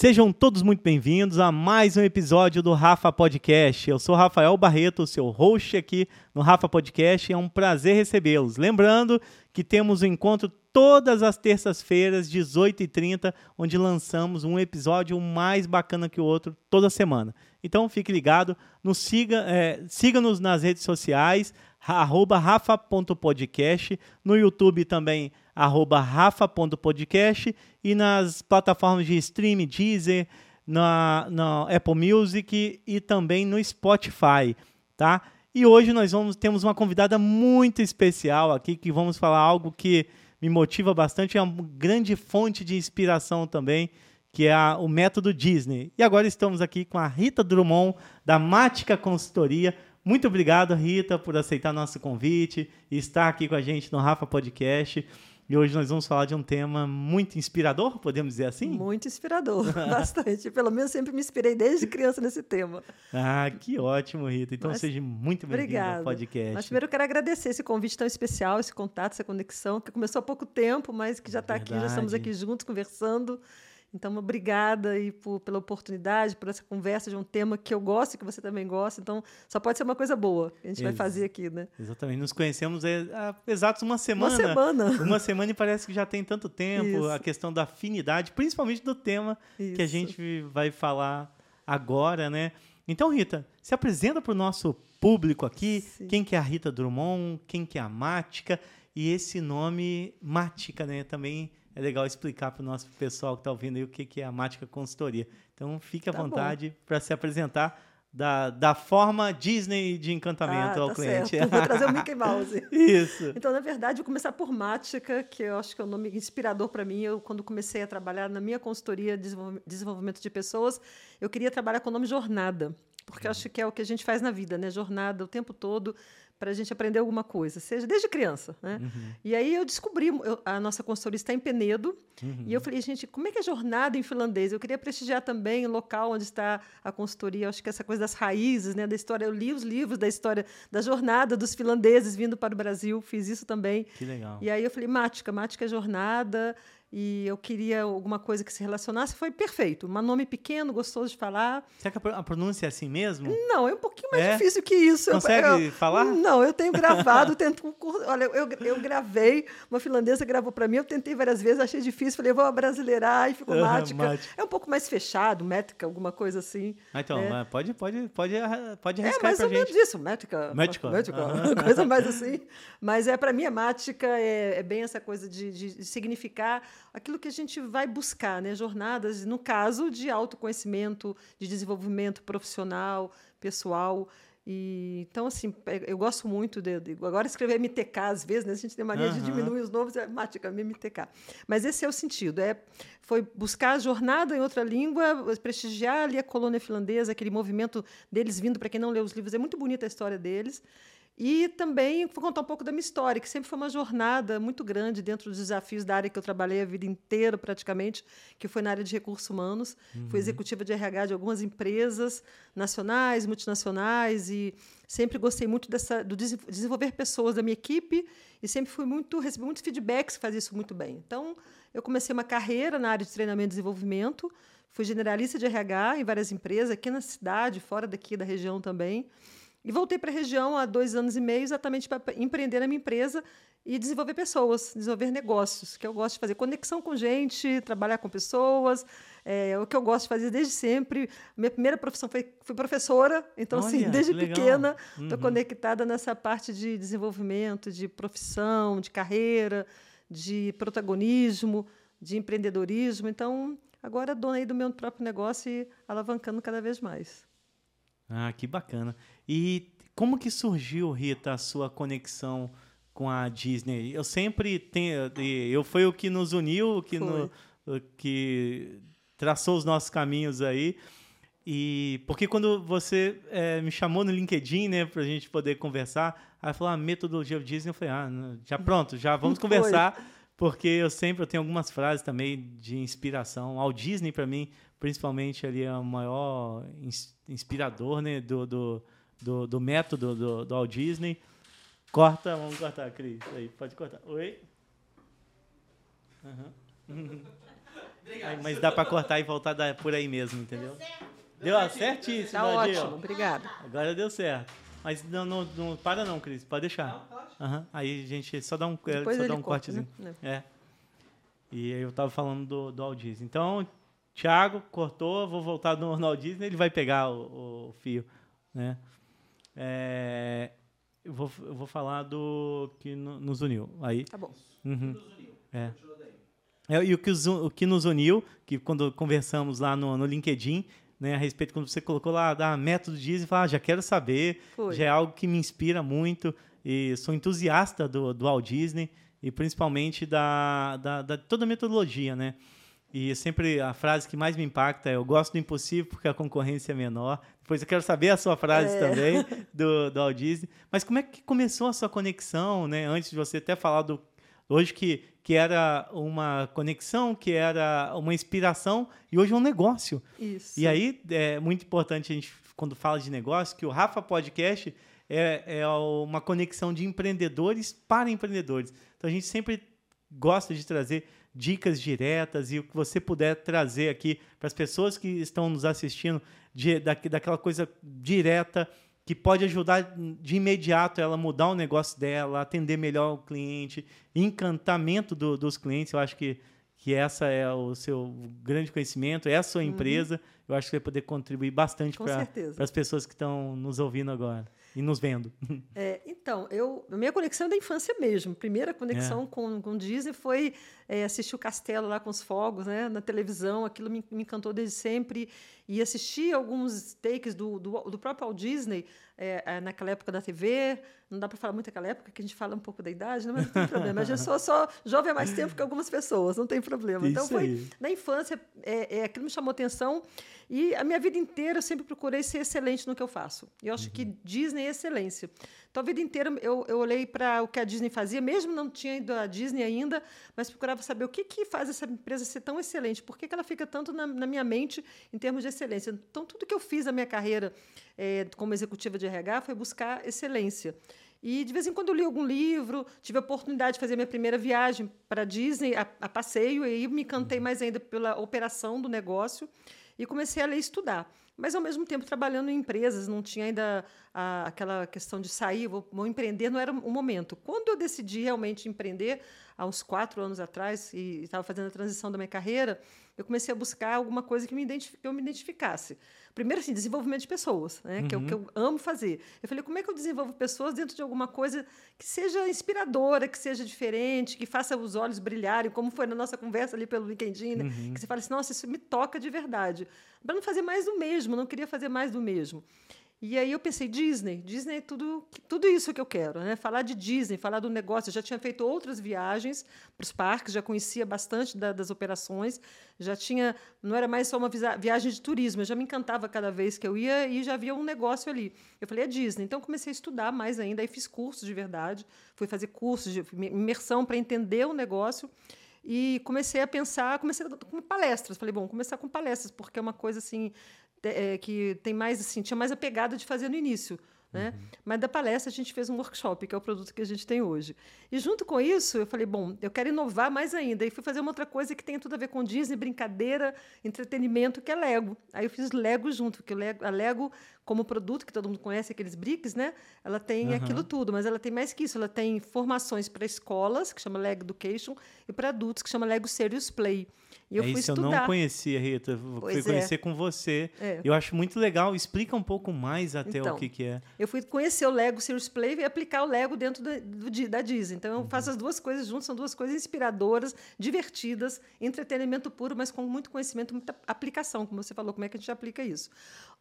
Sejam todos muito bem-vindos a mais um episódio do Rafa Podcast. Eu sou Rafael Barreto, seu host aqui no Rafa Podcast. É um prazer recebê-los. Lembrando que temos um encontro todas as terças-feiras, 18h30, onde lançamos um episódio mais bacana que o outro toda semana. Então fique ligado, nos siga, é, siga-nos nas redes sociais, arroba rafa.podcast, no YouTube também, arroba rafa.podcast e nas plataformas de streaming, Deezer, na, na Apple Music e também no Spotify, tá? E hoje nós vamos temos uma convidada muito especial aqui que vamos falar algo que me motiva bastante, é uma grande fonte de inspiração também, que é a, o método Disney. E agora estamos aqui com a Rita Drummond da Mática Consultoria. Muito obrigado, Rita, por aceitar nosso convite e estar aqui com a gente no Rafa Podcast. E hoje nós vamos falar de um tema muito inspirador, podemos dizer assim? Muito inspirador, bastante. Pelo menos sempre me inspirei desde criança nesse tema. Ah, que ótimo, Rita. Então Mas, seja muito bem-vinda ao podcast. Mas primeiro eu quero agradecer esse convite tão especial, esse contato, essa conexão, que começou há pouco tempo, mas que já está aqui, já estamos aqui juntos conversando. Então, obrigada aí por, pela oportunidade, por essa conversa de um tema que eu gosto e que você também gosta. Então, só pode ser uma coisa boa que a gente Ex vai fazer aqui, né? Exatamente. Nos conhecemos há exatos uma semana. Uma semana. Uma semana e parece que já tem tanto tempo. Isso. A questão da afinidade, principalmente do tema Isso. que a gente vai falar agora, né? Então, Rita, se apresenta para o nosso público aqui. Sim. Quem que é a Rita Drummond? Quem que é a Mática? E esse nome Mática, né? Também é legal explicar para o nosso pessoal que está ouvindo aí o que, que é a Mática Consultoria. Então, fique à tá vontade para se apresentar da, da forma Disney de encantamento ah, ao tá cliente. Certo. Vou trazer o Mickey Mouse. Isso. Então, na verdade, vou começar por Mática, que eu acho que é um nome inspirador para mim. Eu, quando comecei a trabalhar na minha consultoria de desenvolvimento de pessoas, eu queria trabalhar com o nome Jornada, porque eu acho que é o que a gente faz na vida, né? Jornada o tempo todo para a gente aprender alguma coisa, seja desde criança. Né? Uhum. E aí eu descobri, eu, a nossa consultoria está em Penedo, uhum. e eu falei, gente, como é que é jornada em finlandês? Eu queria prestigiar também o local onde está a consultoria, acho que essa coisa das raízes, né, da história. Eu li os livros da história da jornada dos finlandeses vindo para o Brasil, fiz isso também. Que legal. E aí eu falei, Mática, Mática é jornada, e eu queria alguma coisa que se relacionasse, foi perfeito. Um nome pequeno, gostoso de falar. Será que a pronúncia é assim mesmo? Não, é um pouquinho mais é? difícil que isso. Consegue eu, eu, falar? Não, eu tenho gravado, tento. Olha, eu, eu gravei, uma finlandesa gravou para mim, eu tentei várias vezes, achei difícil, falei, vou abrasileirar e ficou mática. É um pouco mais fechado, métrica, alguma coisa assim. Ah, então, é. pode, pode, pode, pode arriscar É mais ou menos isso, métrica. Métrica. Métrica, uhum. coisa mais assim. Mas é para mim a mática é, é, bem essa coisa de, de significar aquilo que a gente vai buscar, né? jornadas, no caso, de autoconhecimento, de desenvolvimento profissional, pessoal. E, então, assim, é, eu gosto muito de, de, Agora, escrever MTK, às vezes, né? a gente tem mania uhum. de diminuir os nomes, é mática, MTK. Mas esse é o sentido: é, foi buscar a jornada em outra língua, prestigiar ali a colônia finlandesa, aquele movimento deles vindo, para quem não leu os livros, é muito bonita a história deles. E também vou contar um pouco da minha história, que sempre foi uma jornada muito grande dentro dos desafios da área que eu trabalhei a vida inteira, praticamente, que foi na área de recursos humanos. Uhum. Fui executiva de RH de algumas empresas nacionais, multinacionais, e sempre gostei muito dessa, do desenvolver pessoas da minha equipe e sempre fui muito recebi muitos feedbacks que fazia isso muito bem. Então, eu comecei uma carreira na área de treinamento e desenvolvimento, fui generalista de RH em várias empresas, aqui na cidade, fora daqui da região também. E voltei para a região há dois anos e meio, exatamente para empreender na minha empresa e desenvolver pessoas, desenvolver negócios, que eu gosto de fazer conexão com gente, trabalhar com pessoas, é o que eu gosto de fazer desde sempre. Minha primeira profissão foi, fui professora, então, Olha, assim, desde pequena, estou uhum. conectada nessa parte de desenvolvimento, de profissão, de carreira, de protagonismo, de empreendedorismo. Então, agora dona aí do meu próprio negócio e alavancando cada vez mais. Ah, que bacana. E como que surgiu, Rita, a sua conexão com a Disney? Eu sempre tenho, eu foi o que nos uniu, que no, que traçou os nossos caminhos aí. E porque quando você é, me chamou no LinkedIn, né, para a gente poder conversar, aí falou a ah, metodologia Disney, eu falei, ah, já pronto, já vamos conversar, porque eu sempre eu tenho algumas frases também de inspiração. Ao Disney para mim, principalmente ali é o maior inspirador, né, do, do do, do método do, do Walt Disney. Corta, vamos cortar, Cris. Aí, pode cortar. Oi? Uhum. Aí, mas dá para cortar e voltar da- por aí mesmo, entendeu? Deu certíssimo, Tá ótimo, obrigada. Agora deu certo. Mas não, não, não para não, Cris. Pode deixar. Aham. Aí a gente só dá um, é, Depois só dá um corta, cortezinho. né? É. E aí eu tava falando do, do Walt Disney. Então, Thiago cortou, vou voltar no, Walt Disney, ele vai pegar o, o fio, né? É, eu, vou, eu vou falar do que no- nos uniu. Aí, Tá bom. Uhum. É. É, e o que, os- o que nos uniu, que quando conversamos lá no, no LinkedIn, né, a respeito, quando você colocou lá, da método Disney, fala, ah, já quero saber, Foi. já é algo que me inspira muito, e sou entusiasta do, do Walt Disney, e principalmente da, da, da toda a metodologia, né? E sempre a frase que mais me impacta é: eu gosto do impossível porque a concorrência é menor. Depois eu quero saber a sua frase É. também do, do Walt Disney. Mas como é que começou a sua conexão, né? Antes de você até falar do hoje que, que era uma conexão, que era uma inspiração e hoje é um negócio. Isso. E aí é muito importante a gente, quando fala de negócio, que o Rafa Podcast é, é uma conexão de empreendedores para empreendedores. Então a gente sempre gosta de trazer dicas diretas e o que você puder trazer aqui para as pessoas que estão nos assistindo de, da, daquela coisa direta que pode ajudar de imediato ela mudar o negócio dela, atender melhor o cliente, encantamento do- dos clientes. Eu acho que, que essa é o seu grande conhecimento, é a sua empresa. Eu acho que vai poder contribuir bastante para as pessoas que estão nos ouvindo agora e nos vendo. É, então, eu, minha conexão é da infância mesmo. Primeira conexão com, com Disney foi é, assistir o Castelo lá com os fogos, né, na televisão. Aquilo me, me encantou desde sempre. E assistir alguns takes do, do, do próprio Walt Disney é, é, naquela época da TV. Não dá para falar muito daquela época, que a gente fala um pouco da idade, né, mas não tem problema. A gente só, jovem há mais tempo que algumas pessoas, não tem problema. Então, Isso foi aí. na infância, é, é, aquilo me chamou atenção. E a minha vida inteira eu sempre procurei ser excelente no que eu faço. E eu acho que Disney é excelência. Então, a vida inteira eu, eu olhei para o que a Disney fazia, mesmo não tinha ido à Disney ainda, mas procurava saber o que, que faz essa empresa ser tão excelente, por que, que ela fica tanto na, na minha mente em termos de excelência. Então, tudo que eu fiz na minha carreira é, como executiva de RH foi buscar excelência. E de vez em quando eu li algum livro, tive a oportunidade de fazer minha primeira viagem para a Disney a, a passeio, e aí me encantei mais ainda pela operação do negócio e comecei a ler e estudar. Mas, ao mesmo tempo, trabalhando em empresas, não tinha ainda a, aquela questão de sair, vou, vou empreender, não era o momento. Quando eu decidi realmente empreender, há uns quatro anos atrás, e estava fazendo a transição da minha carreira, eu comecei a buscar alguma coisa que, me que eu me identificasse. Primeiro, assim, desenvolvimento de pessoas, né, que é o que eu amo fazer. Eu falei, como é que eu desenvolvo pessoas dentro de alguma coisa que seja inspiradora, que seja diferente, que faça os olhos brilharem, como foi na nossa conversa ali pelo LinkedIn, né? que você fala assim, nossa, isso me toca de verdade. Para não fazer mais do mesmo, não queria fazer mais do mesmo. E aí eu pensei, Disney, Disney é tudo, tudo isso que eu quero, né? Falar de Disney, falar do negócio. Eu já tinha feito outras viagens para os parques, já conhecia bastante da- das operações, já tinha, não era mais só uma viagem de turismo, eu já me encantava cada vez que eu ia e já havia um negócio ali. Eu falei, é Disney. Então comecei a estudar mais ainda, aí fiz cursos de verdade, fui fazer cursos de imersão para entender o negócio. E comecei a pensar, comecei com palestras. Falei, bom, começar com palestras, porque é uma coisa assim é, que tem mais assim, tinha mais a pegada de fazer no início. Né? Mas da palestra a gente fez um workshop, que é o produto que a gente tem hoje. E junto com isso, eu falei, bom, eu quero inovar mais ainda. E fui fazer uma outra coisa que tem tudo a ver com Disney, brincadeira, entretenimento, que é Lego. Aí eu fiz Lego junto, Lego, a Lego, como produto, que todo mundo conhece, aqueles bricks, né? Ela tem Aham. aquilo tudo, mas ela tem mais que isso. Ela tem formações para escolas, que chama Lego Education, e para adultos, que chama Lego Serious Play. E eu é fui isso eu estudar. não conhecia, Rita. Fui Pois é. conhecer com você. É. Eu acho muito legal. Explica um pouco mais até Então, o que, que é. Eu fui conhecer o Lego Serious Play e aplicar o Lego dentro da, do Di- da Disney. Então, Uhum. eu faço as duas coisas juntas, são duas coisas inspiradoras, divertidas, entretenimento puro, mas com muito conhecimento, muita aplicação, como você falou, como é que a gente aplica isso.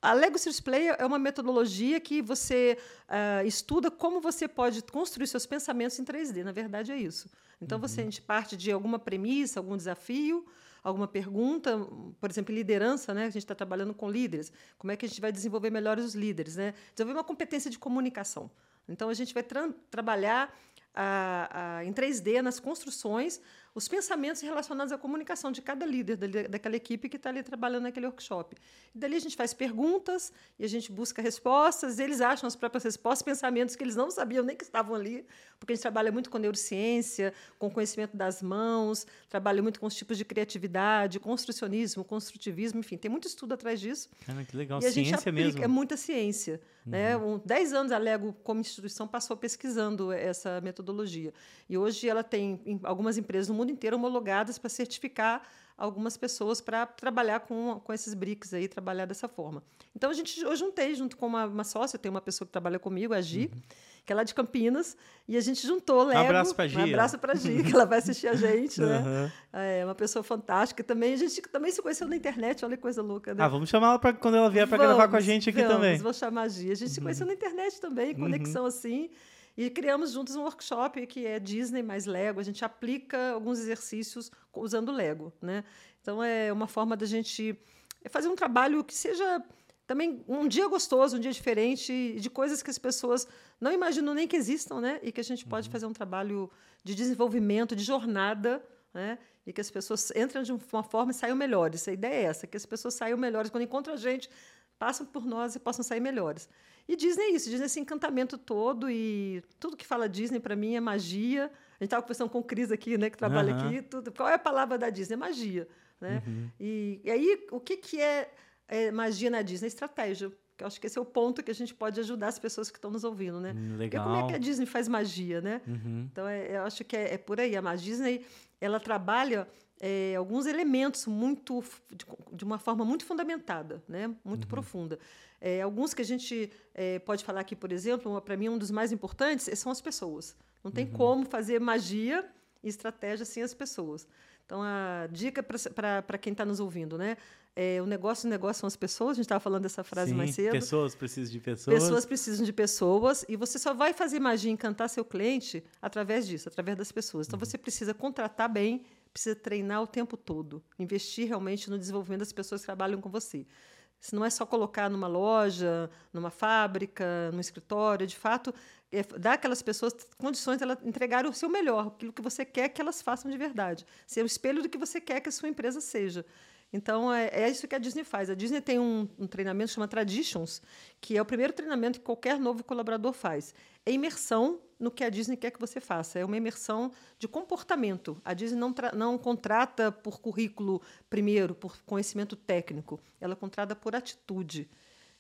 A Lego Serious Play é uma metodologia que você ah, estuda como você pode construir seus pensamentos em 3D. Na verdade, é isso. Então, você, a gente parte de alguma premissa, algum desafio, alguma pergunta, por exemplo, em liderança, né? A gente está trabalhando com líderes. Como é que a gente vai desenvolver melhor os líderes, né? Desenvolver uma competência de comunicação. Então, a gente vai tra- trabalhar a- a- em 3D nas construções os pensamentos relacionados à comunicação de cada líder daquela equipe que está ali trabalhando naquele workshop. E dali a gente faz perguntas e a gente busca respostas, eles acham as próprias respostas, pensamentos que eles não sabiam nem que estavam ali, porque a gente trabalha muito com neurociência, com conhecimento das mãos, trabalha muito com os tipos de criatividade, construcionismo, construtivismo, enfim, tem muito estudo atrás disso. Cara, que legal, ciência aplica, mesmo. É muita ciência. Né? Um, dez anos a Lego, como instituição, passou pesquisando essa metodologia. E hoje ela tem algumas empresas no mundo inteiro homologadas para certificar algumas pessoas para trabalhar com, com esses BRICS aí, trabalhar dessa forma. Então, a gente, eu juntei junto com uma, uma sócia, tem uma pessoa que trabalha comigo, a Gi, uhum. que é lá de Campinas, e a gente juntou Lego. Um abraço para Gi. Um abraço para Gi, que ela vai assistir a gente, né? Uhum. É uma pessoa fantástica também. A gente também se conheceu na internet, olha que coisa louca, né? Ah, vamos chamar ela para quando ela vier para gravar com a gente aqui vamos, também. Vou chamar a Gi. A gente uhum. se conheceu na internet também, conexão uhum. assim. E criamos juntos um workshop que é Disney mais Lego. A gente aplica alguns exercícios usando Lego, né? Então é uma forma da gente fazer um trabalho que seja também um dia gostoso, um dia diferente, de coisas que as pessoas não imaginam nem que existam, né? E que a gente pode uhum. fazer um trabalho de desenvolvimento, de jornada, né? E que as pessoas entram de uma forma e saiam melhores. A ideia é essa, que as pessoas saiam melhores. Quando encontram a gente, passam por nós e possam sair melhores. E Disney é isso, Disney é esse encantamento todo e tudo que fala Disney para mim é magia. A gente estava conversando com o Cris aqui, né, que trabalha uhum. aqui. Tudo. Qual é a palavra da Disney? É magia. Né? Uhum. E, e, aí, o que, que é, é magia na Disney? Estratégia. Eu acho que esse é o ponto que a gente pode ajudar as pessoas que estão nos ouvindo, né? Legal. Porque como é que a Disney faz magia, né? Uhum. Então, é, eu acho que é, é, por aí. A Disney, ela trabalha é, alguns elementos muito de, de, uma forma muito fundamentada, né? Muito uhum. profunda. É, alguns que a gente é, pode falar aqui, por exemplo, para mim um dos mais importantes são as pessoas. Não tem uhum. como fazer magia e estratégia sem as pessoas. Então, a dica para quem está nos ouvindo, né? É, o negócio o negócio são as pessoas, a gente estava falando dessa frase Sim, mais cedo. Pessoas precisam de pessoas. Pessoas precisam de pessoas, e você só vai fazer magia encantar seu cliente através disso, através das pessoas. Então, uhum. você precisa contratar bem, precisa treinar o tempo todo, investir realmente no desenvolvimento das pessoas que trabalham com você. Se não é só colocar numa loja, numa fábrica, num escritório, de fato, é dar aquelas pessoas condições de entregar o seu melhor, aquilo que você quer que elas façam de verdade. Ser o espelho do que você quer que a sua empresa seja. Então, é, é isso que a Disney faz. A Disney tem um, um treinamento que chama Traditions, que é o primeiro treinamento que qualquer novo colaborador faz. É imersão no que a Disney quer que você faça. É uma imersão de comportamento. A Disney não, não contrata por currículo primeiro, por conhecimento técnico. Ela contrata por atitude.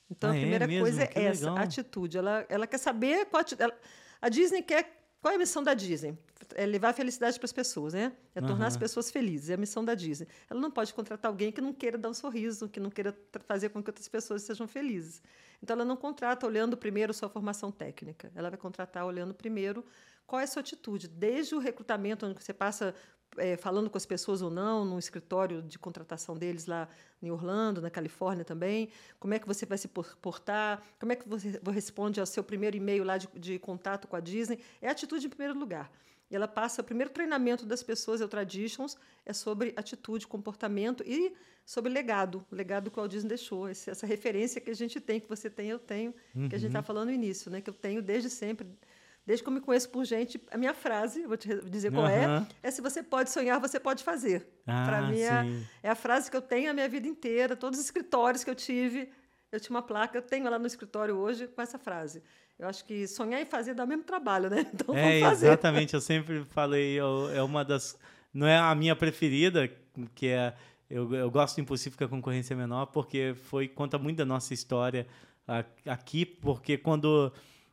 Então, ah, a é primeira é coisa é essa, atitude. Ela, ela quer saber qual ela, a Disney quer qual é a missão da Disney? É levar a felicidade para as pessoas, né? É tornar uhum. as pessoas felizes. É a missão da Disney. Ela não pode contratar alguém que não queira dar um sorriso, que não queira fazer com que outras pessoas sejam felizes. Então, ela não contrata olhando primeiro sua formação técnica. Ela vai contratar olhando primeiro qual é a sua atitude, desde o recrutamento, onde você passa é, falando com as pessoas ou não, no escritório de contratação deles lá em Orlando, na Califórnia também, como é que você vai se portar, como é que você responde ao seu primeiro e-mail lá de, de contato com a Disney, é atitude em primeiro lugar. E ela passa o primeiro treinamento das pessoas, é o Traditions, é sobre atitude, comportamento e sobre legado, o legado que o Walt Disney deixou, essa referência que a gente tem, que você tem, eu tenho, uhum. que a gente está uhum. falando no início, né, que eu tenho desde sempre, desde que eu me conheço por gente, a minha frase, vou te dizer qual uhum. é, é se você pode sonhar, você pode fazer. Ah, Para mim é, é, a frase que eu tenho a minha vida inteira, todos os escritórios que eu tive, eu tinha uma placa, eu tenho lá no escritório hoje com essa frase. Eu acho que sonhar e fazer dá o mesmo trabalho, né? Então é, fazer. exatamente. Eu sempre falei, eu, é uma das. Não é a minha preferida, que é. Eu, eu gosto do Impossível que a concorrência é menor, porque foi conta muito da nossa história aqui, porque quando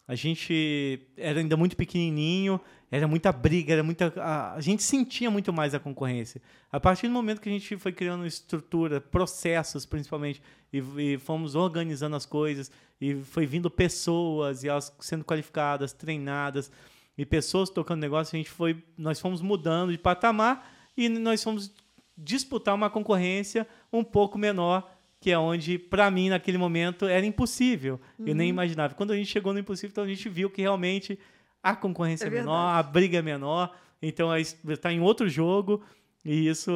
a gente era ainda muito pequenininho, era muita briga, era muita a, a, gente sentia muito mais a concorrência. A partir do momento que a gente foi criando estrutura, processos principalmente, e, e fomos organizando as coisas, e foi vindo pessoas e elas sendo qualificadas, treinadas, e pessoas tocando negócio, a gente foi, nós fomos mudando de patamar e nós fomos disputar uma concorrência um pouco menor que é onde, para mim, naquele momento, era impossível. Uhum. Eu nem uhum. imaginava. Quando a gente chegou no impossível, então a gente viu que realmente a concorrência é, é menor, a briga é menor, então está em outro jogo. E isso,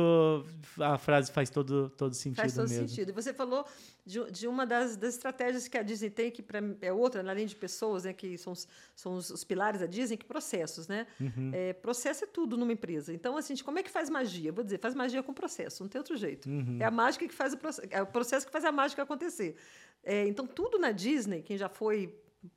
a frase faz todo, todo sentido Faz todo mesmo. sentido. E você falou de, de uma das, das, estratégias que a Disney tem, que pra, é outra, além de pessoas, né, que são, os, são os, os pilares da Disney, que processos. Né? Uhum. É, processo é tudo numa empresa. Então, assim, como é que faz magia? Vou dizer, faz magia com processo, não tem outro jeito. Uhum. É a mágica que faz o processo, é o processo que faz a mágica acontecer. É, então, tudo na Disney, quem já foi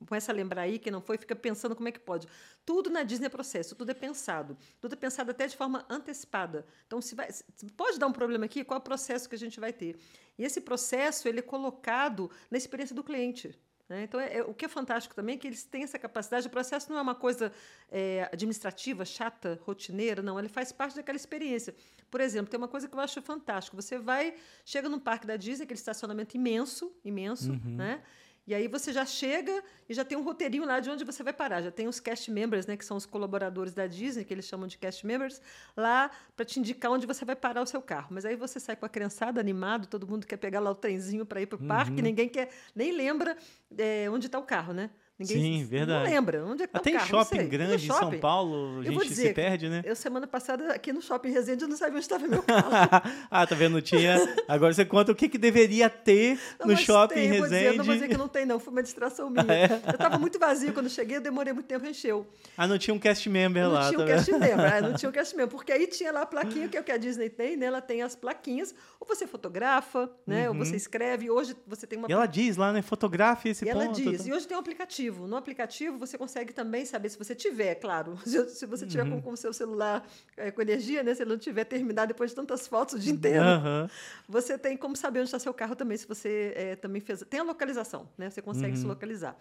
começa a lembrar aí, quem não foi, fica pensando como é que pode. Tudo na Disney é processo, tudo é pensado. Tudo é pensado até de forma antecipada. Então, se, vai, se pode dar um problema aqui, qual é o processo que a gente vai ter? E esse processo ele é colocado na experiência do cliente. Né? Então, é, é, o que é fantástico também é que eles têm essa capacidade. O processo não é uma coisa é, administrativa, chata, rotineira, não. Ele faz parte daquela experiência. Por exemplo, tem uma coisa que eu acho fantástico. Você vai, chega num parque da Disney, aquele estacionamento imenso, imenso, Uhum. né? E aí você já chega e já tem um roteirinho lá de onde você vai parar. Já tem os cast members, né, que são os colaboradores da Disney, que eles chamam de cast members, lá para te indicar onde você vai parar o seu carro. Mas aí você sai com a criançada animado, todo mundo quer pegar lá o trenzinho para ir para o parque, ninguém quer nem lembra é, onde está o carro, né? Ninguém Sim, verdade. Não lembra onde é que está Até em carro. não shopping grande, em São Paulo, a gente dizer, se perde, né? Eu, semana passada, aqui no Shopping Resende, eu não sabia onde estava meu carro. ah, tá vendo? Não tinha. Agora você conta o que, que deveria ter Não, no shopping tem, vou dizer, Resende. não vou dizer que não tem, não. Foi uma distração minha. Ah, é? Eu estava muito vazio quando cheguei, eu demorei muito tempo, encheu. Ah, não tinha um cast member Não lá, tinha tá um vendo? cast member, é, não tinha um cast member, porque aí tinha lá a plaquinha, que é o que a Disney tem, né? Ela tem as plaquinhas, ou você fotografa, né? Ou você escreve, hoje você tem uma... Uhum. E ela diz lá, né? Fotografe esse E ela ponto. diz, tá? e hoje tem um aplicativo. No aplicativo você consegue também saber, se você tiver, claro, se, você tiver Uhum. com o seu celular é, com energia, né? Se ele não tiver terminado depois de tantas fotos o dia inteiro, Aham. você tem como saber onde está seu carro também, se você é, também fez. Tem a localização, né? Você consegue Uhum. se localizar.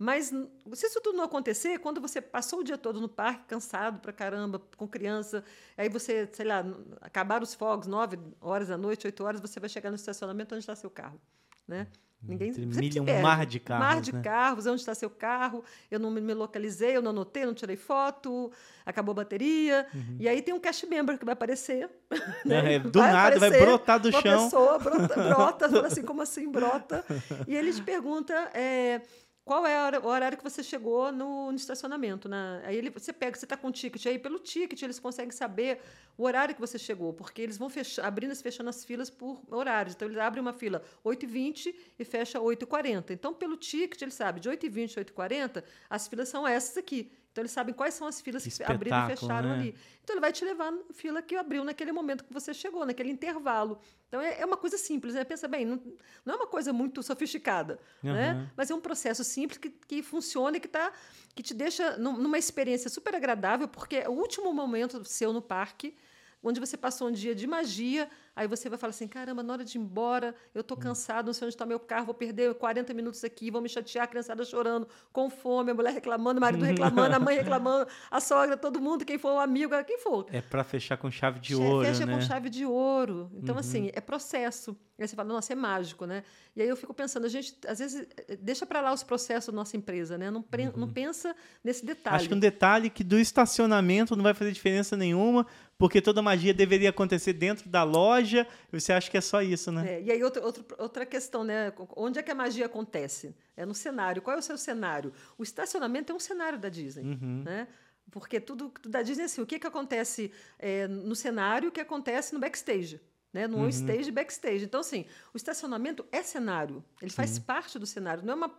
Mas se isso tudo não acontecer, quando você passou o dia todo no parque, cansado pra caramba, com criança, aí você, sei lá, acabar os fogos, nove horas da noite, oito horas, você vai chegar no estacionamento onde está seu carro. Né? Ninguém Entre milha- um mar de carros, Mar de né? carros, onde está seu carro? Eu não me localizei, eu não anotei, não tirei foto, acabou a bateria. E aí tem um cast member que vai aparecer. né? É, do nada, vai brotar do uma chão. pessoa brota, brota assim, como assim brota? E ele te pergunta é, qual é o horário que você chegou no, no estacionamento. né? Aí ele, você pega, você está com o ticket, aí pelo ticket eles conseguem saber o horário que você chegou, porque eles vão fecha, abrindo e fechando as filas por horários. Então, eles abrem uma fila 8h20 e fecha 8h40. Então, pelo ticket, ele sabe, de 8h20 a 8h40, as filas são essas aqui. Então, eles sabem quais são as filas que, Que abriram e fecharam né? ali. Então, ele vai te levar na fila que abriu naquele momento que você chegou, naquele intervalo. Então, é, é uma coisa simples, né? Pensa bem, não, não é uma coisa muito sofisticada, Aham. né? Mas é um processo simples que, que funciona e que, tá, que te deixa num- numa experiência super agradável, porque é o último momento seu no parque, onde você passou um dia de magia, aí você vai falar assim, caramba, na hora de ir embora, eu estou cansado, não sei onde está meu carro, vou perder 40 minutos aqui, vão me chatear, a criançada chorando, com fome, a mulher reclamando, o marido reclamando, a mãe reclamando, a sogra, todo mundo, quem for o amigo, quem for. É pra fechar com chave de ouro, Fecha né? com chave de ouro. Então, assim, é processo. Aí você fala, nossa, é mágico, né? E aí eu fico pensando, a gente, às vezes, eh, deixa para lá os processos da nossa empresa, né? Não, pre- não pensa nesse detalhe. Acho que um detalhe que do estacionamento não vai fazer diferença nenhuma, porque toda magia deveria acontecer dentro da loja, e você acha que é só isso, né? É, e aí, outra, outra, outra questão, né? Onde é que a magia acontece? É no cenário. Qual é o seu cenário? O estacionamento é um cenário da Disney, Uhum. né? Porque tudo, tudo da Disney é assim, o que, que acontece é, no cenário, o que acontece no backstage. Né? No Uhum. on-stage e backstage. Então, assim, o estacionamento é cenário. Ele faz parte do cenário. Não é uma,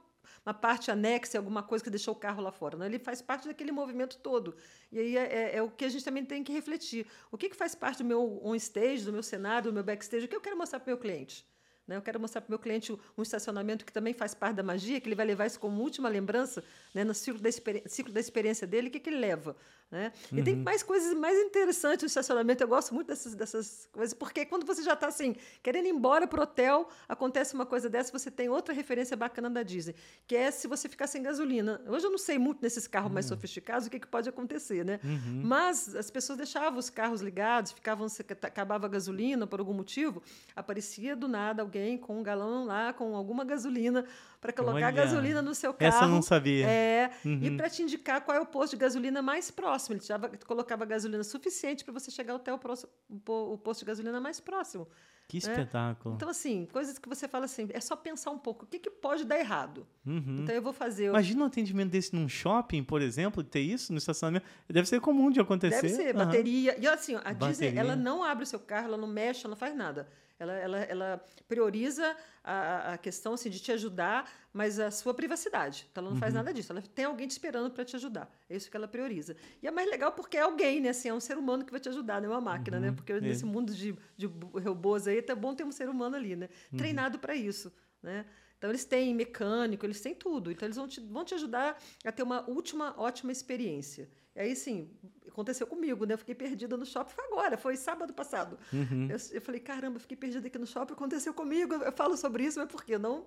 uma parte anexa, alguma coisa que deixou o carro lá fora. Não? Ele faz parte daquele movimento todo. E aí é, é- é o que a gente também tem que refletir. O que, que faz parte do meu on-stage, do meu cenário, do meu backstage? O que eu quero mostrar para o meu cliente? Né? Eu quero mostrar para o meu cliente um estacionamento que também faz parte da magia, que ele vai levar isso como última lembrança né? no ciclo da, ciclo da experiência dele, o que, que ele leva. Né? E tem mais coisas mais interessantes no estacionamento. Eu gosto muito dessas, dessas coisas, porque quando você já está assim, querendo ir embora para o hotel, acontece uma coisa dessa, você tem outra referência bacana da Disney, que é se você ficar sem gasolina. Hoje eu não sei muito nesses carros mais sofisticados o que, que pode acontecer, né? Mas as pessoas deixavam os carros ligados, ficavam, se acabava a gasolina por algum motivo, aparecia do nada alguém com um galão lá, com alguma gasolina, para colocar Olha, gasolina no seu carro. Essa eu não sabia. É, Uhum. e para te indicar qual é o posto de gasolina mais próximo. Ele já colocava gasolina suficiente para você chegar até o, próximo, o po- o posto de gasolina mais próximo. Que espetáculo. Então, assim, coisas que você fala assim, é só pensar um pouco, o que, que pode dar errado? Uhum. Então, eu vou fazer... eu- Imagina um atendimento desse num shopping, por exemplo, ter isso no estacionamento. Deve ser comum de acontecer. Deve ser, Aham. bateria. E assim, a Disney, Bateria. ela não abre o seu carro, ela não mexe, ela não faz nada. Ela, ela, ela prioriza a, a questão assim, de te ajudar, mas a sua privacidade. Então, ela não Uhum. faz nada disso. Ela tem alguém te esperando para te ajudar. É isso que ela prioriza. E é mais legal porque é alguém, né? Assim, é um ser humano que vai te ajudar, não é uma máquina, né? Porque é. nesse mundo de, de robôs aí, é até bom ter um ser humano ali, né? Uhum. Treinado para isso, né? Então, eles têm mecânico, eles têm tudo. Então, eles vão te, vão te ajudar a ter uma última ótima experiência. E aí, sim, aconteceu comigo, né? Eu fiquei perdida no shopping, foi agora, foi sábado passado. Uhum. Eu, eu falei, caramba, fiquei perdida aqui no shopping, aconteceu comigo. Eu falo sobre isso, mas por quê? Eu não,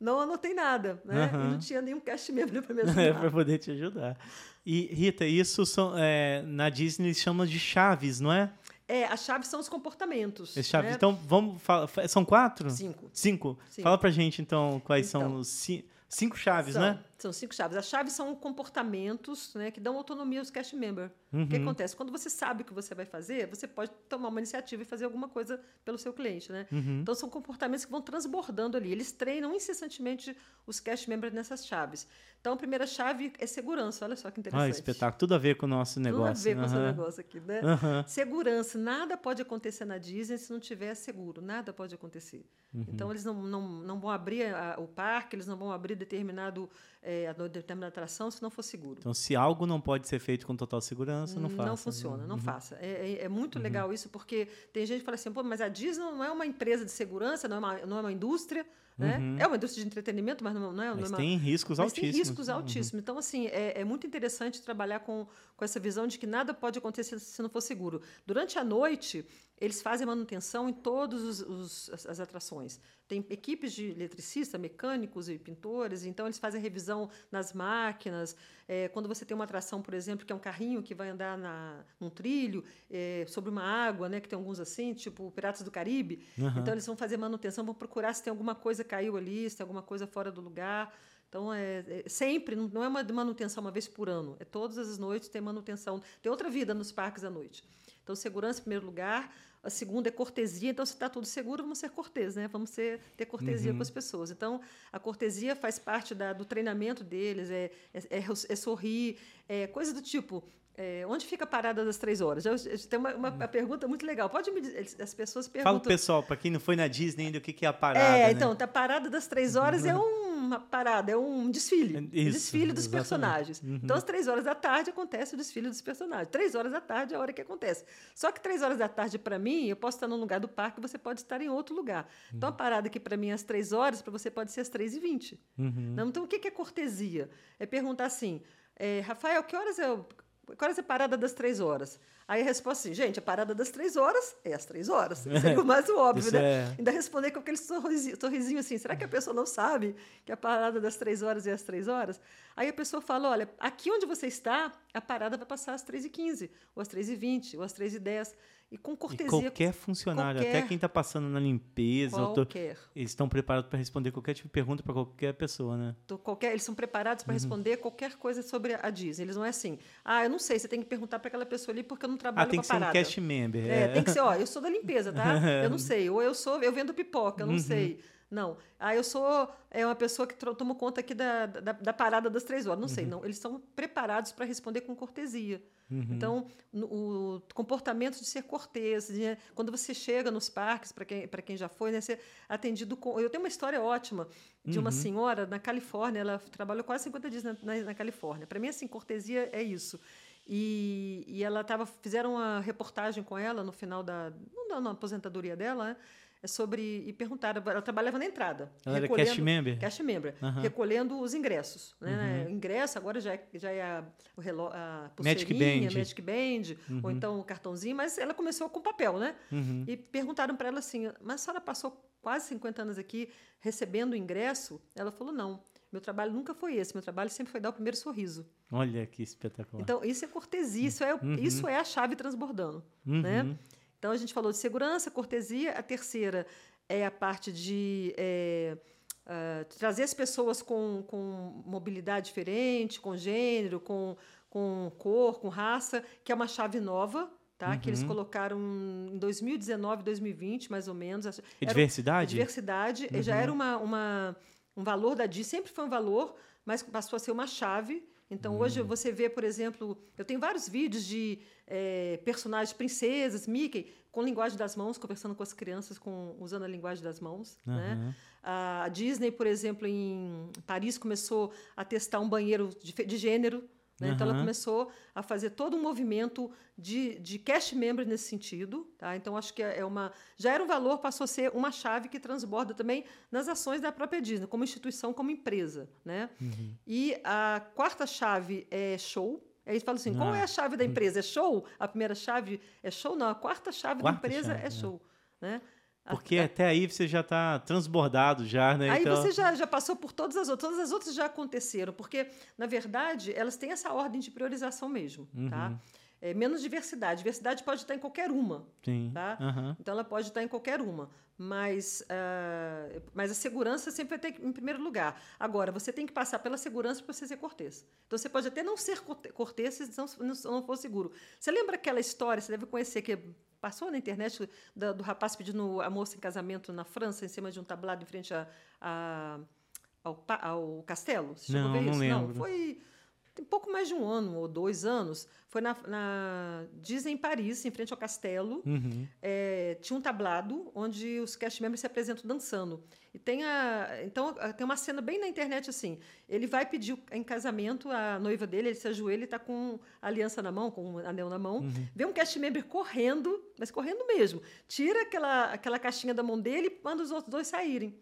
não anotei nada, né? E Aham. não tinha nenhum cast member para me É, ajudar. para poder te ajudar. E, Rita, isso são, é, na Disney eles chamam de chaves, não é? É, a chave são os comportamentos. As chaves. né? Então, vamos falar. São quatro? Cinco. Cinco? Fala pra gente, então, quais são Então. os ci- cinco chaves, são, né? São cinco chaves. As chaves são comportamentos né, que dão autonomia aos cast member. O que Uhum. acontece? Quando você sabe o que você vai fazer, você pode tomar uma iniciativa e fazer alguma coisa pelo seu cliente. Né? Uhum. Então, são comportamentos que vão transbordando ali. Eles treinam incessantemente os cast members nessas chaves. Então, a primeira chave é segurança. Olha só que interessante. Ah, espetáculo. Tudo a ver com o nosso negócio. Tudo a ver com o Aham. negócio aqui, né? Segurança. Nada pode acontecer na Disney se não tiver seguro. Nada pode acontecer. Uhum. Então, eles não, não, não vão abrir a- o parque, eles não vão abrir determinado, é, a determinada atração se não for seguro. Então, se algo não pode ser feito com total segurança, não faça. Não funciona, não Uhum. faça. É, é- é muito legal isso, porque tem gente que fala assim, pô, mas a Disney não é uma empresa de segurança, não é uma, não é uma indústria, né? Uhum. É uma indústria de entretenimento, mas não, não é, não Mas é uma... tem riscos Mas tem altíssimos. riscos Uhum. altíssimos. Então, assim, é, é muito interessante trabalhar com, com essa visão de que nada pode acontecer se não for seguro. Durante a noite, eles fazem manutenção em todas as, as atrações. Tem equipes de eletricistas, mecânicos e pintores, então eles fazem revisão nas máquinas. É, quando você tem uma atração, por exemplo, que é um carrinho que vai andar na, num trilho, é, sobre uma água, né, que tem alguns assim, tipo Piratas do Caribe, Aham. então eles vão fazer manutenção, vão procurar se tem alguma coisa caiu ali, se tem alguma coisa fora do lugar. Então, é, é sempre, não é uma manutenção uma vez por ano, é todas as noites tem manutenção. Tem outra vida nos parques à noite. Então, segurança em primeiro lugar. A segunda é cortesia. Então, se está tudo seguro, vamos ser corteses, né? Vamos ser, ter cortesia com as pessoas. Então, a cortesia faz parte da- do treinamento deles, é, é, é- é sorrir, é coisa do tipo. É, onde fica a parada das três horas? Eu, eu, tem uma, uma- uma pergunta muito legal. Pode me dizer, as pessoas perguntam. Fala pessoal, pra quem não foi na Disney ainda, o que que é a parada, É, né? então, a parada das três horas é uma parada, é um desfile. um Isso, desfile dos exatamente. personagens. Uhum. Então, às três horas da tarde acontece o desfile dos personagens. Três horas da tarde é a hora que acontece. Só que três horas da tarde, para mim, eu posso estar num lugar do parque, você pode estar em outro lugar. Então, a parada que para mim é às três horas, para você pode ser às três e vinte. Uhum. Então, o que que é cortesia? É perguntar assim, é, Rafael, que horas é, o- horas é a parada das três horas? Aí a resposta assim, gente, a parada das três horas é às três horas. Seria o mais óbvio, né? é- Ainda responder com aquele sorrisinho, sorrisinho assim, será que a pessoa não sabe que a parada das três horas é às três horas? Aí a pessoa fala, olha, aqui onde você está, a parada vai passar às três e quinze, ou às três e vinte, ou às três e dez. E com E cortesia, qualquer funcionário, até qualquer- quem tá passando na limpeza, ou tô- qualquer. eles estão preparados para responder qualquer tipo de pergunta para qualquer pessoa, né? Tô- qualquer, eles são preparados Uhum. para responder qualquer coisa sobre a Disney. Eles não é assim, ah, eu não sei, você tem que perguntar para aquela pessoa ali porque eu não trabalho Ah, tem que ser um cast member. É, tem que ser, ó, eu sou da limpeza, tá? Eu não sei. Ou eu sou, eu vendo pipoca, eu Uhum. não sei. Não. Ah, eu sou é uma pessoa que tomo conta aqui da, da, da parada das três horas. Não sei, Uhum. não. Eles são preparados para responder com cortesia. Então, no- o comportamento de ser cortês, né? quando você chega nos parques, para quem, para quem já foi, né, ser atendido com. Eu tenho uma história ótima de uma senhora na Califórnia, ela trabalhou quase 50 dias na, na, na Califórnia. Para mim, assim, cortesia é isso. E, e ela tava, fizeram uma reportagem com ela no final da, não na aposentadoria dela, né? É sobre e perguntaram, ela trabalhava na entrada, Ela era cast member? cast member, Aham. recolhendo os ingressos, né? O ingresso agora já é, já é a, o reló, a Magic pulseirinha, Band. Magic Band, ou então o cartãozinho, mas ela começou com papel, né? Uhum. E perguntaram para ela assim, mas a senhora passou quase 50 anos aqui recebendo o ingresso? Ela falou, não, meu trabalho nunca foi esse, meu trabalho sempre foi dar o primeiro sorriso. Olha que espetacular. Então, isso é cortesia, isso é, o- isso é a chave transbordando. Uhum. Né? Então, a gente falou de segurança, cortesia. A terceira é a parte de é, uh, trazer as pessoas com, com mobilidade diferente, com gênero, com, com cor, com raça, que é uma chave nova, tá? Uhum. Que eles uhum. colocaram em 2019, 2020, mais ou menos. E diversidade? diversidade. Uhum. Já era uma, uma, um valor da DIS, sempre foi um valor, mas passou a ser uma chave. Então, uhum. hoje você vê, por exemplo, eu tenho vários vídeos de é, personagens, princesas, Mickey, com linguagem das mãos, conversando com as crianças, com, usando a linguagem das mãos. Né? A Disney, por exemplo, em Paris, começou a testar um banheiro de, de gênero. Né? Uhum. Então, ela começou a fazer todo um movimento de, de cash member nesse sentido. Tá? Então, acho que é, é uma. Já era um valor, passou a ser uma chave que transborda também nas ações da própria Disney, como instituição, como empresa. Né? Uhum. E a quarta chave é show. Aí eles falam assim: ah. qual é a chave da empresa? É show? A primeira chave é show? Não, a quarta chave quarta da empresa chave, é show. Né? Porque até aí você já está transbordado já, né? Aí então... você já, já passou por todas as outras. Todas as outras já aconteceram, porque, na verdade, elas têm essa ordem de priorização mesmo, tá? uhum. tá? É, menos diversidade. Diversidade pode estar em qualquer uma. Sim. Tá? Uhum. Então, ela pode estar em qualquer uma. Mas, uh, mas a segurança sempre vai ter em primeiro lugar. Agora, você tem que passar pela segurança para você ser cortês. Então, você pode até não ser cortês se não, não for seguro. Você lembra aquela história, você deve conhecer, que Passou na internet do, do, rapaz pedindo a moça em casamento na França, em cima de um tablado em frente a, a ao, ao, castelo? Você não, não isso? lembro. Não, foi tem pouco mais de um ano ou dois anos, foi na, na Disney em Paris, em frente ao castelo. Uhum. É, tinha um tablado onde os cast members se apresentam dançando. E tem a, então tem uma cena bem na internet assim. Ele vai pedir em casamento a noiva dele, ele se ajoelha e está com a aliança na mão, com o anel na mão. Uhum. Vê um cast member correndo, mas correndo mesmo. Tira aquela, aquela caixinha da mão dele e manda os outros dois saírem.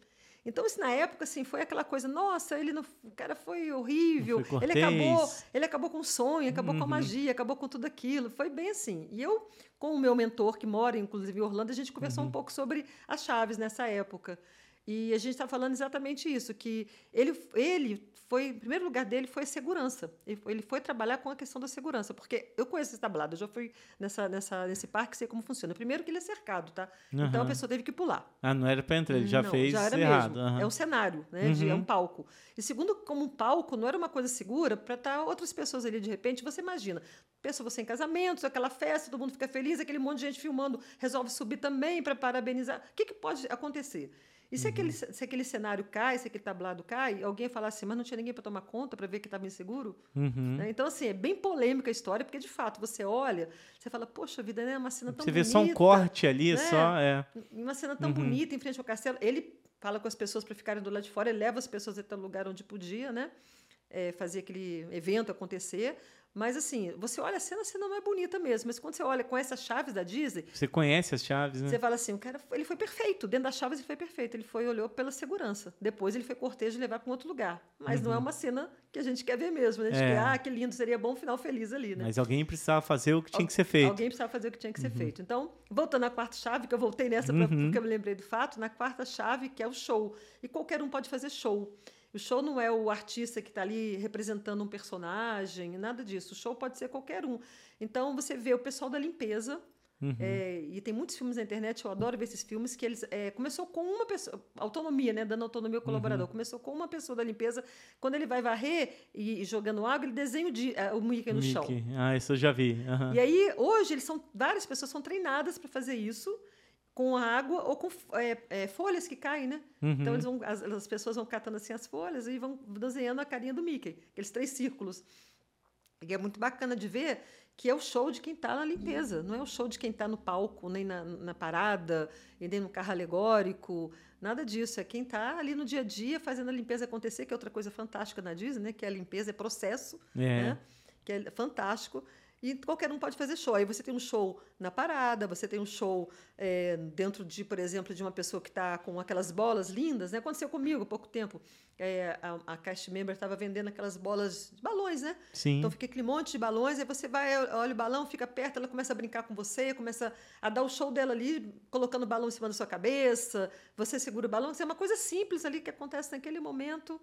Então, isso na época, assim, foi aquela coisa, nossa, ele não, o cara foi horrível, foi ele acabou, ele acabou com o sonho, acabou uhum. com a uhum. magia, acabou com tudo aquilo. Foi bem assim. E eu, com o meu mentor, que mora, inclusive, em Orlando, a gente conversou uhum. um pouco sobre as chaves nessa época. E a gente está falando exatamente isso, que ele, ele foi, em primeiro lugar dele foi segurança. Ele foi, ele foi trabalhar com a questão da segurança, porque eu conheço esse tablado, eu já fui nessa, nessa, nesse parque, sei como funciona. Primeiro que ele é cercado, tá? Uhum. Então a pessoa teve que pular. Ah, não era para entrar, ele já não, fez já era errado. Mesmo. Uhum. É um cenário, né? Uhum. De, é um palco. E segundo, como um palco não era uma coisa segura para estar tá outras pessoas ali de repente, você imagina, pessoa você em casamento, aquela festa, todo mundo fica feliz, aquele monte de gente filmando, resolve subir também para parabenizar. O que, que pode acontecer? E se, uhum. aquele, se aquele cenário cai, se aquele tablado cai, alguém falar assim, mas não tinha ninguém para tomar conta para ver que estava inseguro? Uhum. Né? Então, assim, é bem polêmica a história, porque de fato você olha, você fala, poxa vida, né? Uma cena tão você bonita. Você vê só um corte ali, né? só. É. Uma cena tão uhum. bonita em frente ao castelo. Ele fala com as pessoas para ficarem do lado de fora, ele leva as pessoas até o lugar onde podia, né? É, fazer aquele evento acontecer. Mas assim, você olha a cena, a cena não é bonita mesmo. Mas quando você olha com essas chaves da Disney. Você conhece as chaves, né? Você fala assim, o cara ele foi perfeito. Dentro das chaves ele foi perfeito. Ele foi olhou pela segurança. Depois ele foi cortejo de levar para um outro lugar. Mas uhum. não é uhum. uma cena que a gente quer ver mesmo. Né? A gente é. quer, ah, que lindo, seria bom um final feliz ali, né? Mas alguém precisava fazer o que tinha que ser feito. Alguém precisava fazer o que tinha que ser uhum. feito. Então, voltando à quarta chave, que eu voltei nessa uhum. porque eu me lembrei do fato, na quarta chave, que é o show. E qualquer um pode fazer show. O show não é o artista que está ali representando um personagem, nada disso. O show pode ser qualquer um. Então você vê o pessoal da limpeza. Uhum. É, e tem muitos filmes na internet, eu adoro ver esses filmes, que eles é, começou com uma pessoa, autonomia, né? Dando autonomia ao colaborador. Uhum. Começou com uma pessoa da limpeza. Quando ele vai varrer e, e jogando água, ele desenha o, de, uh, o Mickey no Mickey. chão. Ah, isso eu já vi. Uhum. E aí, hoje, eles são, várias pessoas são treinadas para fazer isso com água ou com é, é, folhas que caem, né? Uhum. Então eles vão, as, as, pessoas vão catando assim as folhas e vão desenhando a carinha do Mickey, aqueles três círculos. E é muito bacana de ver que é o show de quem está na limpeza, não é o show de quem está no palco, nem na, na, parada, e nem no carro alegórico, nada disso. É quem está ali no dia a dia fazendo a limpeza acontecer, que é outra coisa fantástica na Disney, né? Que a limpeza é processo, é. né? Que é fantástico. E qualquer um pode fazer show. Aí você tem um show na parada, você tem um show é, dentro de, por exemplo, de uma pessoa que está com aquelas bolas lindas. Né? Aconteceu comigo há pouco tempo. É, a, a cast member estava vendendo aquelas bolas de balões, né? Sim. Então fica aquele monte de balões, aí você vai, olha o balão, fica perto, ela começa a brincar com você, começa a dar o show dela ali, colocando o balão em cima da sua cabeça, você segura o balão. É uma coisa simples ali que acontece naquele momento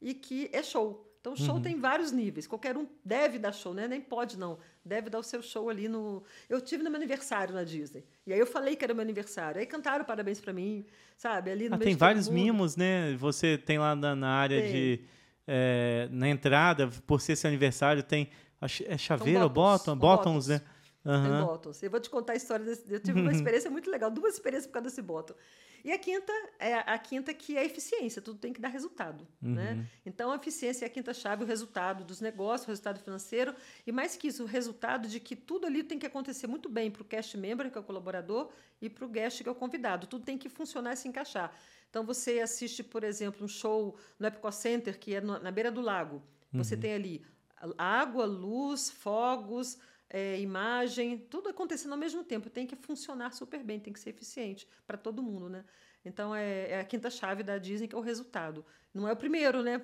e que é show. Então, o show tem vários níveis. Qualquer um deve dar show, né? Nem pode, não. Deve dar o seu show ali no. Eu tive no meu aniversário na Disney. E aí eu falei que era meu aniversário. Aí cantaram parabéns para mim, sabe? Ali no Ah, tem vários mundo. mimos, né? Você tem lá na, na área Tem. de. é, na entrada, por ser seu aniversário, tem. É chaveiro ou bottoms, bottom? são Bottoms, né? Tem bottoms. Eu vou te contar a história desse. Eu tive uma experiência muito legal, duas experiências por causa desse bottom. E a quinta é a quinta que é a eficiência, tudo tem que dar resultado. Né? Então, a eficiência é a quinta chave, o resultado dos negócios, o resultado financeiro, e mais que isso, o resultado de que tudo ali tem que acontecer muito bem para o cast member, que é o colaborador, e para o guest, que é o convidado. Tudo tem que funcionar e se encaixar. Então, você assiste, por exemplo, um show no Epcot Center, que é na beira do lago. Você tem ali água, luz, fogos, é, imagem, tudo acontecendo ao mesmo tempo. Tem que funcionar super bem, tem que ser eficiente para todo mundo, né? Então é, é a quinta chave da Disney que é o resultado. Não é o primeiro, né?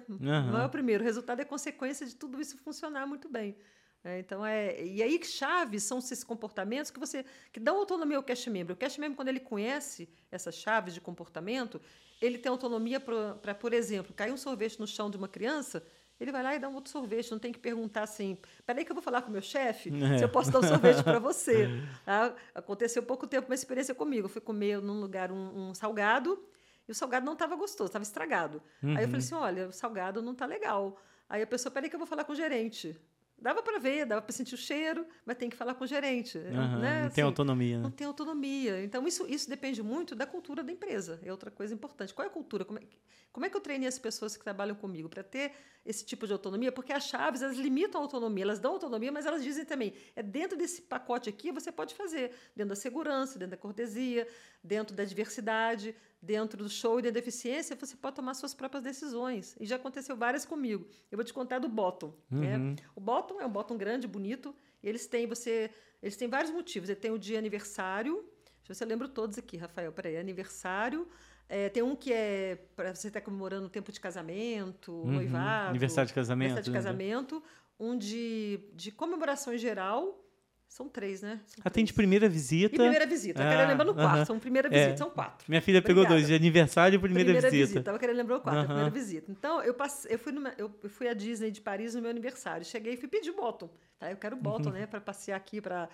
Não é o primeiro. O resultado é consequência de tudo isso funcionar muito bem. É, então é e aí chaves são esses comportamentos que você que dão autonomia ao cast member. O cast member quando ele conhece essas chaves de comportamento, ele tem autonomia para, por exemplo, cair um sorvete no chão de uma criança, ele vai lá e dá um outro sorvete. Não tem que perguntar assim: peraí, que eu vou falar com o meu chefe É. se eu posso dar um sorvete para você. Tá? Aconteceu pouco tempo uma experiência comigo. Eu fui comer num lugar um, um salgado e o salgado não estava gostoso, estava estragado. Aí eu falei assim: olha, o salgado não está legal. Aí a pessoa, peraí, que eu vou falar com o gerente. Dava para ver, dava para sentir o cheiro, mas tem que falar com o gerente. Aham, né? Não tem Assim, autonomia, né? não tem autonomia. Então, isso, isso depende muito da cultura da empresa. É outra coisa importante. Qual é a cultura? Como é, que- como é que eu treinei as pessoas que trabalham comigo para ter esse tipo de autonomia? Porque as chaves, elas limitam a autonomia. Elas dão autonomia, mas elas dizem também, é dentro desse pacote aqui, você pode fazer. Dentro da segurança, dentro da cortesia, dentro da diversidade, dentro do show e da eficiência, você pode tomar suas próprias decisões. E já aconteceu várias comigo. Eu vou te contar do Bottom. né? O Bottom é um Bottom grande, bonito. E eles têm, você, eles têm vários motivos. Ele tem o dia aniversário. Deixa eu ver se eu lembro todos aqui, Rafael. Peraí, aniversário. É, tem um que é para você estar comemorando o tempo de casamento, noivado. Uhum. Aniversário de casamento, Aniversário de né? casamento. Um de, de comemoração em geral. São três, né? São Ah, tem de três. primeira visita. E primeira visita. Eu Ah, querendo lembrar no quarto. aham. São primeira É. visita, são quatro. Minha filha pegou Obrigada. dois, de aniversário e primeira, visita. Tava querendo lembrar o quarto, a Aham. primeira visita. Então, eu, passei, eu, fui numa, eu, eu fui à Disney de Paris no meu aniversário. Cheguei e fui pedir bottom. Tá? Eu quero Uhum. bottom, né? Para passear aqui, para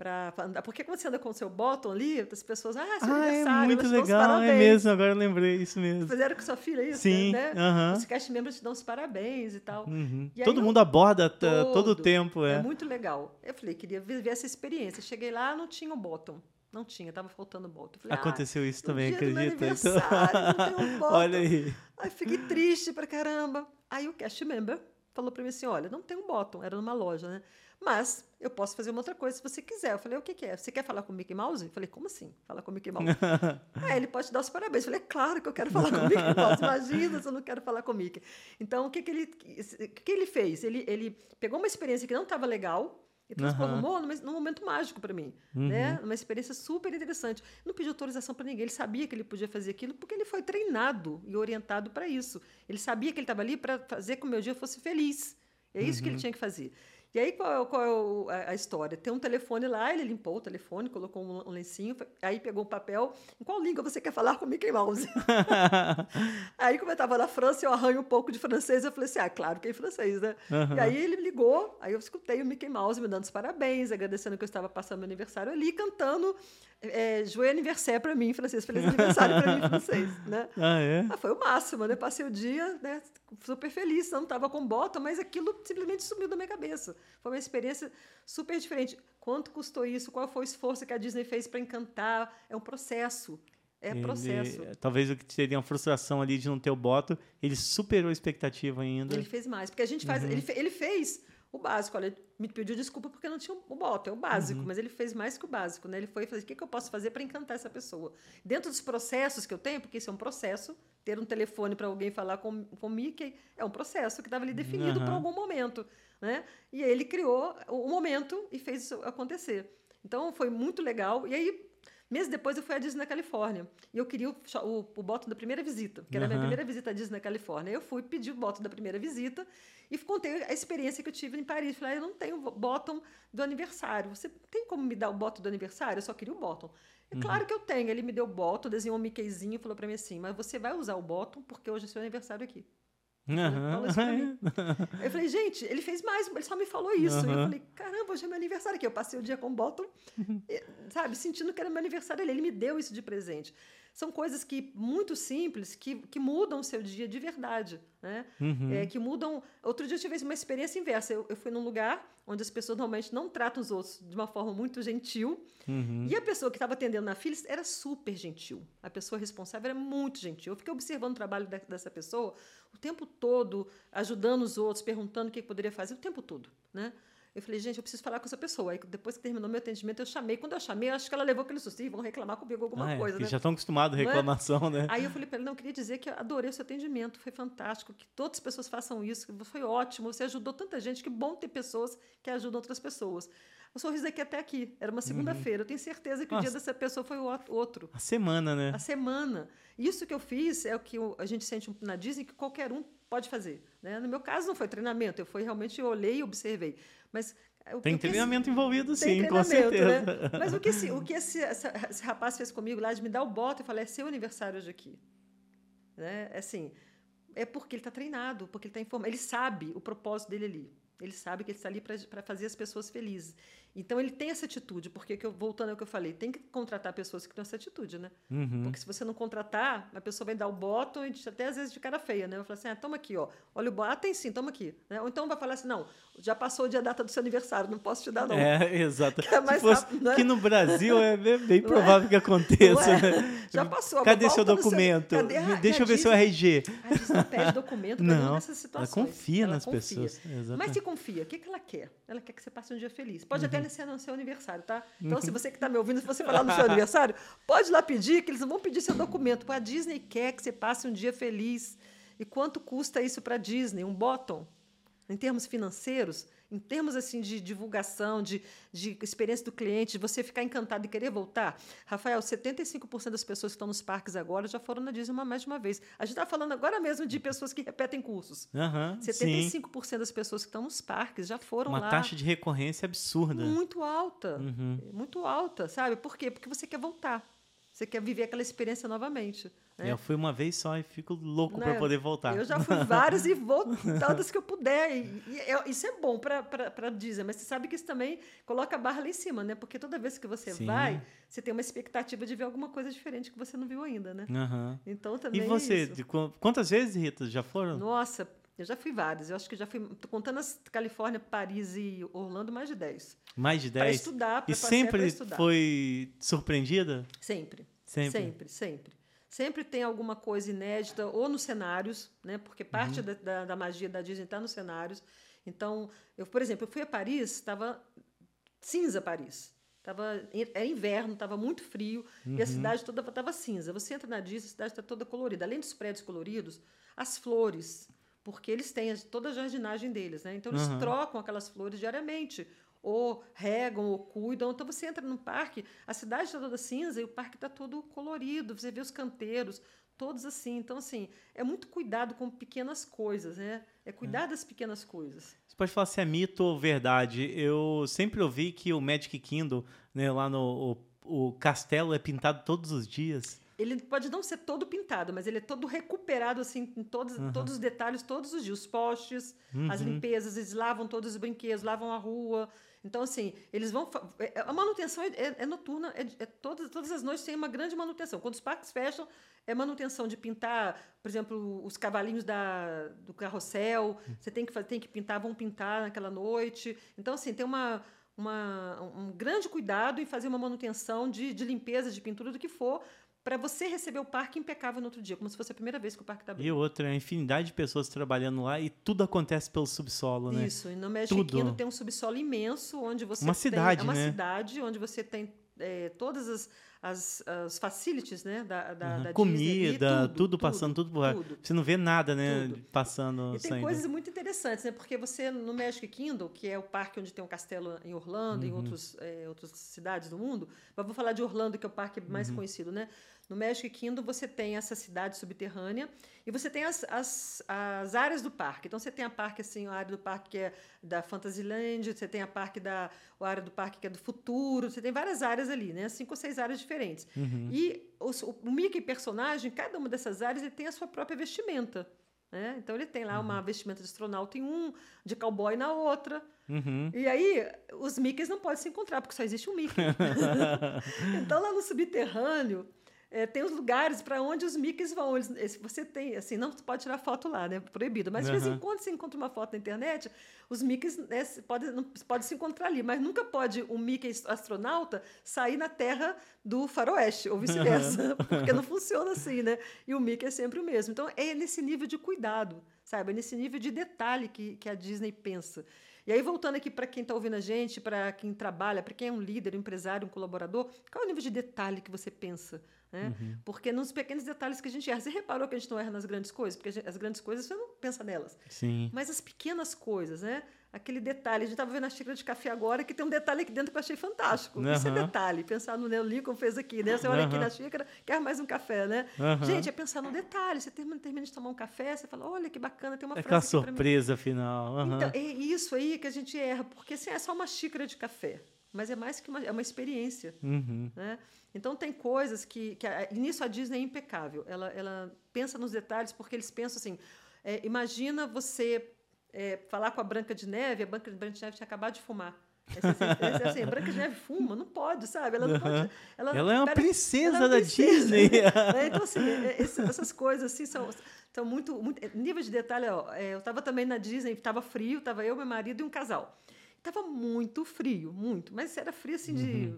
para andar. Porque quando você anda com o seu bottom ali, as pessoas, ah, seu Ah, é aniversário, muito dão os legal, é mesmo, agora eu lembrei, isso mesmo. Fizeram com sua filha isso, Sim, né? aham. Os cast members te dão os parabéns e tal. Uhum. E aí Todo eu- mundo aborda t- todo, o tempo, é. É muito legal. Eu falei, queria viver essa experiência. Cheguei lá, não tinha o bottom. Não tinha, tava faltando bottom. Eu Falei, ah, Aconteceu isso no também, acredita? aniversário, não tem um bottom. Olha aí. Aí fiquei triste pra caramba. Aí o cast member falou pra mim assim: olha, não tem um bottom, era numa loja, né? Mas eu posso fazer uma outra coisa se você quiser. Eu falei, o que, que é? Você quer falar com o Mickey Mouse? Eu falei, como assim? Falar com o Mickey Mouse? Aí ele pode te dar os parabéns. Eu falei, é claro que eu quero falar com o Mickey Mouse. Imagina se eu não quero falar com o Mickey. Então, o que, que, ele, o que, ele fez? Ele, ele pegou uma experiência que não estava legal e transformou num, num momento mágico para mim. Né? Uma experiência super interessante. Não pediu autorização para ninguém. Ele sabia que ele podia fazer aquilo porque ele foi treinado e orientado para isso. Ele sabia que ele estava ali para fazer com que o meu dia fosse feliz. É isso que ele tinha que fazer. E aí, qual, é qual é o- a, a história? Tem um telefone lá, ele limpou o telefone, colocou um, um lencinho, aí pegou um papel. Em qual língua você quer falar com o Mickey Mouse? aí, como eu estava na França, eu arranho um pouco de francês. Eu falei assim: ah, claro que é em francês, né? Aham. E aí ele ligou, aí eu escutei o Mickey Mouse me dando os parabéns, agradecendo que eu estava passando meu aniversário ali, cantando é, Joyeux anniversaire para mim em francês, feliz aniversário para mim em francês, né? ah, é? Ah, foi o máximo, né? Passei o dia né, super feliz, não estava com bota, mas aquilo simplesmente sumiu da minha cabeça. Foi uma experiência super diferente. Quanto custou isso? Qual foi o esforço que a Disney fez para encantar? É um processo. É Ele- processo. talvez o que teria uma frustração ali de não ter o boto, ele superou a expectativa ainda. Ele fez mais. Porque a gente faz. Uhum. Ele, ele fez o básico. Olha, me pediu desculpa porque não tinha o boto, é o básico, Uhum. mas ele fez mais que o básico, né? Ele foi fazer o que, que eu posso fazer para encantar essa pessoa. Dentro dos processos que eu tenho, porque isso é um processo, ter um telefone para alguém falar com, com o Mickey é um processo que estava ali definido Aham. por algum momento, né? E aí ele criou o momento e fez isso acontecer. Então foi muito legal. E aí Meses depois eu fui à Disney na Califórnia. E eu queria o, o, o bottom da primeira visita, que era a minha primeira visita à Disney na Califórnia. Eu fui pedir o bottom da primeira visita e contei a experiência que eu tive em Paris. Falei, ah, eu não tenho o bottom do aniversário. Você tem como me dar o bottom do aniversário? Eu só queria o bottom. É claro que eu tenho. Ele me deu o bottom, desenhou um Mickeyzinho e falou para mim assim, mas você vai usar o bottom porque hoje é seu aniversário aqui. Mim. Eu falei, gente, ele fez mais, ele só me falou isso. E eu falei, caramba, hoje é meu aniversário aqui. Eu passei o dia com o Bottom, sabe, sentindo que era meu aniversário. Ele, ele me deu isso de presente. São coisas que muito simples que, que mudam o seu dia de verdade, né? Uhum. É, que mudam. Outro dia eu tive uma experiência inversa. Eu, eu fui num lugar onde as pessoas normalmente não tratam os outros de uma forma muito gentil. Uhum. E a pessoa que estava atendendo na fila era super gentil. A pessoa responsável era muito gentil. Eu fiquei observando o trabalho de, dessa pessoa o tempo todo, ajudando os outros, perguntando o que poderia fazer, o tempo todo, né? Eu falei, gente, eu preciso falar com essa pessoa. Aí, depois que terminou meu atendimento, eu chamei. Quando eu chamei, eu acho que ela levou aquele susto. Vão reclamar comigo alguma ah, é, coisa, né? Já estão acostumados à é? reclamação, né? Aí eu falei para ele, não, eu queria dizer que eu adorei o seu atendimento, foi fantástico, que todas as pessoas façam isso, foi ótimo, você ajudou tanta gente, que bom ter pessoas que ajudam outras pessoas. O sorriso daqui até aqui, era uma segunda-feira. Eu tenho certeza que o dia Nossa. dessa pessoa foi outro-. A semana, né? A semana. Isso que eu fiz é o que a gente sente na Disney que qualquer um pode fazer. Né? No meu caso, não foi treinamento, eu fui realmente eu olhei e observei. Mas é, Tem o que esse- treinamento envolvido, sim, com treinamento, certeza. né? Mas o que, esse, o que esse, esse rapaz fez comigo lá de me dar o bote, eu falei, é seu aniversário hoje aqui. Né? É Assim, é porque ele está treinado, porque ele está informado. Ele sabe o propósito dele ali. Ele sabe que ele está ali para fazer as pessoas felizes. Então ele tem essa atitude, porque que eu, voltando ao que eu falei, tem que contratar pessoas que têm essa atitude, né? Uhum. Porque se você não contratar, a pessoa vai dar o bottom e até às vezes de cara feia, né? Vai falar assim: ah, toma aqui, ó. Olha o bottom. Ah, tem sim, toma aqui. Né? Ou então vai falar assim: não, já passou o dia da data do seu aniversário, não posso te dar, não. É, exato. Que é mais Se fosse rápido, né? que no Brasil é bem, bem Não provável que aconteça. É? né? Já passou. Cadê seu documento? Cadê a- Deixa eu ver seu RG. A Disney não pede documento Não, nenhuma dessas Ela situações. confia Ela nas confia. pessoas. Mas Exatamente. se confia, o que, que ela quer? Ela quer que você passe um dia feliz. Pode Uhum. até ser no seu aniversário, tá? Então, se você que está me ouvindo, se você falar no seu aniversário, pode lá pedir, que eles vão pedir seu documento. A Disney quer que você passe um dia feliz. E quanto custa isso para a Disney? Um bottom? Em termos financeiros, em termos assim de divulgação, de, de experiência do cliente, de você ficar encantado e querer voltar. Rafael, 75% das pessoas que estão nos parques agora já foram na Disney uma, mais de uma vez. A gente está falando agora mesmo de pessoas que repetem cursos. Sim. 75% das pessoas que estão nos parques já foram Uma lá. taxa de recorrência absurda. Muito alta. Uhum. Muito alta, sabe? Por quê? Porque você quer voltar. Você quer viver aquela experiência novamente. né? Eu fui uma vez só e fico louco para poder voltar. Eu já fui várias e vou tantas que eu puder. E, e é- isso é bom para Disney, mas você sabe que isso também coloca a barra lá em cima, né? Porque toda vez que você Sim. vai, você tem uma expectativa de ver alguma coisa diferente que você não viu ainda, né? Aham. Então também E é você, qu- quantas vezes, Rita, já foram? Nossa, eu já fui várias. Eu acho que já fui, tô contando as Califórnia, Paris e Orlando, mais de 10. Mais de Para 10? estudar, para E sempre para estudar. foi surpreendida? Sempre. Sempre. Sempre, sempre. Sempre tem alguma coisa inédita, ou nos cenários, né? Porque parte Uhum. da, da, da magia da Disney está nos cenários. Então, eu, por exemplo, eu fui a Paris, estava cinza Paris. Tava, era inverno, estava muito frio Uhum. e a cidade toda estava cinza. Você entra na Disney, a cidade está toda colorida. Além dos prédios coloridos, as flores, porque eles têm toda a jardinagem deles, né? Então eles Uhum. trocam aquelas flores diariamente, ou regam, ou cuidam. Então você entra no parque, a cidade está toda cinza e o parque está todo colorido. Você vê os canteiros, todos assim. Então assim é muito cuidado com pequenas coisas, né? É cuidar das pequenas coisas. Você pode falar se é mito ou verdade. Eu sempre ouvi que o Magic Kingdom, né, lá no o, o castelo é pintado todos os dias. Ele pode não ser todo pintado, mas ele é todo recuperado assim em todos, todos os detalhes, todos os dias. Os postes, as limpezas, eles lavam todos os brinquedos, lavam a rua. Então, assim, eles vão. fa- é- A manutenção é, é- é noturna, é, é todas, todas as noites tem uma grande manutenção. Quando os parques fecham, é manutenção de pintar, por exemplo, os cavalinhos da, do carrossel. Você tem que, tem que pintar, vão pintar naquela noite. Então, assim, tem uma. Uma, um grande cuidado em fazer uma manutenção de, de limpeza, de pintura, do que for, para você receber o parque impecável no outro dia, como se fosse a primeira vez que o parque está aberto. E outra, a infinidade de pessoas trabalhando lá e tudo acontece pelo subsolo, né? Isso, e no Magic Tudo. Kingdom tem um subsolo imenso, onde você Uma tem, cidade, é uma né? cidade onde você tem é, todas as, as, as facilities, né, da, da, Uhum. da Comida, Disney, e tudo, passando, tudo por tudo. Você não vê nada, né? Tudo. Passando E tem saindo. coisas muito interessantes, né? Porque você, no Magic Kingdom, que é o parque onde tem um castelo em Orlando, Uhum. em outros, eh, outras cidades do mundo, mas vou falar de Orlando, que é o parque mais Uhum. conhecido, né? No Magic Kingdom, você tem essa cidade subterrânea e você tem as, as, as áreas do parque. Então, você tem a parque, assim, a área do parque que é da Fantasyland, você tem a parque da a área do parque que é do futuro, você tem várias áreas ali, né? Cinco ou seis áreas diferentes. Uhum. E os- o, Mickey personagem, cada uma dessas áreas, ele tem a sua própria vestimenta. Né? Então ele tem lá uma uhum. vestimenta de astronauta em um, de cowboy na outra. Uhum. E aí os Mickeys não podem se encontrar, porque só existe um Mickey. então lá no subterrâneo é, tem os lugares para onde os Mickeys vão. Eles, você tem, assim, não pode tirar foto lá, né? Proibido. Mas de vez em quando você encontra uma foto na internet, os Mickeys né, podem pode se encontrar ali. Mas nunca pode um Mickey astronauta sair na Terra do faroeste, ou vice-versa. porque não funciona assim, né? E o Mickey é sempre o mesmo. Então, é nesse nível de cuidado, sabe? É nesse nível de detalhe que, que a Disney pensa. E aí, voltando aqui para quem está ouvindo a gente, para quem trabalha, para quem é um líder, um empresário, um colaborador, qual é o nível de detalhe que você pensa? Né? Uhum. Porque nos pequenos detalhes que a gente erra. Você reparou que a gente não erra nas grandes coisas? Porque gente, as grandes coisas você não pensa nelas. Sim. Mas as pequenas coisas, né? Aquele detalhe. A gente estava vendo a xícara de café agora que tem um detalhe aqui dentro que eu achei fantástico. Uhum. Isso é detalhe. Pensar no Neo Lincoln fez aqui, né? Você olha uhum. aqui na xícara, quer mais um café, né? Gente, é pensar no detalhe. Você termina, termina de tomar um café, você fala, olha que bacana, tem uma é frase. Aquela surpresa final. Então, é isso aí que a gente erra. Porque assim, é só uma xícara de café mas é mais que uma, é uma experiência. Uhum. Né? Então, tem coisas que. que a, nisso a Disney é impecável. Ela, ela pensa nos detalhes, porque eles pensam assim: é, imagina você é, falar com a Branca de Neve, a Branca, de Neve tinha acabado de fumar. É assim, assim, a Branca de Neve fuma, não pode, sabe? Ela, não pode, ela, ela é uma princesa ela é uma da princesa, Disney. Né? Então, assim, é, essas coisas assim são, são muito, muito. Nível de detalhe, ó, eu estava também na Disney, estava frio, estava eu, meu marido e um casal. Estava muito frio, muito. Mas era frio assim de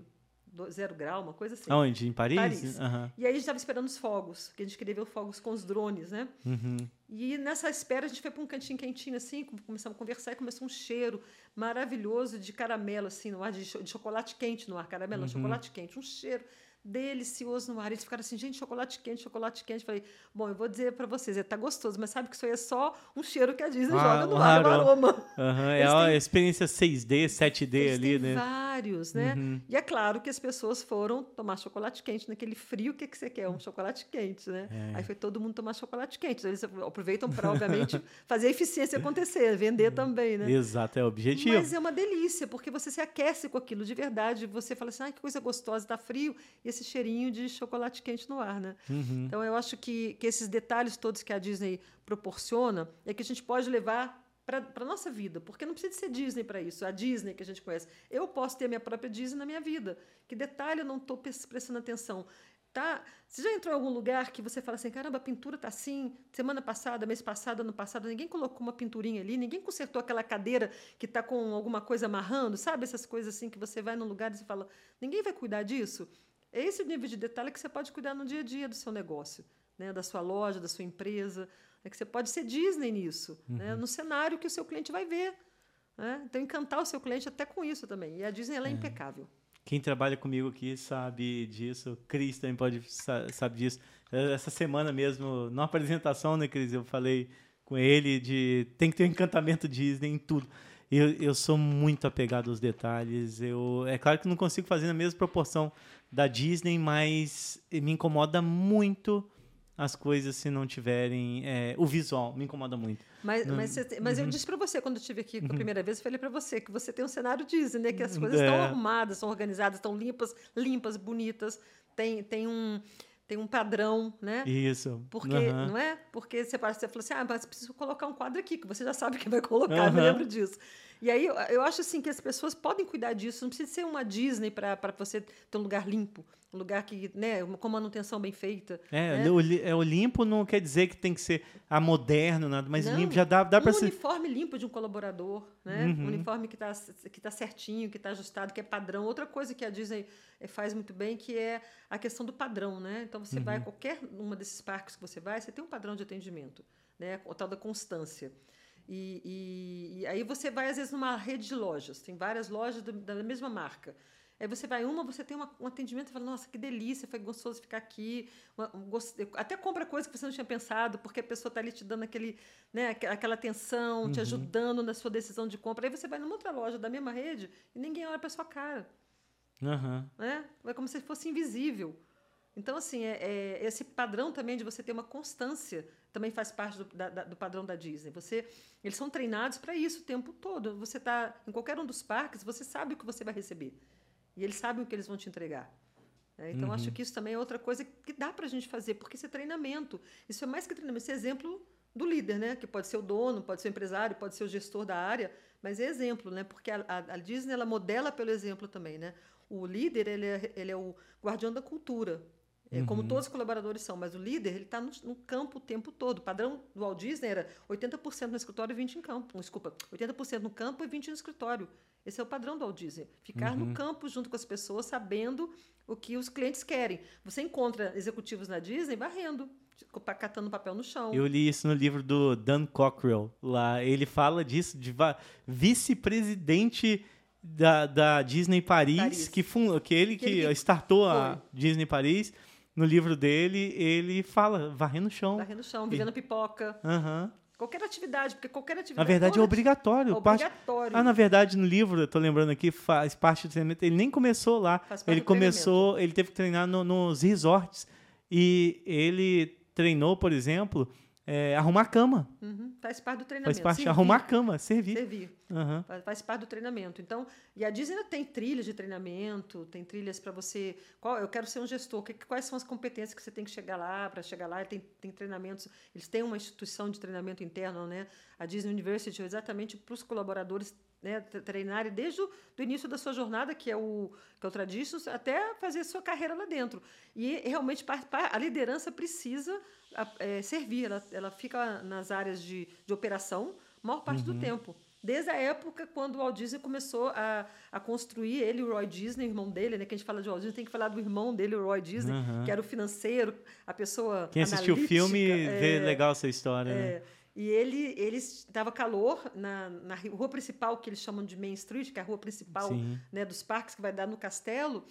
uhum. zero grau, uma coisa assim. Onde? Em Paris? Paris. Uhum. E aí a gente estava esperando os fogos, que a gente queria ver os fogos com os drones, né? Uhum. E nessa espera a gente foi para um cantinho quentinho assim, começamos a conversar e começou um cheiro maravilhoso de caramelo assim no ar, de, chocolate quente no ar, caramelo, uhum. chocolate quente, um cheiro delicioso no ar. Eles ficaram assim, gente, chocolate quente, chocolate quente. Falei, bom, eu vou dizer para vocês, é, tá gostoso, mas sabe que isso aí é só um cheiro que a Disney ah, joga no ar, um aroma. Uhum, é a têm, experiência 6D, 7D ali, né? vários, né? Uhum. E é claro que as pessoas foram tomar chocolate quente naquele frio, o que, que você quer? Um chocolate quente, né? É. Aí foi todo mundo tomar chocolate quente. Eles aproveitam para, obviamente, fazer a eficiência acontecer, vender também, né? Exato, é o objetivo. Mas é uma delícia, porque você se aquece com aquilo de verdade. Você fala assim, ah, que coisa gostosa, tá frio. E esse cheirinho de chocolate quente no ar, né? Uhum. Então eu acho que, que esses detalhes todos que a Disney proporciona é que a gente pode levar para a nossa vida, porque não precisa ser Disney para isso, a Disney que a gente conhece. Eu posso ter a minha própria Disney na minha vida. Que detalhe eu não estou prestando atenção. Tá? Você já entrou em algum lugar que você fala assim, caramba, a pintura tá assim, semana passada, mês passado, ano passado, ninguém colocou uma pinturinha ali, ninguém consertou aquela cadeira que está com alguma coisa amarrando, sabe? Essas coisas assim que você vai num lugar e você fala, ninguém vai cuidar disso? É esse nível de detalhe que você pode cuidar no dia a dia do seu negócio, né? da sua loja, da sua empresa. É que você pode ser Disney nisso, né? uhum. né? no cenário que o seu cliente vai ver. Né? Então, encantar o seu cliente até com isso também. E a Disney ela é, é. impecável. Quem trabalha comigo aqui sabe disso. Cris também pode sabe disso. Essa semana mesmo, na apresentação, né, Cris? Eu falei com ele de tem que ter um encantamento Disney em tudo. Eu, eu sou muito apegado aos detalhes. Eu, é claro que não consigo fazer na mesma proporção da Disney, mas me incomoda muito as coisas se não tiverem é, o visual me incomoda muito mas, mas, você, mas uhum. eu disse para você quando eu estive aqui pela uhum. primeira vez eu falei para você que você tem um cenário Disney né que as coisas é. estão arrumadas estão organizadas estão limpas limpas bonitas tem tem um tem um padrão, né? Isso. Porque, uhum. não é? Porque você, você falou assim, ah, mas preciso colocar um quadro aqui, que você já sabe que vai colocar, uhum. me lembro disso. E aí eu, eu acho assim que as pessoas podem cuidar disso, não precisa ser uma Disney para você ter um lugar limpo um lugar que, né, com manutenção bem feita. É, né? o, é, o limpo não quer dizer que tem que ser a moderno, nada, mas não, limpo já dá, dá um para ser. Um uniforme limpo de um colaborador, né? Uhum. Um uniforme que está que tá certinho, que está ajustado, que é padrão. Outra coisa que a Disney eh, faz muito bem, que é a questão do padrão, né? Então você uhum. vai a qualquer uma desses parques que você vai, você tem um padrão de atendimento, né? O tal da constância. E, e, e aí você vai às vezes numa rede de lojas, tem várias lojas do, da mesma marca. Aí você vai uma, você tem uma, um atendimento e fala, nossa, que delícia, foi gostoso ficar aqui. Uma, um, até compra coisa que você não tinha pensado, porque a pessoa está ali te dando aquele, né, aquela atenção, uhum. te ajudando na sua decisão de compra. Aí você vai numa outra loja da mesma rede e ninguém olha para sua cara. Uhum. Né? É como se fosse invisível. Então, assim, é, é, esse padrão também de você ter uma constância também faz parte do, da, do padrão da Disney. Você, eles são treinados para isso o tempo todo. Você está em qualquer um dos parques, você sabe o que você vai receber. E eles sabem o que eles vão te entregar. É, então, uhum. acho que isso também é outra coisa que dá para a gente fazer, porque isso é treinamento. Isso é mais que treinamento, isso é exemplo do líder, né? Que pode ser o dono, pode ser o empresário, pode ser o gestor da área, mas é exemplo, né? Porque a, a, a Disney ela modela pelo exemplo também, né? O líder ele é, ele é o guardião da cultura, uhum. como todos os colaboradores são, mas o líder ele está no, no, campo o tempo todo. O padrão do Walt Disney era 80% no escritório e 20% em campo. Desculpa, 80% no campo e 20% no escritório. Esse é o padrão do Walt Disney. Ficar uhum. no campo junto com as pessoas, sabendo o que os clientes querem. Você encontra executivos na Disney varrendo, catando papel no chão. Eu li isso no livro do Dan Cockrell. Lá ele fala disso, de vice-presidente da, da Disney Paris, Paris. Que, que ele que, que ele startou foi. a Disney Paris no livro dele, ele fala, varrendo o chão. Varrendo o chão, vivendo e... pipoca. Uhum. Qualquer atividade, porque qualquer atividade. Na verdade, é obrigatório. É obrigatório. Ah, na verdade, no livro, eu tô lembrando aqui, faz parte do treinamento. Ele nem começou lá. ele começou, ele teve que treinar no, nos resorts. E ele treinou, por exemplo, é, arrumar cama. Uhum. Faz parte do treinamento. Faz parte, servir. arrumar cama, servir. Servir. Uhum. Faz, faz, parte do treinamento. Então, e a Disney tem trilhas de treinamento, tem trilhas para você. Qual, eu quero ser um gestor. Que, quais são as competências que você tem que chegar lá para chegar lá? Tem, tem treinamentos. Eles têm uma instituição de treinamento interno, né? A Disney University, exatamente para os colaboradores né, treinarem desde o do início da sua jornada, que é o, que é o Traditions, até fazer sua carreira lá dentro. E realmente a liderança precisa é, servir, ela, ela fica nas áreas de, de operação maior parte uhum. do tempo. Desde a época quando o Walt Disney começou a, a construir, ele o Roy Disney, irmão dele, né? Que a gente fala de Walt Disney, tem que falar do irmão dele, o Roy Disney, uhum. que era o financeiro, a pessoa. Quem assistiu o filme é, vê legal essa história, é, né? E ele, ele dava calor na, na rua principal, que eles chamam de Main Street, que é a rua principal né, dos parques, que vai dar no castelo.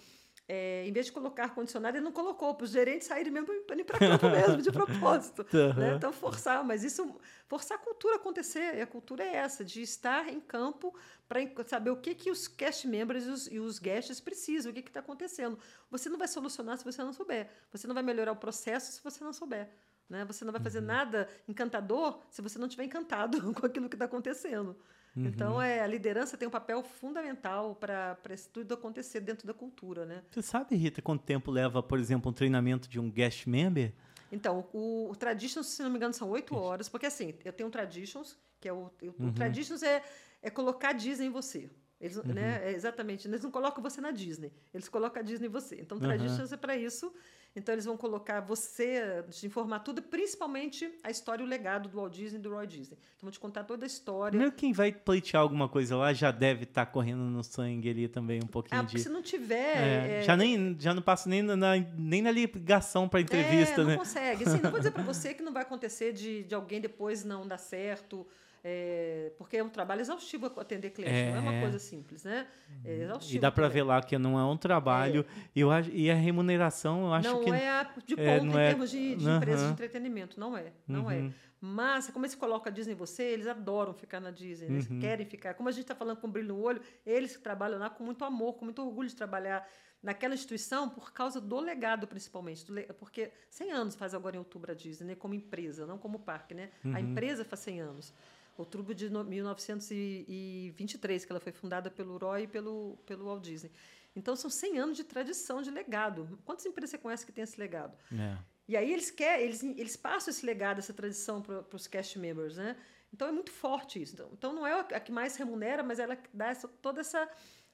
É, em vez de colocar ar-condicionado, ele não colocou, para os gerentes saírem mesmo para ir para campo mesmo, de propósito. Uhum. Né? Então, forçar, mas isso, forçar a cultura acontecer. E a cultura é essa, de estar em campo para saber o que, que os cast members e os, e os guests precisam, o que está acontecendo. Você não vai solucionar se você não souber. Você não vai melhorar o processo se você não souber. Né? Você não vai fazer uhum. nada encantador se você não estiver encantado com aquilo que está acontecendo. Uhum. Então, é, a liderança tem um papel fundamental para isso tudo acontecer dentro da cultura. Né? Você sabe, Rita, quanto tempo leva, por exemplo, um treinamento de um guest member? Então, o, o Traditions, se não me engano, são oito horas, porque assim, eu tenho um Traditions, que é o. Uhum. O Traditions é, é colocar Disney em você. Eles, uhum. né, é exatamente. Eles não colocam você na Disney, eles colocam a Disney em você. Então, Traditions é para isso. Então eles vão colocar você, te informar tudo, principalmente a história e o legado do Walt Disney e do Roy Disney. Então vão te contar toda a história. Primeiro quem vai pleitear alguma coisa lá já deve estar tá correndo no sangue ali também um pouquinho ah, de... se não tiver... É, é... Já, nem, já não passa nem na, nem na ligação para entrevista, é, não né? não consegue. Assim, não vou dizer para você que não vai acontecer de, de alguém depois não dar certo é, porque é um trabalho exaustivo atender cliente, é. não é uma coisa simples, né? É exaustivo. E dá para ver lá que não é um trabalho. É. E, eu, e a remuneração, eu acho não que. Não é de é, ponta em é termos de, de uhum. empresa de entretenimento, não é. Não é. uhum. é. Mas, como eles colocam a Disney em você, eles adoram ficar na Disney, eles uhum. querem ficar. Como a gente está falando com brilho no olho, eles trabalham lá com muito amor, com muito orgulho de trabalhar naquela instituição por causa do legado, principalmente. Do le... Porque 100 anos faz agora em outubro a Disney, né? como empresa, não como parque. Né? A uhum. empresa faz 100 anos outubro de 1923, que ela foi fundada pelo Roy e pelo, pelo Walt Disney. Então, são 100 anos de tradição, de legado. Quantas empresas você conhece que tem esse legado? É. E aí eles querem, eles, eles passam esse legado, essa tradição para os cast members, né? Então é muito forte isso. Então, então não é a que mais remunera, mas ela dá essa, toda essa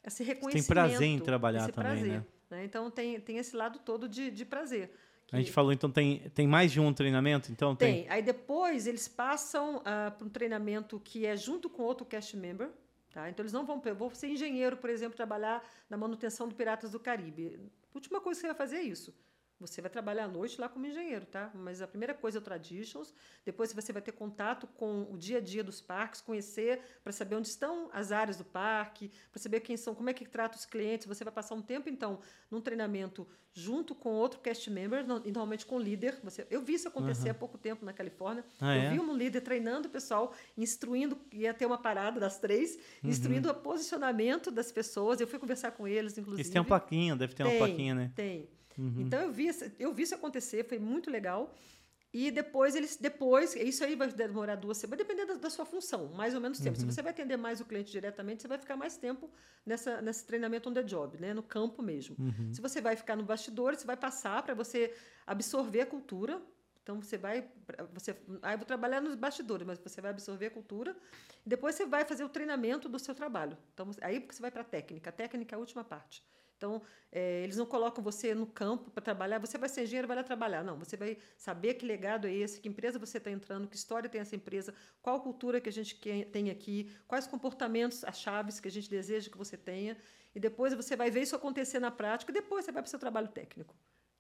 esse reconhecimento. Tem prazer em trabalhar também, prazer, né? né? Então tem, tem esse lado todo de, de prazer. Que... A gente falou, então, tem, tem mais de um treinamento? Então tem. tem. Aí depois eles passam uh, para um treinamento que é junto com outro cast member. Tá? Então eles não vão. Eu vou ser engenheiro, por exemplo, trabalhar na manutenção do Piratas do Caribe. A última coisa que você vai fazer é isso. Você vai trabalhar à noite lá como engenheiro, tá? Mas a primeira coisa é o traditions, depois você vai ter contato com o dia a dia dos parques, conhecer para saber onde estão as áreas do parque, para saber quem são, como é que trata os clientes. Você vai passar um tempo então num treinamento junto com outro cast member, normalmente com líder. Você, eu vi isso acontecer uhum. há pouco tempo na Califórnia. Ah, eu é? vi um líder treinando o pessoal, instruindo, ia ter uma parada das três, uhum. instruindo o posicionamento das pessoas. Eu fui conversar com eles, inclusive. Isso tem uma plaquinha, deve ter tem, uma plaquinha, né? Tem. Uhum. Então eu vi, eu vi isso acontecer, foi muito legal. E depois eles, depois, isso aí vai demorar duas semanas, vai depender da, da, sua função, mais ou menos tempo. Uhum. Se você vai atender mais o cliente diretamente, você vai ficar mais tempo nessa, nesse treinamento on the job, né? no campo mesmo. Uhum. Se você vai ficar no bastidor, você vai passar para você absorver a cultura, Então você vai, você, ah, eu vou trabalhar nos bastidores, mas você vai absorver a cultura. Depois você vai fazer o treinamento do seu trabalho. Então aí você vai para a técnica. A técnica é a última parte. Então, é, eles não colocam você no campo para trabalhar, você vai ser engenheiro, vai lá trabalhar. Não, você vai saber que legado é esse, que empresa você está entrando, que história tem essa empresa, qual cultura que a gente tem aqui, quais comportamentos, as chaves que a gente deseja que você tenha. E depois você vai ver isso acontecer na prática e depois você vai para o seu trabalho técnico.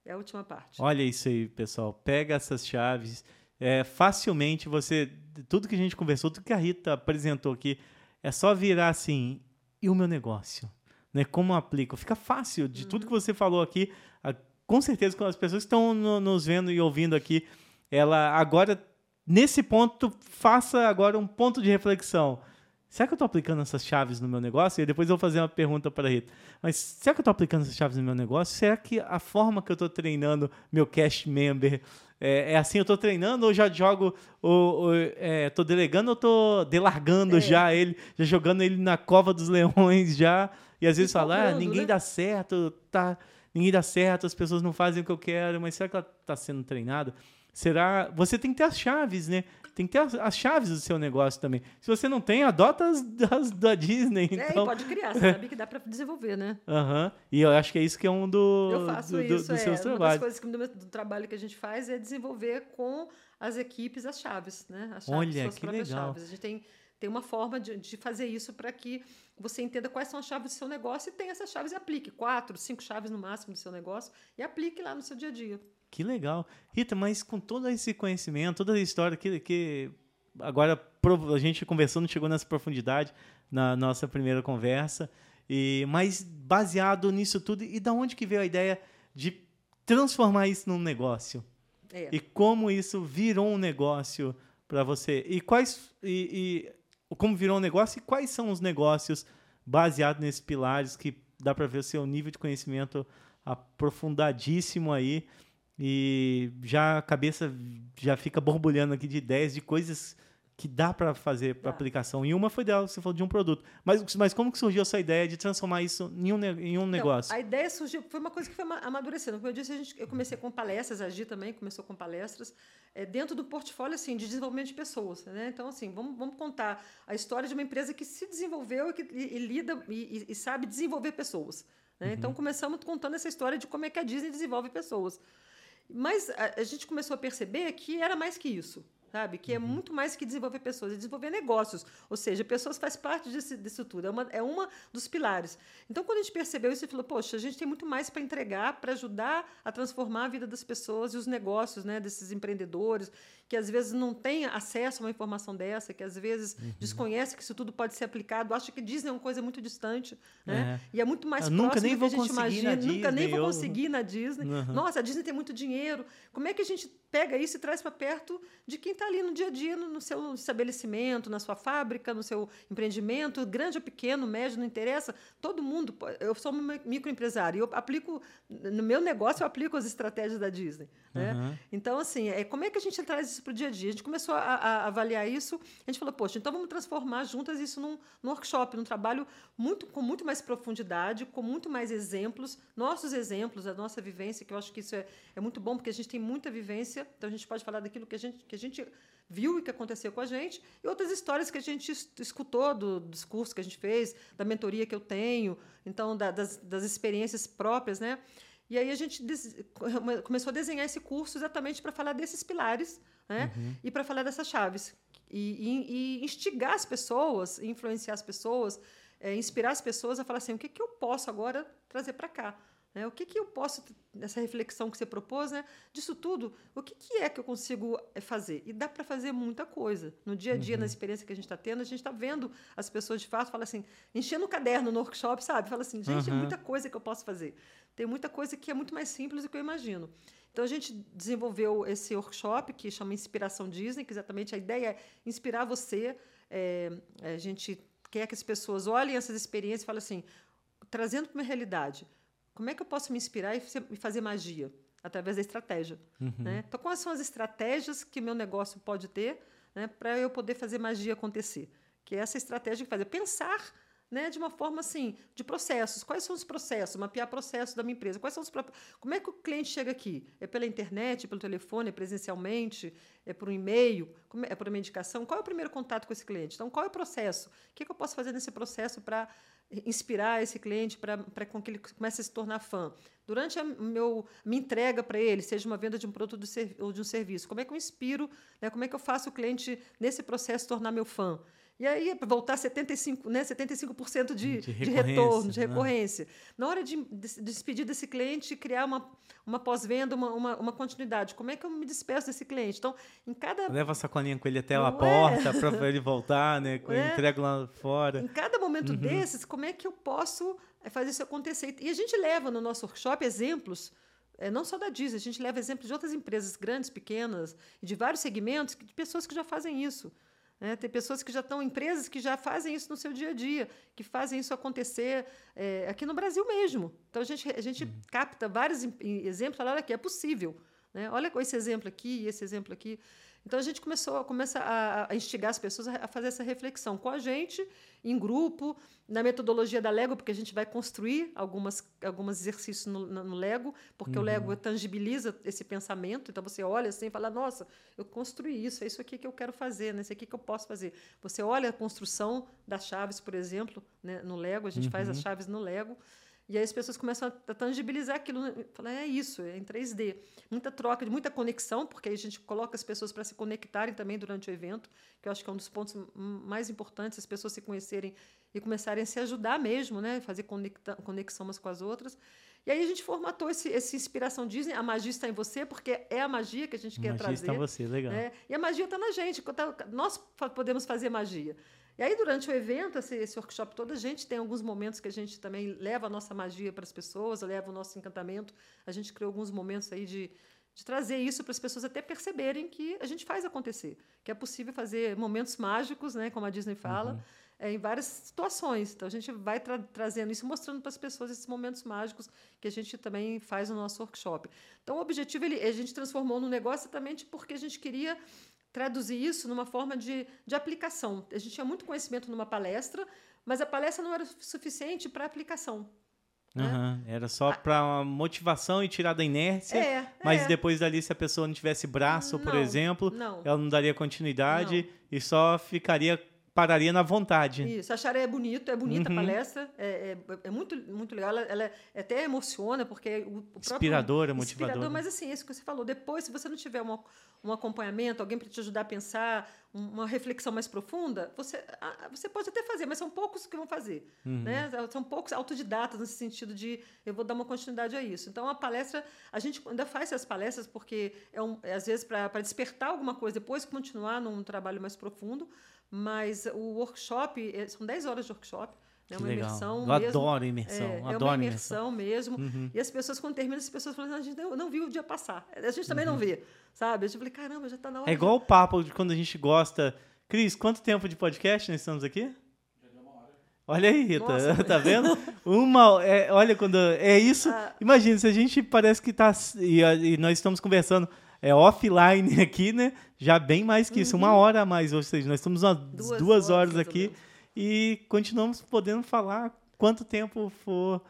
É a última parte. Olha isso aí, pessoal. Pega essas chaves. É, facilmente você. Tudo que a gente conversou, tudo que a Rita apresentou aqui, é só virar assim. E o meu negócio? Né? Como aplico? Fica fácil de uhum. tudo que você falou aqui. Com certeza, com as pessoas que estão no, nos vendo e ouvindo aqui, ela agora, nesse ponto, faça agora um ponto de reflexão. Será que eu estou aplicando essas chaves no meu negócio? E depois eu vou fazer uma pergunta para a Rita. Mas será que eu estou aplicando essas chaves no meu negócio? Será que a forma que eu estou treinando meu cash member é, é, assim? Eu estou treinando ou já jogo, ou, estou é, delegando ou estou delargando é. já ele, já jogando ele na cova dos leões já? E às vezes fala, ah, ninguém né? dá certo, tá, ninguém dá certo, as pessoas não fazem o que eu quero, mas será que ela está sendo treinada? Será? Você tem que ter as chaves, né? Tem que ter as, as, chaves do seu negócio também. Se você não tem, adota as, as da Disney. Então... É, e então. pode criar, você sabe que dá para desenvolver, né? Aham. Uhum. E eu acho que é isso que é um do, eu faço do, isso, do, é. seus trabalhos. Uma das coisas que, do, do, trabalho que a gente faz é desenvolver com as equipes as chaves, né? As chaves, Olha, suas que próprias legal. chaves. A gente tem tem uma forma de, de fazer isso para que você entenda quais são as chaves do seu negócio e tenha essas chaves e aplique. Quatro, cinco chaves no máximo do seu negócio e aplique lá no seu dia a dia. Que legal. Rita, mas com todo esse conhecimento, toda a história que, que agora a gente conversando chegou nessa profundidade na nossa primeira conversa, e mas baseado nisso tudo, e da onde que veio a ideia de transformar isso num negócio? É. E como isso virou um negócio para você? E quais e, como virou um negócio e quais são os negócios baseados nesses pilares que dá para ver o seu nível de conhecimento aprofundadíssimo aí. E já a cabeça já fica borbulhando aqui de ideias de coisas que dá para fazer para aplicação. E uma foi dela, você falou de um produto. Mas, mas como que surgiu essa ideia de transformar isso em um, em um então, negócio? A ideia surgiu, foi uma coisa que foi amadurecendo. Como eu disse, a gente, eu comecei com palestras, a Gi também começou com palestras, é, dentro do portfólio assim, de desenvolvimento de pessoas. Né? Então, assim, vamos, vamos contar a história de uma empresa que se desenvolveu e, que, e, e lida e, e, sabe desenvolver pessoas. Né? Uhum. Então, começamos contando essa história de como é que a Disney desenvolve pessoas. Mas a, a gente começou a perceber que era mais que isso sabe? Que é uhum. muito mais que desenvolver pessoas, é desenvolver negócios. Ou seja, pessoas faz parte disso, disso tudo. É uma, é uma dos pilares. Então, quando a gente percebeu isso, a gente falou, poxa, a gente tem muito mais para entregar, para ajudar a transformar a vida das pessoas e os negócios né, desses empreendedores que às vezes não tem acesso a uma informação dessa, que às vezes uhum. desconhece que isso tudo pode ser aplicado, acha que Disney é uma coisa muito distante, né? É. E é muito mais eu próximo do que a gente imagina. Nunca nem vou conseguir na Disney. Uhum. Nossa, a Disney tem muito dinheiro. Como é que a gente pega isso e traz para perto de quem está ali no dia a dia, no, seu estabelecimento, na sua fábrica, no seu empreendimento, grande ou pequeno, médio, não interessa. Todo mundo. Eu sou um microempresário e eu aplico no meu negócio eu aplico as estratégias da Disney. Né? Uhum. Então assim, é como é que a gente traz isso para o dia a dia? A gente começou a, a, avaliar isso. A gente falou, poxa, então vamos transformar juntas isso num, num workshop, num trabalho muito com muito mais profundidade, com muito mais exemplos, nossos exemplos, a nossa vivência, que eu acho que isso é, é muito bom porque a gente tem muita vivência. Então a gente pode falar daquilo que a gente que a gente viu e que aconteceu com a gente, e outras histórias que a gente escutou do, dos cursos que a gente fez, da mentoria que eu tenho, então da, das, das experiências próprias, né? E aí a gente começou a desenhar esse curso exatamente para falar desses pilares né? Uhum. e para falar dessas chaves. E, e, e, instigar as pessoas, influenciar as pessoas, é, inspirar as pessoas a falar assim: o que, que eu posso agora trazer para cá? Né? O que, que eu posso, nessa reflexão que você propôs, né? disso tudo, o que, que é que eu consigo é, fazer? E dá para fazer muita coisa. No dia a dia, uhum. na experiência que a gente está tendo, a gente está vendo as pessoas de fato, fala assim, enchendo o caderno no workshop, sabe? Fala assim, gente, uhum. muita coisa que eu posso fazer. Tem muita coisa que é muito mais simples do que eu imagino. Então a gente desenvolveu esse workshop que chama Inspiração Disney, que exatamente a ideia é inspirar você. É, a gente quer que as pessoas olhem essas experiências e falem assim, trazendo para uma realidade, como é que eu posso me inspirar e fazer magia? Através da estratégia. Uhum. Né? Então, quais são as estratégias que meu negócio pode ter né, para eu poder fazer magia acontecer? Que é essa estratégia que faz é pensar né, de uma forma assim, de processos. Quais são os processos? Mapear processos da minha empresa. Quais são os Como é que o cliente chega aqui? É pela internet, é pelo telefone, é presencialmente, é por um e-mail, é por uma indicação? Qual é o primeiro contato com esse cliente? Então, qual é o processo? O que, é que eu posso fazer nesse processo para inspirar esse cliente para com que ele comece a se tornar fã. Durante a meu, minha entrega para ele, seja uma venda de um produto ou de um serviço, como é que eu inspiro, né, como é que eu faço o cliente, nesse processo, tornar meu fã? E aí, para voltar 75%, né, 75% de, de, de retorno, de né? recorrência. Né? Na hora de, de despedir desse cliente, criar uma, uma pós-venda, uma, uma, uma, continuidade. Como é que eu me despeço desse cliente? Então, em cada. Leva a sacolinha com ele até a porta é? para ele voltar, né? É? Entrego lá fora. Em cada momento uhum. desses, como é que eu posso eh, fazer isso acontecer? E a gente leva no nosso workshop exemplos. É, não só da Disney, a gente leva exemplos de outras empresas grandes, pequenas, de vários segmentos, de pessoas que já fazem isso. Né? Tem pessoas que já estão, empresas que já fazem isso no seu dia a dia, que fazem isso acontecer é, aqui no Brasil mesmo. Então a gente, a gente uhum. capta vários exemplos e fala: olha aqui, é possível. Né? Olha esse exemplo aqui e esse exemplo aqui. Então a gente começou começa a, a instigar as pessoas a fazer essa reflexão com a gente, em grupo, na metodologia da Lego, porque a gente vai construir algumas, alguns exercícios no, no Lego, porque uhum. o Lego tangibiliza esse pensamento. Então você olha assim e fala: Nossa, eu construí isso, é isso aqui que eu quero fazer, né? isso aqui que eu posso fazer. Você olha a construção das chaves, por exemplo, né? no Lego, a gente uhum. faz as uhum. chaves no Lego. E aí as pessoas começam a tangibilizar aquilo. Né? Falar, é isso, é em 3D. Muita troca, muita conexão, porque aí a gente coloca as pessoas para se conectarem também durante o evento, que eu acho que é um dos pontos mais importantes, as pessoas se conhecerem e começarem a se ajudar mesmo, né? fazer conexão umas com as outras. E aí a gente formatou esse, essa inspiração Disney, a magia está em você, porque é a magia que a gente quer magia trazer. Magia está em você, legal. Né? E a magia está na gente, tá, nós podemos fazer magia. E aí, durante o evento, esse, esse, workshop todo, a gente tem alguns momentos que a gente também leva a nossa magia para as pessoas, leva o nosso encantamento. A gente criou alguns momentos aí de, de trazer isso para as pessoas até perceberem que a gente faz acontecer, que é possível fazer momentos mágicos, né, como a Disney fala, uhum. é, em várias situações. Então, a gente vai tra trazendo isso, mostrando para as pessoas esses momentos mágicos que a gente também faz no nosso workshop. Então, o objetivo, ele, a gente transformou no negócio exatamente porque a gente queria traduzir isso numa forma de, de aplicação. A gente tinha muito conhecimento numa palestra, mas a palestra não era suficiente para aplicação. Uhum, era só para motivação e tirar da inércia. É, mas é. depois dali, se a pessoa não tivesse braço, não, por exemplo, não. ela não daria continuidade não. e só ficaria pararia na vontade. Isso, acharia é bonito, é bonita uhum. a palestra, é, é, é, muito, muito legal, ela, ela é, até emociona, porque o, o Inspiradora, motivadora. Inspirador, mas assim, isso que você falou, depois, se você não tiver uma, um acompanhamento, alguém para te ajudar a pensar, uma reflexão mais profunda, você, você pode até fazer, mas são poucos que vão fazer. Uhum. Né? São poucos autodidatas nesse sentido de eu vou dar uma continuidade a isso. Então, a palestra, a gente ainda faz essas palestras porque é, um, é às vezes para despertar alguma coisa, depois continuar num trabalho mais profundo, mas o workshop, é, são 10 horas de workshop, é uma legal. imersão Eu mesmo. adoro imersão. É, adoro é uma imersão, mesmo. Uhum. E as pessoas, quando terminam, as pessoas falam, a gente não, não viu o dia passar. A gente também uhum. não vê, sabe? Eu falei, caramba, já está na hora. É igual o papo de quando a gente gosta. Cris, quanto tempo de podcast nós estamos aqui? Olha aí, Rita, Nossa, tá vendo? Uma, é, olha quando é isso. Ah. Imagina se a gente parece que tá e, e, nós estamos conversando é offline aqui, né? Já bem mais que uhum. isso, uma uhum. hora a mais, ou seja, nós estamos umas duas, duas horas, horas aqui e continuamos podendo falar quanto tempo for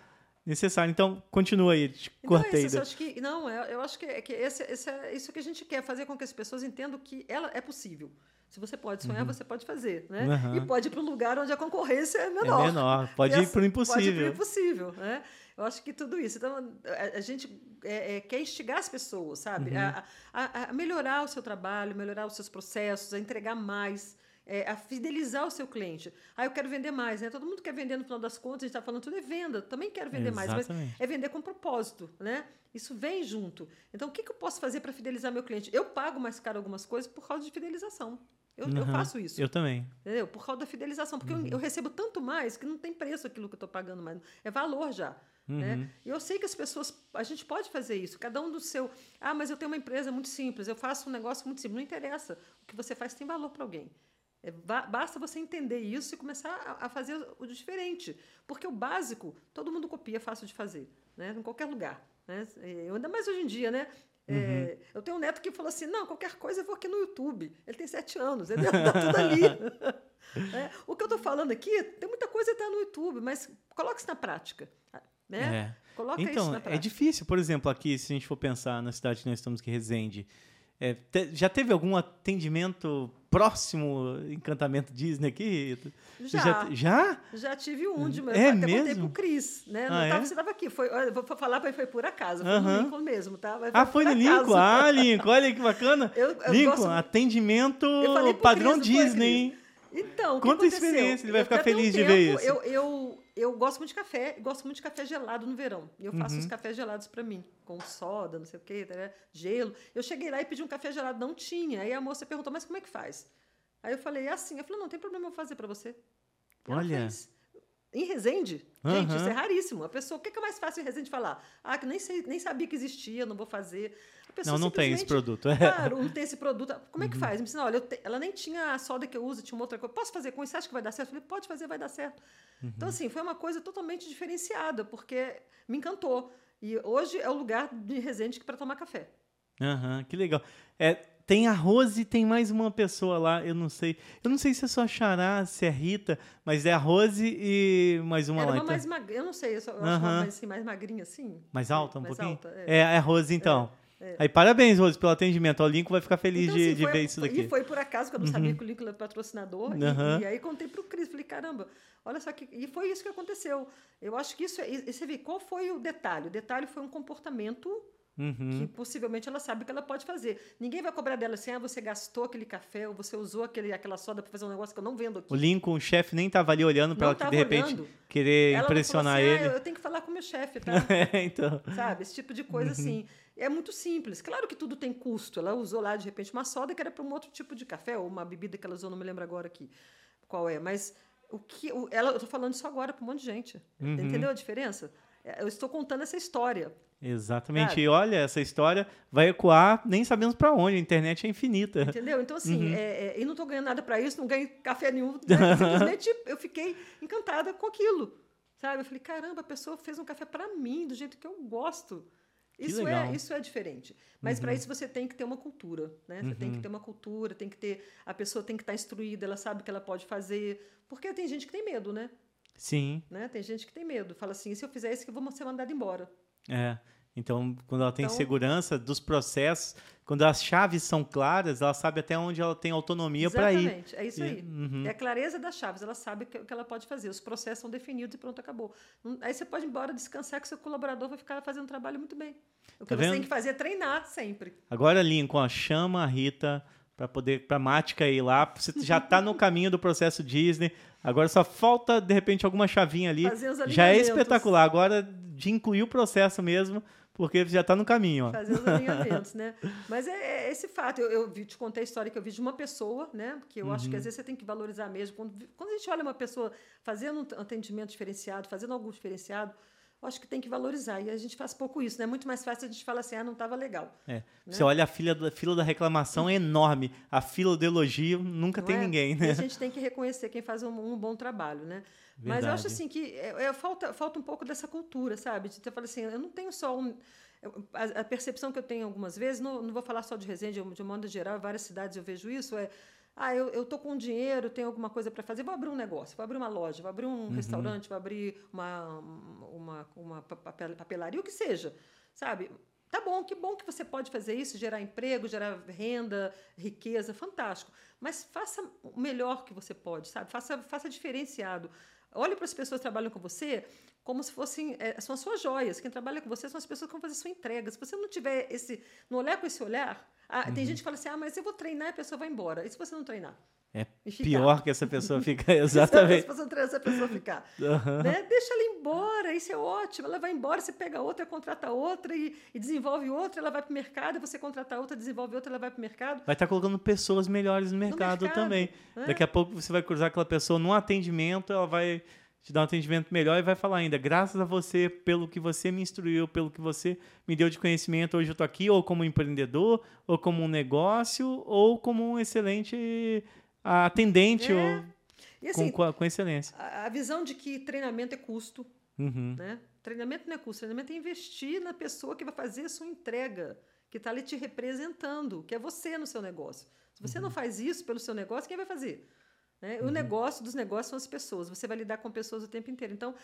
necessário. Então, continua aí, te então, cortei. Isso, eu acho que, não, eu acho que, é que esse, esse é isso que a gente quer, fazer com que as pessoas entendam que ela é possível. Se você pode sonhar, uhum. você pode fazer, né? Uhum. E pode ir para um lugar onde a concorrência é menor. É menor, pode ir para o impossível. Pode ir para o impossível, né? Eu acho que tudo isso. Então, a, a gente é, é, quer instigar as pessoas, sabe? Uhum. A, a, a melhorar o seu trabalho, melhorar os seus processos, a entregar mais, é, a fidelizar o seu cliente. Ah, eu quero vender mais, né? Todo mundo quer vender no final das contas, a gente está falando tudo é venda, também quero vender Exatamente. mais, mas é vender com propósito, né? Isso vem junto. Então, o que, que eu posso fazer para fidelizar meu cliente? Eu pago mais caro algumas coisas por causa de fidelização. Eu, uhum, eu, faço isso. Eu também. Entendeu? Por causa da fidelização. Porque uhum. eu, eu, recebo tanto mais que não tem preço aquilo que eu estou pagando mais. É valor já. Né? Uhum. Né? E eu sei que as pessoas. A gente pode fazer isso. Cada um do seu. Ah, mas eu tenho uma empresa muito simples. Eu faço um negócio muito simples. Não interessa. O que você faz tem valor para alguém. É, basta você entender isso e começar a, a, fazer o diferente. Porque o básico, todo mundo copia, é fácil de fazer, né? em qualquer lugar. Né? Eu, ainda mais hoje em dia, né? É, uhum. eu tenho um neto que falou assim: não, qualquer coisa eu vou aqui no YouTube. Ele tem sete anos, ele tá tudo ali. é, o que eu estou falando aqui, tem muita coisa coisa está no YouTube, mas coloque isso na prática. Né? É. Coloca então, é difícil, por exemplo, aqui, se a gente for pensar na cidade que nós estamos, que é Resende, é, te, já teve algum atendimento próximo encantamento Disney aqui? Já. Já? Já, já tive um de é até mesmo? contei pro Cris, né? Ah, tava, é? Você estava aqui, foi, vou falar para foi por acaso, foi Aham. no Lincoln mesmo, tá? Mas Ah, foi no. Lincoln. Ah, Lincoln, olha que bacana. Eu- eu Lincoln, gosto- atendimento Eu padrão não foi, Disney? Então, o que Conta a aconteceu? experiência, ele vai Eu- ficar tem um feliz de ver tempo, isso. Eu, eu, eu gosto muito de café, gosto muito de café gelado no verão. E eu faço Uhum. os cafés gelados para mim, com soda, não sei o quê, né, gelo. Eu cheguei lá e pedi um café gelado, não tinha. Aí a moça perguntou, mas como é que faz? Aí eu falei, é assim. Eu falei, não tem problema, eu vou fazer para você. Ela Olha. fez. Em Resende, gente, Aham. isso é raríssimo. A pessoa, o que que é mais fácil em Resende falar? Ah, que nem, sei, nem sabia que existia, não vou fazer. A pessoa Não, não tem esse produto. É. Claro, não tem esse produto. Como Uhum. é que faz? Me ensina, olha, te- ela nem tinha a soda que eu uso, tinha uma outra coisa. Posso fazer com isso? Você acha que vai dar certo? Eu falei, pode fazer, vai dar certo. Uhum. Então, assim, foi uma coisa totalmente diferenciada, porque me encantou. E hoje é o lugar de Resende para tomar café. Aham, que legal. É, tem a Rose e tem mais uma pessoa lá, eu não sei. Eu não sei se é só Xará, se é Rita, mas é a Rose e mais uma Era lá. uma então. mais magrinha, eu não sei, eu só, eu acho Aham. uma mais, assim, mais magrinha assim. Mais alta um mais pouquinho? alta, é. é a Rose, então. é. Aí, parabéns, Rose, pelo atendimento. O Lincoln vai ficar feliz Então, de, assim, de foi- ver isso daqui. Uhum. E foi por acaso que eu não sabia que o Lincoln era patrocinador. e- Aham. E, aí contei para o Cris, falei, caramba, olha só que. E foi isso que aconteceu. Eu acho que isso é. E você vê qual foi o detalhe? O detalhe foi um comportamento Uhum. que possivelmente ela sabe que ela pode fazer. Ninguém vai cobrar dela assim, ah, você gastou aquele café ou você usou aquele, aquela soda para fazer um negócio que eu não vendo aqui. O Lincoln, o chefe, nem tava ali olhando pra Não ela que de repente olhando. querer Ela impressionar assim, ele. Ah, eu tenho que falar com o meu chefe, tá? É, então. Sabe? Esse tipo de Uhum. coisa assim. É muito simples. Claro que tudo tem custo. Ela usou lá, de repente, uma soda que era para um outro tipo de café, ou uma bebida que ela usou, não me lembro agora aqui qual é. Mas o que. O, ela, eu tô falando isso agora para um monte de gente. Uhum. Entendeu a diferença? É, Eu estou contando essa história. Exatamente. Sabe? E olha, essa história vai ecoar, nem sabemos pra onde. A internet é infinita. Entendeu? Então, assim, Uhum. é, é, e não estou ganhando nada para isso, não ganhei café nenhum. né? Simplesmente eu fiquei encantada com aquilo. Sabe? Eu falei, caramba, a pessoa fez um café para mim, do jeito que eu gosto. Que Isso legal. Uhum. é, isso é diferente. Mas para isso você tem que ter uma cultura, né? Você tem que ter uma cultura, tem que ter. A pessoa tem que estar instruída, ela sabe o que ela pode fazer. Porque tem gente que tem medo, né? Sim, né? Tem gente que tem medo. Fala assim, se eu fizer isso, que eu vou ser mandada embora. é. Então, quando ela tem Então- segurança dos processos, quando as chaves são claras, ela sabe até onde ela tem autonomia para ir. Exatamente, é isso E- aí. uhum. É a clareza das chaves, ela sabe o que, que ela pode fazer. Os processos são definidos e pronto, acabou. Aí você pode ir embora descansar que seu colaborador vai ficar fazendo um trabalho muito bem. O que Tá você vendo? tem que fazer é treinar sempre. Agora, Lincoln, chama a Rita para poder para Mática ir lá. Você já tá no caminho do processo Disney. Agora só falta de repente alguma chavinha ali. Fazer os Já é espetacular. Agora de incluir o processo mesmo, porque já tá no caminho, ó. Fazer os alinhamentos, né? Mas é, é esse fato. Eu, eu vi- te contei a história que eu vi de uma pessoa, né? Que eu acho Uhum. que às vezes você tem que valorizar mesmo. Quando, quando a gente olha uma pessoa fazendo um atendimento diferenciado, fazendo algo diferenciado, eu acho que tem que valorizar. E a gente faz pouco isso, né? É muito mais fácil a gente falar assim, ah, não estava legal. É. Você olha a fila da, fila da reclamação é enorme. A fila do elogio nunca Não tem é? ninguém, E né? a gente tem que reconhecer quem faz um, um bom trabalho, né? Mas eu acho Verdade. assim que é, é, falta, falta um pouco dessa cultura, sabe? De você falar assim, eu não tenho só um. A, a percepção que eu tenho algumas vezes, não, não vou falar só de Resende, de um modo geral, em várias cidades eu vejo isso, é. Ah, eu, eu tô com dinheiro, tenho alguma coisa para fazer, vou abrir um negócio, vou abrir uma loja, vou abrir um restaurante, vou abrir uma, uma, uma pa- papel- papelaria, o que seja, sabe? Tá bom, que bom que você pode fazer isso, gerar emprego, gerar renda, riqueza, fantástico. Mas faça o melhor que você pode, sabe? Faça, faça diferenciado. Olhe para as pessoas que trabalham com você como se fossem eh, são as suas joias. Quem trabalha com você são as pessoas que vão fazer sua entrega. Se você não tiver esse, não olhar com esse olhar, ah, tem gente que fala assim: ah, mas eu vou treinar e a pessoa vai embora. E se você não treinar? É pior que essa pessoa fica. Exatamente. essa pessoa ficar. Aham. Né? Deixa ela embora, isso é ótimo. Ela vai embora, você pega outra, contrata outra e, e desenvolve outra, ela vai para o mercado, você contrata outra, desenvolve outra, ela vai para o mercado. Vai estar colocando pessoas melhores no mercado, mercado, também. né? Daqui a pouco você vai cruzar aquela pessoa num atendimento, ela vai te dar um atendimento melhor e vai falar ainda, graças a você, pelo que você me instruiu, pelo que você me deu de conhecimento, hoje eu estou aqui, ou como empreendedor, ou como um negócio, ou como um excelente atendente, É. ou E assim, com, com excelência. a, a visão de que treinamento é custo, Uhum. né? Treinamento não é custo, treinamento é investir na pessoa que vai fazer a sua entrega, que está ali te representando, que é você no seu negócio. Se você Uhum. não faz isso pelo seu negócio, quem vai fazer? Né? O negócio dos negócios são as pessoas. Você vai lidar com pessoas o tempo inteiro. Então,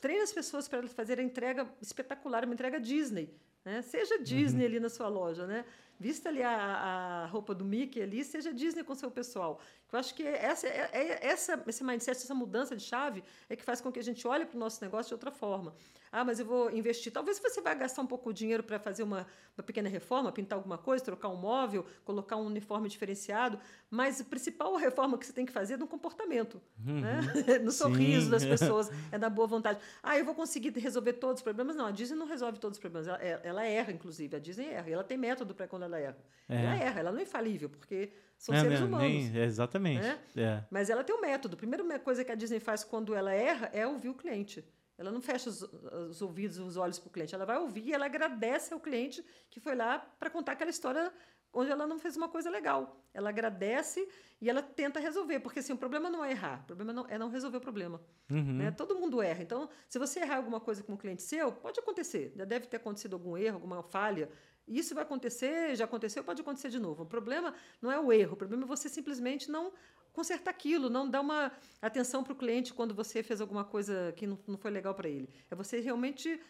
treine as pessoas para fazer a entrega espetacular, uma entrega Disney. Né? Seja Disney ali na sua loja, né? Vista ali a, a roupa do Mickey ali, seja Disney com seu pessoal. Eu acho que essa, é, é, essa, esse mindset, essa mudança de chave é que faz com que a gente olhe para o nosso negócio de outra forma. Ah, mas eu vou investir. Talvez você vai gastar um pouco de dinheiro para fazer uma, uma pequena reforma, pintar alguma coisa, trocar um móvel, colocar um uniforme diferenciado, mas a principal reforma que você tem que fazer é no comportamento, Uhum. né? no sorriso das pessoas, é da boa vontade. Ah, eu vou conseguir resolver todos os problemas. Não, a Disney não resolve todos os problemas. Ela, ela erra, inclusive. A Disney erra. E ela tem método para quando ela erra. É. Ela erra, ela não é infalível, porque são É, seres humanos. nem- exatamente. né? É. Mas ela tem um método. A primeira coisa que a Disney faz quando ela erra é ouvir o cliente. Ela não fecha os, os ouvidos, os olhos para o cliente. Ela vai ouvir e ela agradece ao cliente que foi lá para contar aquela história onde ela não fez uma coisa legal. Ela agradece e ela tenta resolver. Porque assim, o problema não é errar, o problema não, é não resolver o problema. Uhum. Né? Todo mundo erra. Então, se você errar alguma coisa com um cliente seu, pode acontecer. Já deve ter acontecido algum erro, alguma falha. Isso vai acontecer, já aconteceu, pode acontecer de novo. O problema não é o erro, o problema é você simplesmente não consertar aquilo, não dar uma atenção para o cliente quando você fez alguma coisa que não, não foi legal para ele. É você realmente,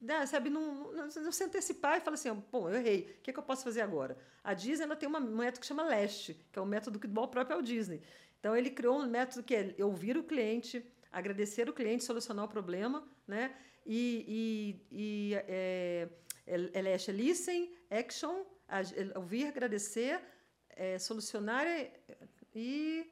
né, sabe, não, não, não se antecipar e falar assim, bom, eu errei, o que, é que eu posso fazer agora? A Disney ela tem uma- um método que chama LEST, que é um método que o próprio ao Disney. Então, ele criou um método que é ouvir o cliente, agradecer o cliente, solucionar o problema, né? E, e, e é, é, é listen, action, ouvir, agradecer, é, solucionar e...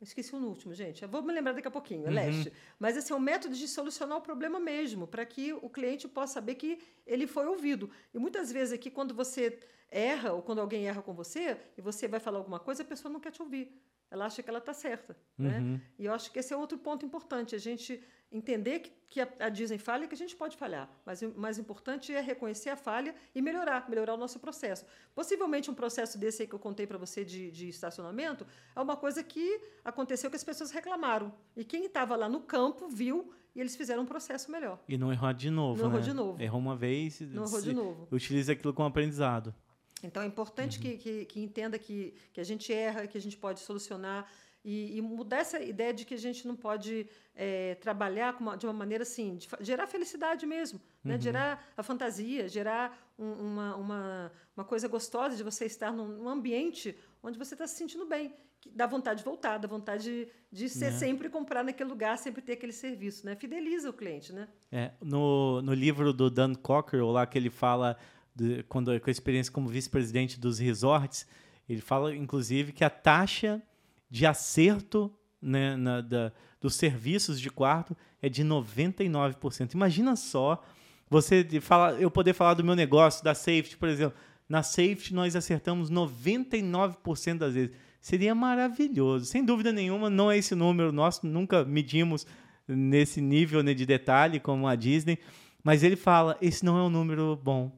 Esqueci o último, gente. Eu vou me lembrar daqui a pouquinho, é leste. Mas esse é um método de solucionar o problema mesmo, para que o cliente possa saber que ele foi ouvido. E muitas vezes aqui, quando você erra, ou quando alguém erra com você, e você vai falar alguma coisa, a pessoa não quer te ouvir. Ela acha que ela está certa. Né? Uhum. E eu acho que esse é outro ponto importante, a gente entender que, que a, a Disney falha e que a gente pode falhar. Mas o mais importante é reconhecer a falha e melhorar, melhorar o nosso processo. Possivelmente um processo desse aí que eu contei para você de, de estacionamento é uma coisa que aconteceu que as pessoas reclamaram. E quem estava lá no campo viu e eles fizeram um processo melhor. E não errar de novo, Não né? errou de novo. Errou uma vez, Não errou de novo. utiliza aquilo como aprendizado. Então é importante que, que, que entenda que, que a gente erra, que a gente pode solucionar e, e mudar essa ideia de que a gente não pode eh, trabalhar uma- de uma maneira assim, de gerar felicidade mesmo, né? Uhum. gerar a fantasia, gerar um- uma, uma, uma coisa gostosa de você estar num, num ambiente onde você está se sentindo bem, que dá vontade de voltar, dá vontade de, de ser Né? sempre comprar naquele lugar, sempre ter aquele serviço, né? Fideliza o cliente, né? É, no, no livro do Dan Cockerell, lá que ele fala de- quando, com a experiência como vice-presidente dos resorts, ele fala, inclusive, que a taxa de acerto né, na- da- dos serviços de quarto é de 99%. Imagina só você de falar, eu poder falar do meu negócio, da Safety, por exemplo. Na Safety nós acertamos 99% das vezes. Seria maravilhoso. Sem dúvida nenhuma, não é esse número nosso, nunca medimos nesse nível né, de detalhe como a Disney. Mas ele fala, esse não é um número bom.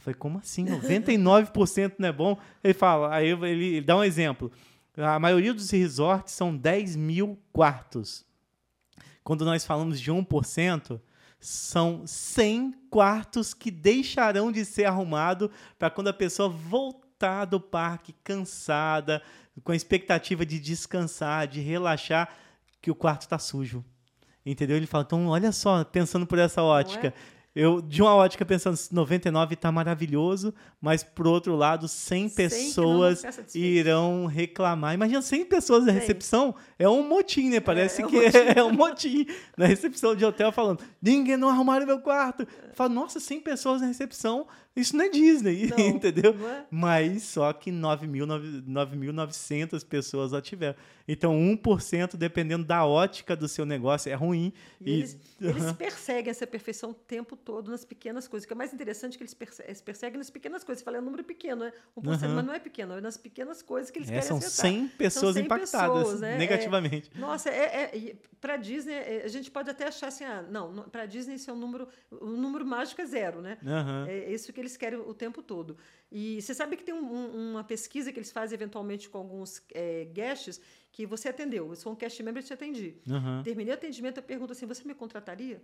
Eu falei, como assim? 99% não é bom? Ele fala, aí ele, ele dá um exemplo. A maioria dos resorts são 10 mil quartos. Quando nós falamos de 1%, são 100 quartos que deixarão de ser arrumado para quando a pessoa voltar do parque cansada, com a expectativa de descansar, de relaxar, que o quarto está sujo. Entendeu? Ele fala, então, olha só, pensando por essa ótica. Eu, de uma ótica, pensando, 99 está maravilhoso, mas, por outro lado, 100 100 que não vão pessoas irão reclamar. Imagina, 100 pessoas na recepção, é um motim, né? Parece é um que é um motim na recepção de hotel falando, ninguém não arrumaram meu quarto. Fala, nossa, 100 pessoas na recepção, isso não é Disney, Não, entendeu? não é? Mas só que 9.000, 9.900 pessoas lá tiveram. Então, 1%, dependendo da ótica do seu negócio, é ruim. E eles, eles perseguem essa perfeição o tempo todo nas pequenas coisas. O que é mais interessante é que eles perse- eles perseguem nas pequenas coisas. Eu falei, é um número pequeno, né? 1%, Aham. mas não é pequeno, é nas pequenas coisas que eles É, querem são acertar. 100 pessoas 100 impactadas pessoas, né? negativamente. Nossa, é, é, para Disney, é, a gente pode até achar assim, ah, não, para Disney isso é um número, o número mágico é zero, né? Aham. É isso que eles querem o tempo todo. E você sabe que tem um- um- uma pesquisa que eles fazem eventualmente com alguns é, guests que você atendeu. Eu sou um cast member e te atendi. aham. Terminei o atendimento, eu pergunto assim: você me contrataria?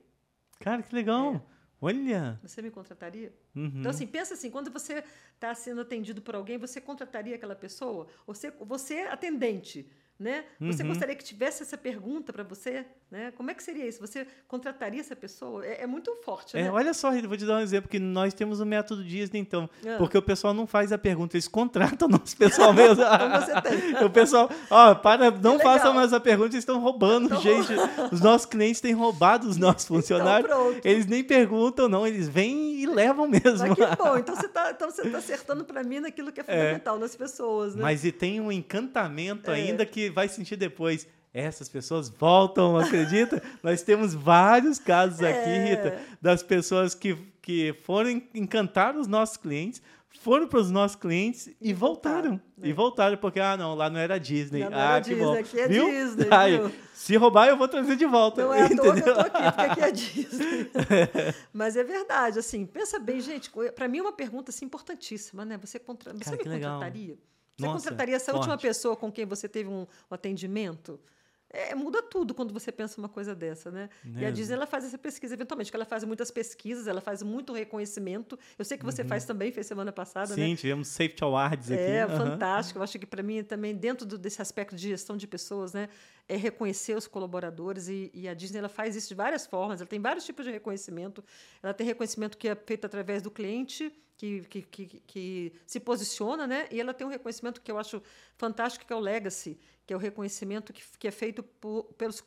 Cara, que legal. Olha. Você me contrataria? Uhum. Então, assim, pensa assim: quando você está sendo atendido por alguém, você contrataria aquela pessoa? Você, você atendente, né? Você Uhum. gostaria que tivesse essa pergunta para você, né? Como é que seria isso? Você contrataria essa pessoa? É, é muito forte, É, né? olha só, vou te dar um exemplo, que nós temos o método Disney, então. Ah. Porque o pessoal não faz a pergunta, eles contratam o nosso pessoal mesmo. Então o pessoal, ó, para, não façam mais a pergunta, eles estão roubando, Tão gente. Os nossos clientes têm roubado os nossos funcionários. Então, eles nem perguntam, não, eles vêm e levam mesmo. Mas que bom, então você está então você tá acertando para mim naquilo que é fundamental nas pessoas, né? Mas e tem um encantamento É. ainda que vai sentir depois. Essas pessoas voltam, acredita? Nós temos vários casos aqui, É. Rita, das pessoas que, que foram en- encantar os nossos clientes, foram para os nossos clientes e, E voltaram. voltaram, né? E voltaram, porque, ah, não, lá não era Disney. Lá não ah, era que Disney, bom. aqui é viu? Disney, viu? Se roubar, eu vou trazer de volta. Não é à toa que eu tô aqui, porque aqui é Disney. Mas é verdade, assim, pensa bem, gente, para mim é uma pergunta assim, importantíssima, né? Você, contra... você Cara, me que legal. contrataria? Você Nossa, contrataria essa última forte. pessoa com quem você teve um, um atendimento? É, muda tudo quando você pensa uma coisa dessa, né? E a Mesmo. Disney ela faz essa pesquisa eventualmente, que ela faz muitas pesquisas, ela faz muito reconhecimento. Eu sei que você faz também, fez semana passada, né? Uhum. Sim, tivemos Safety Awards aqui. É, aham. fantástico. Eu acho que para mim também dentro do- desse aspecto de gestão de pessoas, né, é reconhecer os colaboradores e, e a Disney ela faz isso de várias formas. Ela tem vários tipos de reconhecimento. Ela tem reconhecimento que é feito através do cliente que, que, que, que se posiciona, né? E ela tem um reconhecimento que eu acho fantástico que é o legacy, que é o reconhecimento que, que é feito por, pelos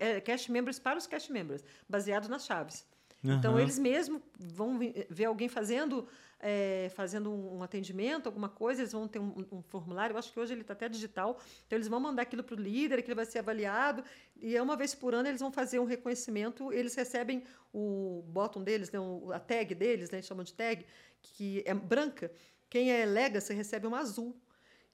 é, cash members para os cash members, baseado nas chaves. Então, Aham. eles mesmos vão ver alguém fazendo, é, fazendo um atendimento, alguma coisa, eles vão ter um, um formulário, eu acho que hoje ele está até digital, então eles vão mandar aquilo para o líder, que ele vai ser avaliado, e é uma vez por ano eles vão fazer um reconhecimento, eles recebem o bottom deles, né, a tag deles, né, eles chamam de tag, que é branca. Quem é legacy recebe uma azul,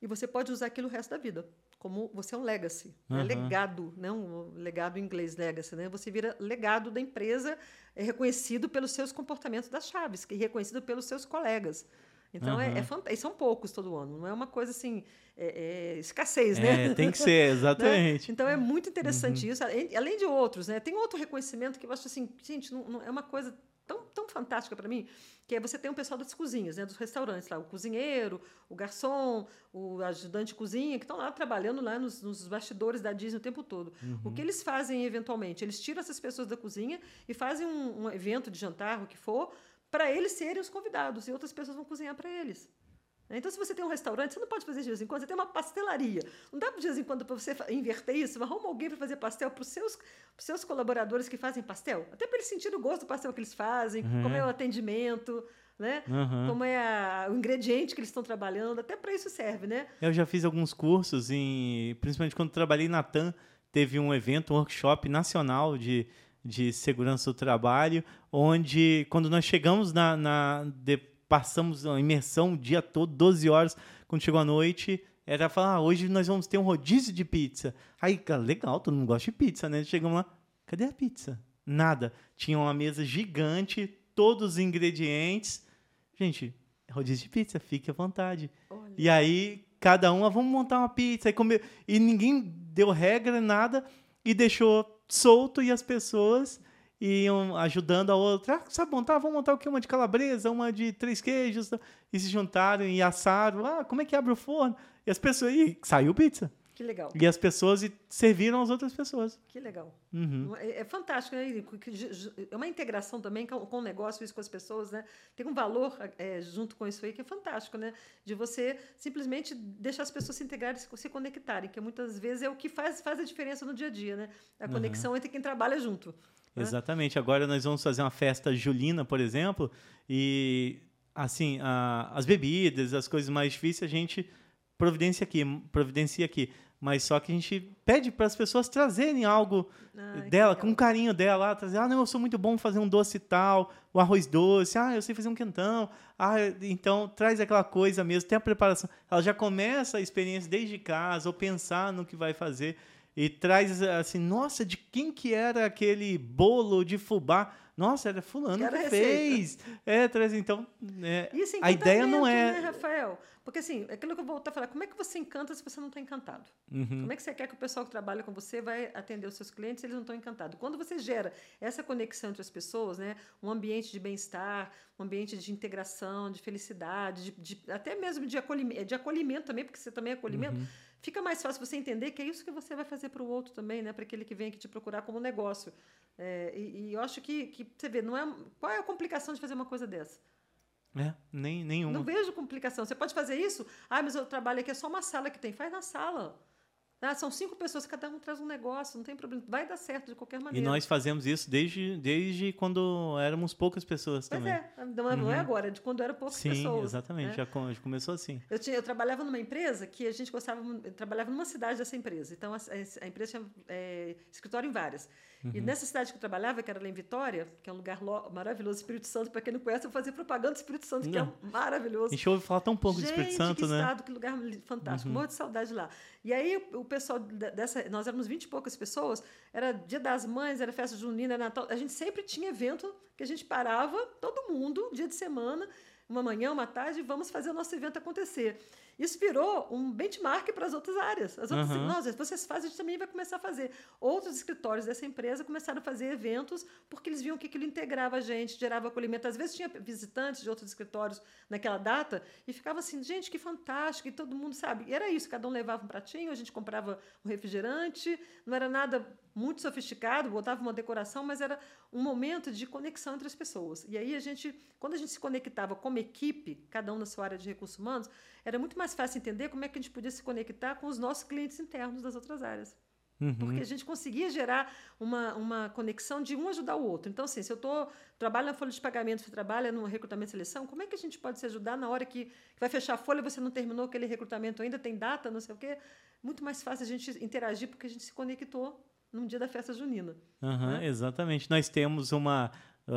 e você pode usar aquilo o resto da vida. Como você é um legacy, né? Aham. legado, né? um legado em inglês, legacy, né? Você vira legado da empresa, é reconhecido pelos seus comportamentos das chaves, e reconhecido pelos seus colegas. Então, é, Aham. é fanta- e são poucos todo ano, não é uma coisa assim, é, é escassez, né? É, tem que ser, Né? exatamente. Então é muito interessante isso, além, além de outros, né? Tem outro reconhecimento que eu acho assim, gente, não, não- é uma coisa tão, tão fantástica para mim, que é você tem um pessoal das cozinhas, né? Dos restaurantes lá, o cozinheiro, o garçom, o ajudante de cozinha, que estão lá trabalhando lá nos, nos bastidores da Disney o tempo todo. O que eles fazem eventualmente? Eles tiram essas pessoas da cozinha e fazem um, um evento de jantar, o que for, para eles serem os convidados e outras pessoas vão cozinhar para eles. Então, se você tem um restaurante, você não pode fazer de vez em quando, você tem uma pastelaria. Não dá de vez em quando para você inverter isso, arruma alguém para fazer pastel para os seus, pros seus colaboradores que fazem pastel. Até para eles sentirem o gosto do pastel que eles fazem, como é o atendimento, né? Aham. Como é a- o ingrediente que eles estão trabalhando, até para isso serve, né? Eu já fiz alguns cursos, em, principalmente quando trabalhei na TAM, teve um evento, um workshop nacional de, de segurança do trabalho, onde quando nós chegamos na. na de- passamos a imersão o dia todo, 12 horas, quando chegou a noite, era falar, ah, hoje nós vamos ter um rodízio de pizza. Aí, cara, legal, todo mundo gosta de pizza, né? Chegamos lá, cadê a pizza? Nada. Tinha uma mesa gigante, todos os ingredientes. Gente, rodízio de pizza, fique à vontade. Olha. E aí, cada um, ah, vamos montar uma pizza. E, come... e ninguém deu regra, nada, e deixou solto e as pessoas iam ajudando a outra. Ah, sabe montar? Vamos montar o quê? Uma de calabresa, uma de três queijos. E se juntaram e assaram. Ah, como é que abre o forno? E as pessoas. E saiu pizza. Que legal, E as pessoas e serviram as outras pessoas. que legal. Uhum. É, é fantástico, né? É uma integração também com, com o negócio, isso com as pessoas, né? Tem um valor é, junto com isso aí que é fantástico, né? De você simplesmente deixar as pessoas se integrarem, se, se conectarem, que muitas vezes é o que faz, faz a diferença no dia a dia, né? A conexão entre quem trabalha junto. Né? Exatamente. Agora nós vamos fazer uma festa julina, por exemplo, e assim, a- as bebidas, as coisas mais difíceis, a gente providencia aqui, providencia aqui. Mas só que a gente pede para as pessoas trazerem algo que dela, com carinho dela, ah, trazer, ah, não, eu sou muito bom fazer um doce tal, o arroz doce, ah, eu sei fazer um quentão, ah, então traz aquela coisa mesmo, tem a preparação. Ela já começa a experiência desde casa, ou pensar no que vai fazer, e traz assim, nossa, de quem que era aquele bolo de fubá? Nossa, era fulano que a receita. fez. É, traz então, é, E esse a ideia não é... Né, Rafael? Porque assim, aquilo que eu vou voltar a falar, como é que você encanta se você não está encantado? Uhum. Como é que você quer que o pessoal que trabalha com você vai atender os seus clientes se eles não estão encantados? Quando você gera essa conexão entre as pessoas, né, um ambiente de bem-estar, um ambiente de integração, de felicidade, de, de- até mesmo de acolhimento, de acolhimento também, porque você também é acolhimento, fica mais fácil você entender que é isso que você vai fazer para o outro também, né? Para aquele que vem aqui te procurar como negócio. É, e, e, eu acho que, que você vê, não é qual é a complicação de fazer uma coisa dessa? É, nem nenhuma. Não vejo complicação. Você pode fazer isso? Ah, mas eu trabalho aqui é só uma sala que tem. Faz na sala. Ah, são cinco pessoas, cada um traz um negócio, não tem problema. Vai dar certo de qualquer maneira. E nós fazemos isso desde, desde quando éramos poucas pessoas pois também. é, não é, é uhum. agora, é de quando eram poucas Sim, pessoas. Sim, exatamente, né? já, começou assim. Eu, tinha, eu trabalhava numa empresa que a gente gostava, trabalhava numa cidade dessa empresa. Então a, a empresa tinha é, escritório em várias. Uhum. E nessa cidade que eu trabalhava, que era lá em Vitória, que é um lugar maravilhoso, Espírito Santo, para quem não conhece, eu fazia propaganda do Espírito Santo, não. que é maravilhoso. A gente ouve falar tão pouco gente, do Espírito Santo, que né? estado, que lugar fantástico, uhum. morro de saudade lá. E aí o, o pessoal dessa, nós éramos vinte e poucas pessoas, era Dia das Mães, era festa junina, era Natal, a gente sempre tinha evento que a gente parava, todo mundo, dia de semana, uma manhã, uma tarde, vamos fazer o nosso evento acontecer. Isso virou um benchmark para as outras áreas. As outras, uhum. Vocês fazem, a gente também vai começar a fazer. Outros escritórios dessa empresa começaram a fazer eventos porque eles viam que aquilo integrava a gente, gerava acolhimento. Às vezes tinha visitantes de outros escritórios naquela data e ficava assim, gente, que fantástico, e todo mundo sabe. E era isso, cada um levava um pratinho, a gente comprava um refrigerante, não era nada muito sofisticado, botava uma decoração, mas era um momento de conexão entre as pessoas. E aí a gente, quando a gente se conectava como equipe, cada um na sua área de recursos humanos, era muito mais fácil entender como é que a gente podia se conectar com os nossos clientes internos das outras áreas. Uhum. Porque a gente conseguia gerar uma, uma conexão de um ajudar o outro. Então, assim, se eu tô, trabalho na folha de pagamento, você trabalha no recrutamento e seleção, como é que a gente pode se ajudar na hora que, que vai fechar a folha e você não terminou aquele recrutamento ainda, tem data, não sei o quê? Muito mais fácil a gente interagir porque a gente se conectou num dia da festa junina. Uhum, né? Exatamente. Nós temos uma, uh,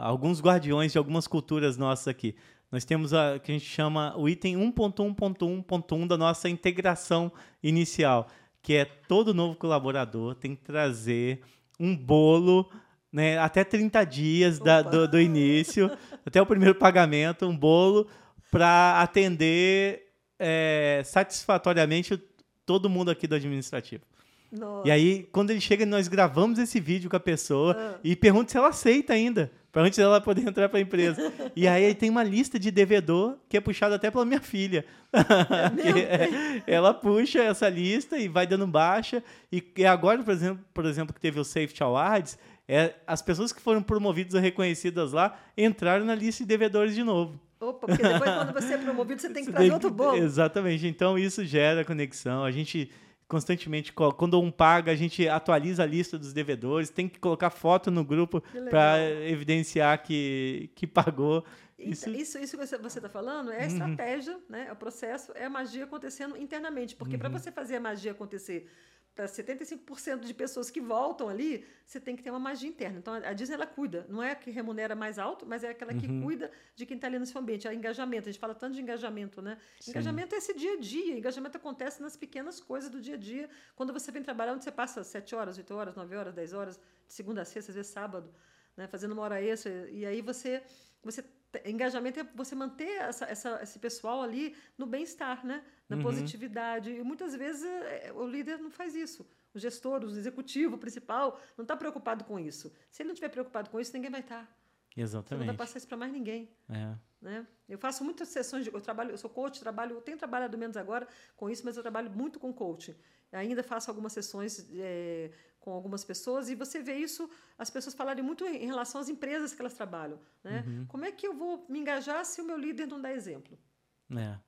alguns guardiões de algumas culturas nossas aqui. Nós temos a que a gente chama o item 1.1.1.1 da nossa integração inicial, que é todo novo colaborador tem que trazer um bolo né, até 30 dias da, do, do, início, até o primeiro pagamento, um bolo para atender é, satisfatoriamente todo mundo aqui do administrativo. Nossa. E aí, quando ele chega, nós gravamos esse vídeo com a pessoa ah. e pergunta se ela aceita ainda, para antes dela poder entrar para a empresa. e aí tem uma lista de devedor que é puxada até pela minha filha. É, ela puxa essa lista e vai dando baixa. E, e agora, por exemplo, por exemplo, que teve o Safety Awards, é, as pessoas que foram promovidas ou reconhecidas lá entraram na lista de devedores de novo. Opa, porque depois, quando você é promovido, você tem que trazer outro bolo. Exatamente. Então, isso gera conexão. A gente constantemente, quando um paga, a gente atualiza a lista dos devedores, tem que colocar foto no grupo para evidenciar que, que pagou. Isso, isso, isso que você está falando é a uhum. estratégia, né? é o processo, é a magia acontecendo internamente. Porque uhum. para você fazer a magia acontecer para 75% de pessoas que voltam ali, você tem que ter uma magia interna. Então, a Disney, ela cuida. Não é a que remunera mais alto, mas é aquela que uhum. cuida de quem está ali nesse ambiente. É engajamento. A gente fala tanto de engajamento, né? Sim. Engajamento é esse dia a dia. Engajamento acontece nas pequenas coisas do dia a dia. Quando você vem trabalhar, onde você passa 7 horas, 8 horas, 9 horas, 10 horas, de segunda a sexta, às vezes sábado, né? fazendo uma hora extra. E aí você, você engajamento é você manter essa, essa, esse pessoal ali no bem-estar, né? na uhum. positividade. E muitas vezes é, o líder não faz isso. O gestor, o executivo principal, não está preocupado com isso. Se ele não estiver preocupado com isso, ninguém vai estar. Tá. Exatamente. Você não vai passar isso para mais ninguém. É. Né? Eu faço muitas sessões, de, eu trabalho, eu sou coach, trabalho, eu tenho trabalhado menos agora com isso, mas eu trabalho muito com coaching. Ainda faço algumas sessões é, com algumas pessoas e você vê isso, as pessoas falarem muito em relação às empresas que elas trabalham. Né? Uhum. Como é que eu vou me engajar se o meu líder não dá exemplo? É.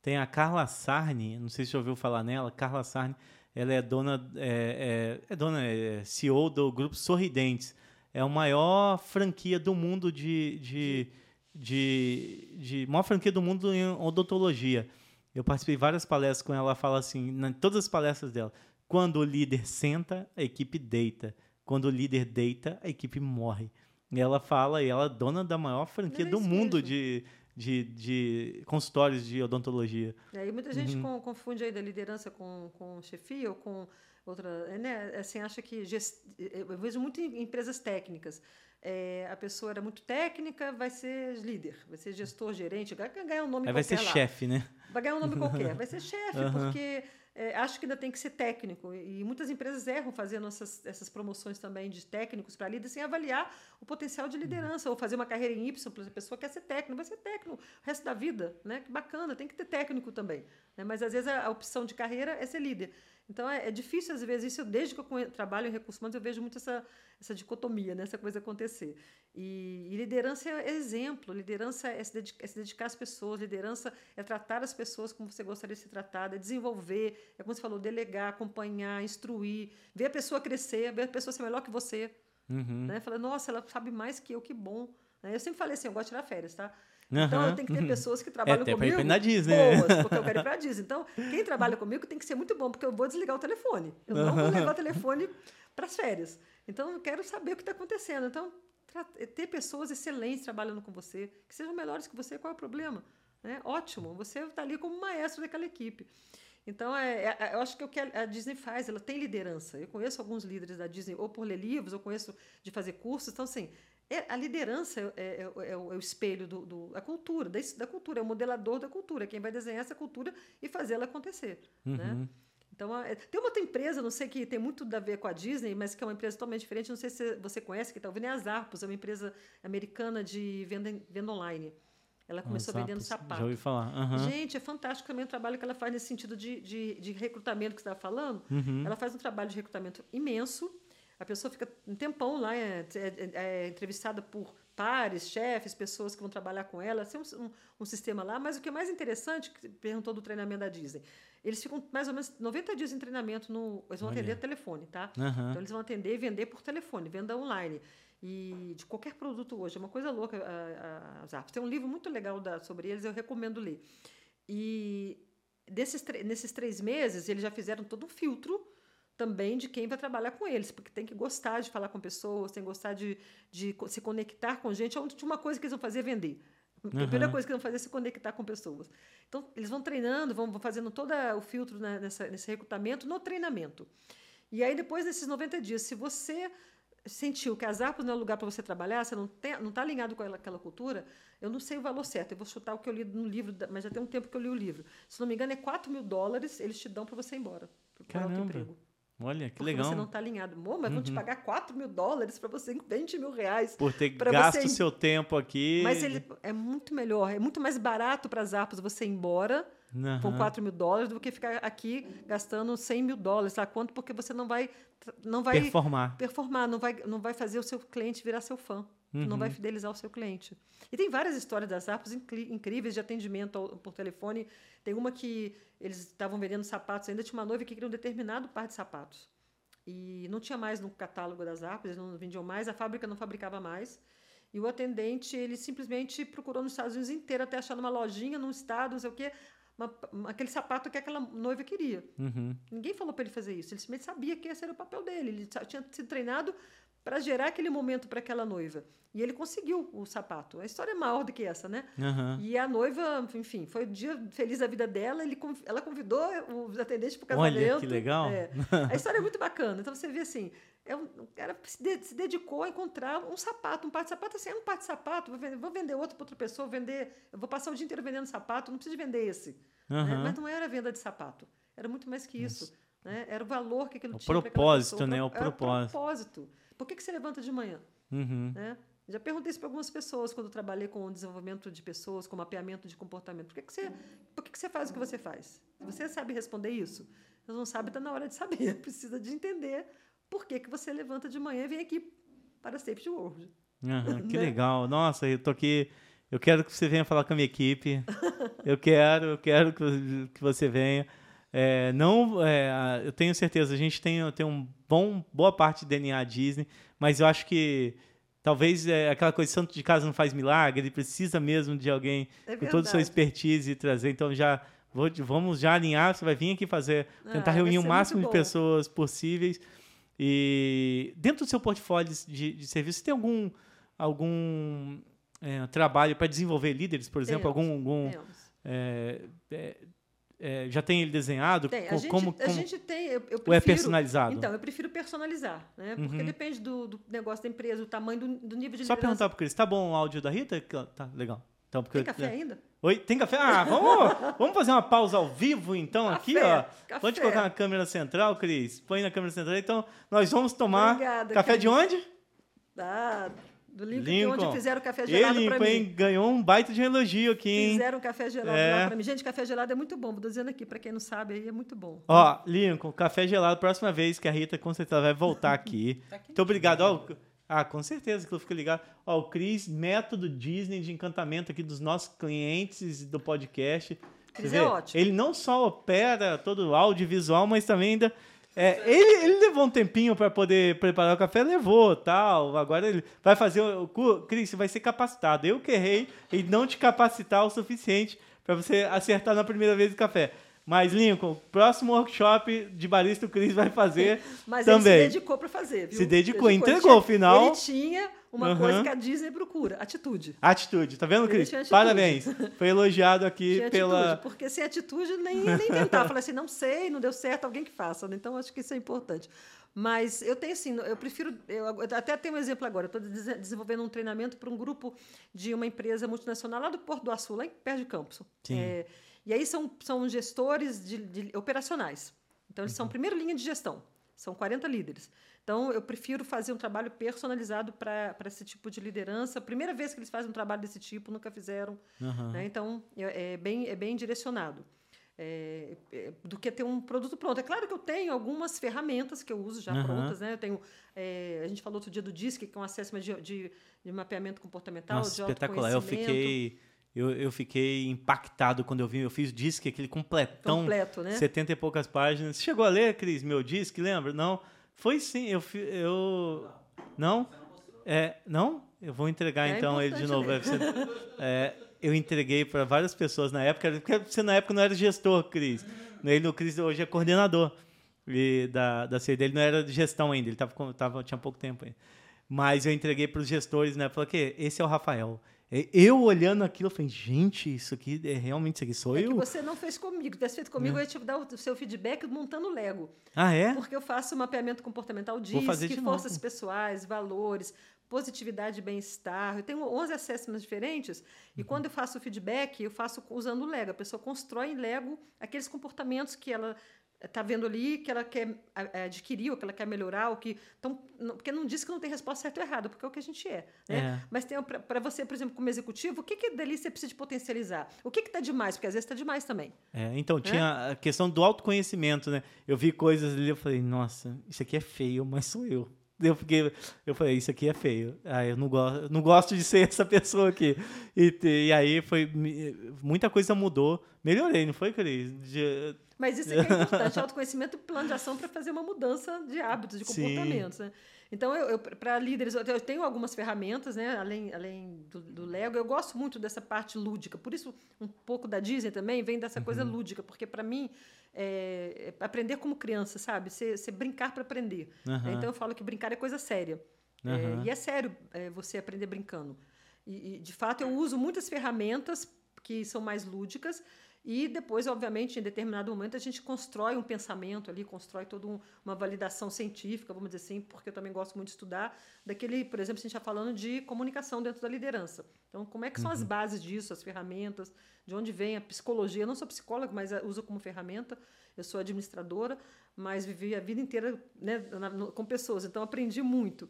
Tem a Carla Sarni, não sei se você ouviu falar nela, Carla Sarni, ela é dona, é, é, é dona, é CEO do grupo Sorridentes. É a maior franquia do mundo de, de, de, de maior franquia do mundo em odontologia. Eu participei de várias palestras com ela, ela fala assim, em todas as palestras dela, quando o líder senta, a equipe deita. Quando o líder deita, a equipe morre. E ela fala, e ela é dona da maior franquia do mundo de, de, de consultórios de odontologia. É, e muita gente uhum. confunde aí da liderança com, com chefia ou com outra. É, né? Assim, acha que. Gest... Eu vejo muito em empresas técnicas. É, a pessoa era muito técnica, vai ser líder, vai ser gestor, gerente, vai ganhar um nome qualquer. Vai ser chefe, né? Vai ganhar um nome qualquer, vai ser chefe, uhum. porque é, acho que ainda tem que ser técnico. E muitas empresas erram fazendo essas, essas promoções também de técnicos para líderes sem avaliar o potencial de liderança. Ou fazer uma carreira em Y, a pessoa quer ser técnico, vai ser técnico o resto da vida. Né? Que bacana, tem que ter técnico também. Né? Mas às vezes a, a opção de carreira é ser líder. Então é, é, difícil, às vezes, isso, desde que eu trabalho em recursos humanos, eu vejo muito essa, essa dicotomia, né? essa coisa acontecer. E, e liderança é exemplo, liderança é se, dedicar, é se, dedicar, às pessoas, liderança é tratar as pessoas como você gostaria de ser tratada, é desenvolver, é como você falou, delegar, acompanhar, instruir, ver a pessoa crescer, ver a pessoa ser melhor que você. Uhum. Né? Falar, nossa, ela sabe mais que eu, que bom. Né? Eu sempre falei assim, eu gosto de tirar férias, tá? Então, eu tenho que ter pessoas que é, trabalham é, comigo. Ir na Disney. Boas, porque eu quero ir pra Disney. Então, quem trabalha comigo tem que ser muito bom, porque eu vou desligar o telefone. Eu não vou levar o telefone para as férias. Então, eu quero saber o que está acontecendo. Então, ter pessoas excelentes trabalhando com você, que sejam melhores que você, qual é o problema? Né? Ótimo, você está ali como maestro daquela equipe. Então, é, é, eu acho que o que a Disney faz, ela tem liderança. Eu conheço alguns líderes da Disney, ou por ler livros, ou conheço de fazer cursos. Então, assim, é, a liderança é, é, é, é, o, é, o, espelho do, do, da cultura, da, da, cultura, é o modelador da cultura, quem vai desenhar essa cultura e fazer ela acontecer. Uhum. Né? Então, tem uma outra empresa, não sei que tem muito a ver com a Disney, mas que é uma empresa totalmente diferente, não sei se você conhece, que está ouvindo, é a Zarpos, é uma empresa americana de venda, venda online. Ela começou ah, vendendo sapatos. Já ouvi falar. Uhum. Gente, é fantástico também o trabalho que ela faz nesse sentido de, de, de recrutamento que você estava falando. Uhum. Ela faz um trabalho de recrutamento imenso a pessoa fica um tempão lá, é, é, é entrevistada por pares, chefes, pessoas que vão trabalhar com ela. Tem um, um, um, sistema lá. Mas o que é mais interessante, que perguntou do treinamento da Disney, eles ficam mais ou menos 90 dias em treinamento. No, eles vão Olha. atender telefone, tá? Uhum. Então, eles vão atender e vender por telefone, venda online. E de qualquer produto hoje. É uma coisa louca a, a, a Tem um livro muito legal da, sobre eles, eu recomendo ler. E desses, nesses três meses, eles já fizeram todo um filtro também de quem vai trabalhar com eles, porque tem que gostar de falar com pessoas, tem que gostar de, de se conectar com gente. A última coisa que eles vão fazer é vender. A primeira coisa que eles vão fazer é se conectar com pessoas. Então, eles vão treinando, vão fazendo todo o filtro né, nessa, nesse recrutamento, no treinamento. E aí, depois desses 90 dias, se você sentiu que as Arpos não é o lugar para você trabalhar, você não está alinhado com aquela cultura, eu não sei o valor certo, eu vou chutar o que eu li no livro, mas já tem um tempo que eu li o livro. Se não me engano, é 4 mil dólares, eles te dão para você ir embora, para o emprego. Olha, que legal. Você não está alinhado. Amor, mas uhum. vão te uhum. pagar 4 mil dólares para você 20 mil reais. Por ter gasto você... seu tempo aqui. Mas ele é muito melhor, é muito mais barato para as Arpos você ir embora uhum. com 4 mil dólares do que ficar aqui gastando 100 mil dólares. Sabe quanto? Porque você não vai, não vai performar. Performar, não vai, não vai fazer o seu cliente virar seu fã. Uhum. Não vai uhum. fidelizar o seu cliente. E tem várias histórias das Arpos incríveis de atendimento por telefone. Tem uma que eles estavam vendendo sapatos, ainda tinha uma noiva que queria um determinado par de sapatos. E não tinha mais no catálogo das Arpos, eles não vendiam mais, a fábrica não fabricava mais. E o atendente, ele simplesmente procurou nos Estados Unidos inteiro até achar numa lojinha, num estado, não sei o quê, uma, aquele sapato que aquela noiva queria. Uhum. Ninguém falou para ele fazer isso. Ele simplesmente sabia que esse era o papel dele. Ele tinha sido treinado para gerar aquele momento para aquela noiva. E ele conseguiu o sapato. A história é maior do que essa, né? Uhum. E a noiva, enfim, foi o dia feliz da vida dela. Ele, ela convidou os atendentes para o casamento. Olha, que legal. É. A história é muito bacana. Então você vê assim, é um, o cara se, de, se, dedicou a encontrar um sapato, um par de sapato. Assim, é um par de sapato, vou vender, vou vender outro para outra pessoa, vender, eu vou passar o dia inteiro vendendo sapato, não preciso vender esse. Uhum. Né? Mas não era venda de sapato. Era muito mais que isso. Né? Era o valor que aquilo o tinha. Propósito, né? O propósito, o propósito. Por que, que você levanta de manhã? Uhum. Né? Já perguntei isso para algumas pessoas quando trabalhei com o desenvolvimento de pessoas, com mapeamento de comportamento. Por que, que, você, por que, que você faz o que você faz? Você sabe responder isso? Você não sabe, está na hora de saber. Precisa de entender por que, que você levanta de manhã e vem aqui para a Safety World. Uhum, que né? legal. Nossa, eu tô aqui. Eu quero que você venha falar com a minha equipe. eu quero, eu quero que você venha. É, não, é, eu tenho certeza, a gente tem, tem um bom, boa parte de DNA Disney, mas eu acho que talvez é, aquela coisa santo de casa não faz milagre, ele precisa mesmo de alguém é com toda a sua expertise e trazer. Então já vou, vamos já alinhar, você vai vir aqui fazer, tentar ah, reunir o máximo de pessoas possíveis. E dentro do seu portfólio de, de serviço, você tem algum algum é, trabalho para desenvolver líderes, por exemplo, temos, algum, algum é, é, já tem ele desenhado? Tem. A, gente, como, como, a gente tem. Eu, eu prefiro, ou é personalizado? Então, eu prefiro personalizar, né? Porque uhum. depende do, do, negócio da empresa, o tamanho do, do nível de Só perguntar para o Cris, tá bom o áudio da Rita? Tá, legal. Então, porque Tem café ainda? Oi, tem café? Ah, vamos, vamos fazer uma pausa ao vivo, então, aqui, Café, ó. café. Pode colocar na câmera central, Cris? Põe na câmera central. Então, nós vamos tomar Obrigada, café de Cris. onde? Ah, do Lincoln, Lincoln. onde fizeram café gelado para mim. hein? Ganhou um baita de elogio aqui, hein? Fizeram café gelado É. lá para mim. Gente, café gelado é muito bom. Vou dizendo aqui, para quem não sabe, aí é muito bom. Ó, Lincoln, café gelado, próxima vez que a Rita com certeza vai voltar aqui. Tá Muito obrigado. Ó, ah, com certeza que eu fico ligado. Ó, o Cris, método Disney de encantamento aqui dos nossos clientes do podcast. Cris é ótimo. Ele não só opera todo o audiovisual, mas também ainda. É, ele, ele levou um tempinho para poder preparar o café, levou, tal. Agora ele vai fazer o cu- Cris, você vai ser capacitado. Eu que errei em não te capacitar o suficiente para você acertar na primeira vez o café. Mas, Lincoln, próximo workshop de barista o Cris vai fazer Mas também. ele se dedicou para fazer, viu? Se dedicou, Ele entregou, tinha- afinal. Ele tinha uma Aham. coisa que a Disney procura, atitude. Atitude, tá vendo, Cris? Parabéns. Foi elogiado aqui Tinha pela. atitude, porque sem atitude nem, nem tentar. Falei assim, não sei, não deu certo, alguém que faça. Então, acho que isso é importante. Mas eu tenho assim, eu prefiro. Eu até tenho um exemplo agora. Estou desenvolvendo um treinamento para um grupo de uma empresa multinacional lá do Porto do Açul, lá em perto de Campos. Sim. É, e aí são, são gestores de, de operacionais. Então, eles são primeiro linha de gestão. São 40 líderes. Então, eu prefiro fazer um trabalho personalizado para esse tipo de liderança. Primeira vez que eles fazem um trabalho desse tipo, nunca fizeram. Aham. né? Então, é, é bem, é bem direcionado. É, é, do que ter um produto pronto. É claro que eu tenho algumas ferramentas que eu uso já Aham. prontas. Né? Eu tenho, é, a gente falou outro dia do DISC, que é um assessment de, de, de mapeamento comportamental, Nossa, de espetacular. Eu fiquei. Eu, eu fiquei impactado quando eu vi. Eu fiz o disque, aquele completão. completo, né? 70 e poucas páginas. Você chegou a ler, Cris, meu disque, lembra? Não. Foi sim, eu. eu não? É, não? Eu vou entregar É então ele de novo. É, você- é, eu entreguei para várias pessoas na época, porque você na época não era gestor, Cris. Ele, o Cris hoje é coordenador e da, da CD. Ele não era de gestão ainda, ele tava, tava, tinha pouco tempo ainda. Mas eu entreguei para os gestores, né? Falei que esse é o Rafael. E Eu olhando aquilo, eu falei, gente, isso aqui é realmente isso aqui sou É que eu? você não fez comigo. Tivesse feito comigo, eu ia te dar o seu feedback montando Lego. Ah, é? Porque eu faço mapeamento comportamental Vou fazer DISC, de forças novo. pessoais, valores, positividade e bem-estar. Eu tenho 11 assessments diferentes Uhum. e quando eu faço o feedback, eu faço usando o Lego. A pessoa constrói em Lego aqueles comportamentos que ela está vendo ali, que ela quer a- adquirir, ou que ela quer melhorar, ou que... Então, porque não diz que não tem resposta certa ou errada, porque é o que a gente é. Né? É. Mas para você, por exemplo, como executivo, o que, que dali você precisa de potencializar? O que está demais? Porque às vezes está demais também. É, então, tinha a questão do autoconhecimento, né? Eu vi coisas ali, eu falei, nossa, isso aqui é feio, mas sou eu. Eu, fiquei, eu falei, isso aqui é feio. Ah, eu não gosto, não gosto de ser essa pessoa aqui. E, e aí foi. Muita coisa mudou. Melhorei, não foi, Cris? De- Mas isso é é importante, autoconhecimento e plano de ação para fazer uma mudança de hábitos, de Sim. comportamentos. Né? Então, eu, para líderes, eu eu tenho algumas ferramentas, né? além, além do, do Lego. Eu gosto muito dessa parte lúdica. Por isso, um pouco da Disney também vem dessa coisa Uhum. lúdica, porque para mim, é, é aprender como criança, sabe? Você brincar para aprender. Aham. Então, eu falo que brincar é coisa séria. É, Aham. e é sério é, você aprender brincando. E, e, de fato, eu uso muitas ferramentas que são mais lúdicas e depois, obviamente, em determinado momento, a gente constrói um pensamento ali, constrói toda um- uma validação científica, vamos dizer assim, porque eu também gosto muito de estudar daquele, por exemplo, a gente está falando de comunicação dentro da liderança. Então, como é que são as bases disso, as ferramentas, de onde vem a psicologia? Eu não sou psicóloga, mas uso como ferramenta. Eu sou administradora, mas vivi a vida inteira né, com pessoas, então aprendi muito.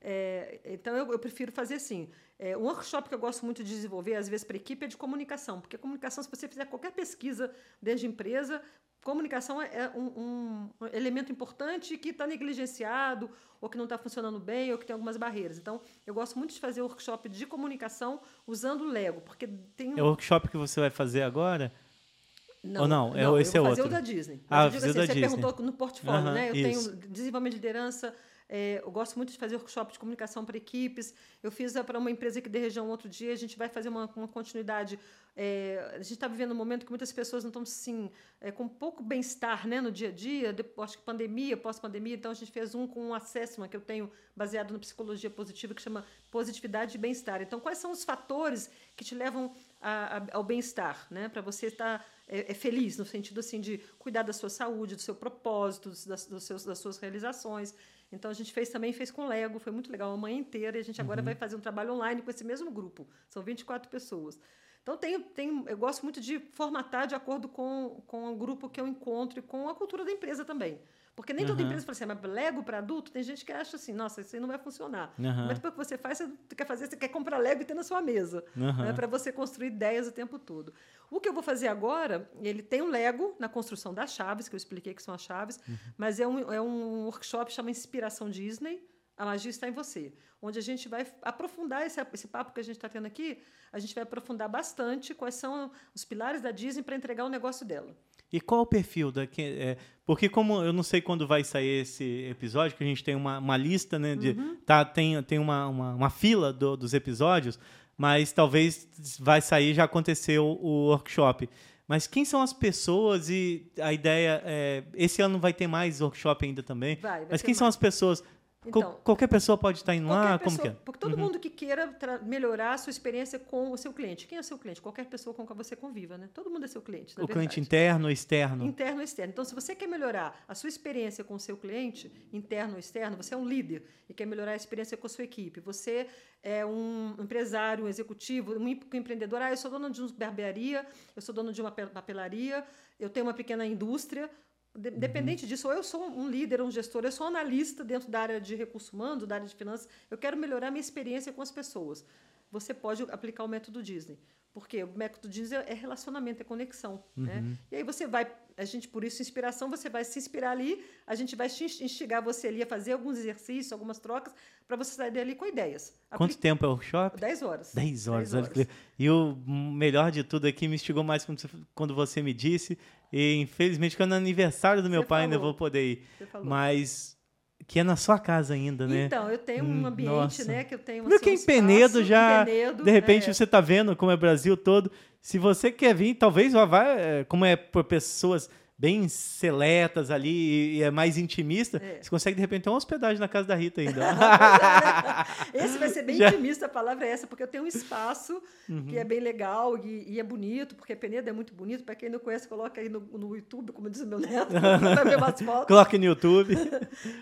É, então eu, eu prefiro fazer assim. É, um workshop que eu gosto muito de desenvolver, às vezes, para equipe, é de comunicação. Porque comunicação, se você fizer qualquer pesquisa desde empresa, comunicação é é um, um elemento importante que está negligenciado, ou que não está funcionando bem, ou que tem algumas barreiras. Então, eu gosto muito de fazer workshop de comunicação usando o Lego, porque tem um. É o workshop que você vai fazer agora? ou não? É- esse eu é vou fazer outro. o da Disney. Ah, eu digo o da você Disney. perguntou no portfólio, Aham, né? Eu isso. tenho desenvolvimento de liderança, é, eu gosto muito de fazer workshop de comunicação para equipes. Eu fiz para uma empresa aqui da região outro dia, a gente vai fazer uma, uma continuidade. É, a gente está vivendo um momento que muitas pessoas não estão assim, é, com pouco bem-estar né, no dia a dia, depois, que pandemia, pós-pandemia, então a gente fez um com um assessment que eu tenho baseado na psicologia positiva, que chama positividade e bem-estar. Então, quais são os fatores que te levam a, a, ao bem-estar, né? Para você estar é, é, feliz no sentido assim de cuidar da sua saúde, do seu propósito, das, dos seus, das suas realizações. Então a gente fez também, fez com Lego, foi muito legal, a manhã inteira, e a gente agora uhum. vai fazer um trabalho online com esse mesmo grupo. São 24 pessoas. Então tem, tem, eu gosto muito de formatar de acordo com, com o grupo que eu encontro e com a cultura da empresa também. Porque nem uhum. toda empresa fala assim, ah, mas Lego para adulto, tem gente que acha assim, nossa, isso aí não vai funcionar. Uhum. Mas depois que você faz, você quer fazer, você quer comprar Lego e ter na sua mesa. Uhum. Né, para você construir ideias o tempo todo. O que eu vou fazer agora, ele tem um Lego na construção das chaves, que eu expliquei que são as chaves, uhum. mas é um, é um workshop chama Inspiração Disney. A magia está em você. Onde a gente vai aprofundar esse, esse papo que a gente está tendo aqui, a gente vai aprofundar bastante quais são os pilares da Disney para entregar o negócio dela. E qual o perfil da é, porque como eu não sei quando vai sair esse episódio, que a gente tem uma, uma lista, né? De, uhum. tá, tem, tem uma, uma, uma fila do, dos episódios, mas talvez vai sair, já aconteceu o workshop. Mas quem são as pessoas e a ideia é, esse ano vai ter mais workshop ainda também. Vai, vai mas quem mais. são as pessoas? Então, qualquer pessoa pode estar indo lá? Pessoa, como que é? Porque todo uhum. mundo que queira melhorar a sua experiência com o seu cliente. Quem é o seu cliente? Qualquer pessoa com quem você conviva, né? Todo mundo é seu cliente. o verdade. cliente interno ou externo? Interno ou externo. Então, se você quer melhorar a sua experiência com o seu cliente, interno ou externo, você é um líder e quer melhorar a experiência com a sua equipe. Você é um empresário, um executivo, um empreendedor. Ah, eu sou dono de uma barbearia, eu sou dono de uma papelaria, eu tenho uma pequena indústria Uhum. Dependente uhum. disso, ou eu sou um líder, um gestor, eu sou um analista dentro da área de recursos humanos, da área de finanças, eu quero melhorar minha experiência com as pessoas. Você pode aplicar o método Disney. Porque o método Disney é relacionamento, é conexão. Né? Uhum. Né? E aí você vai, a gente, por isso, inspiração, você vai se inspirar ali, a gente vai instigar você ali a fazer alguns exercícios, algumas trocas, para você sair dali com ideias. Quanto tempo é o workshop? Dez horas. Dez horas. Dez horas. E o melhor de tudo aqui me instigou mais quando você me disse, e infelizmente, quando é aniversário do meu você pai, falou. ainda vou poder ir. Mas que é na sua casa ainda, né? Então, eu tenho um ambiente, Nossa. né, que eu tenho assim, que em Penedo já, Penedo, de repente é. você está vendo como é o Brasil todo. Se você quer vir, talvez vá, é, como é por pessoas bem seletas ali e é mais intimista, é. você consegue de repente ter uma hospedagem na casa da Rita ainda. Esse vai ser bem Já. intimista, a palavra é essa, porque eu tenho um espaço uhum. que é bem legal e, e, é bonito, porque Penedo é muito bonito. Para quem não conhece, coloca aí no, no YouTube, como diz o meu neto, para ver umas fotos. Coloque no YouTube.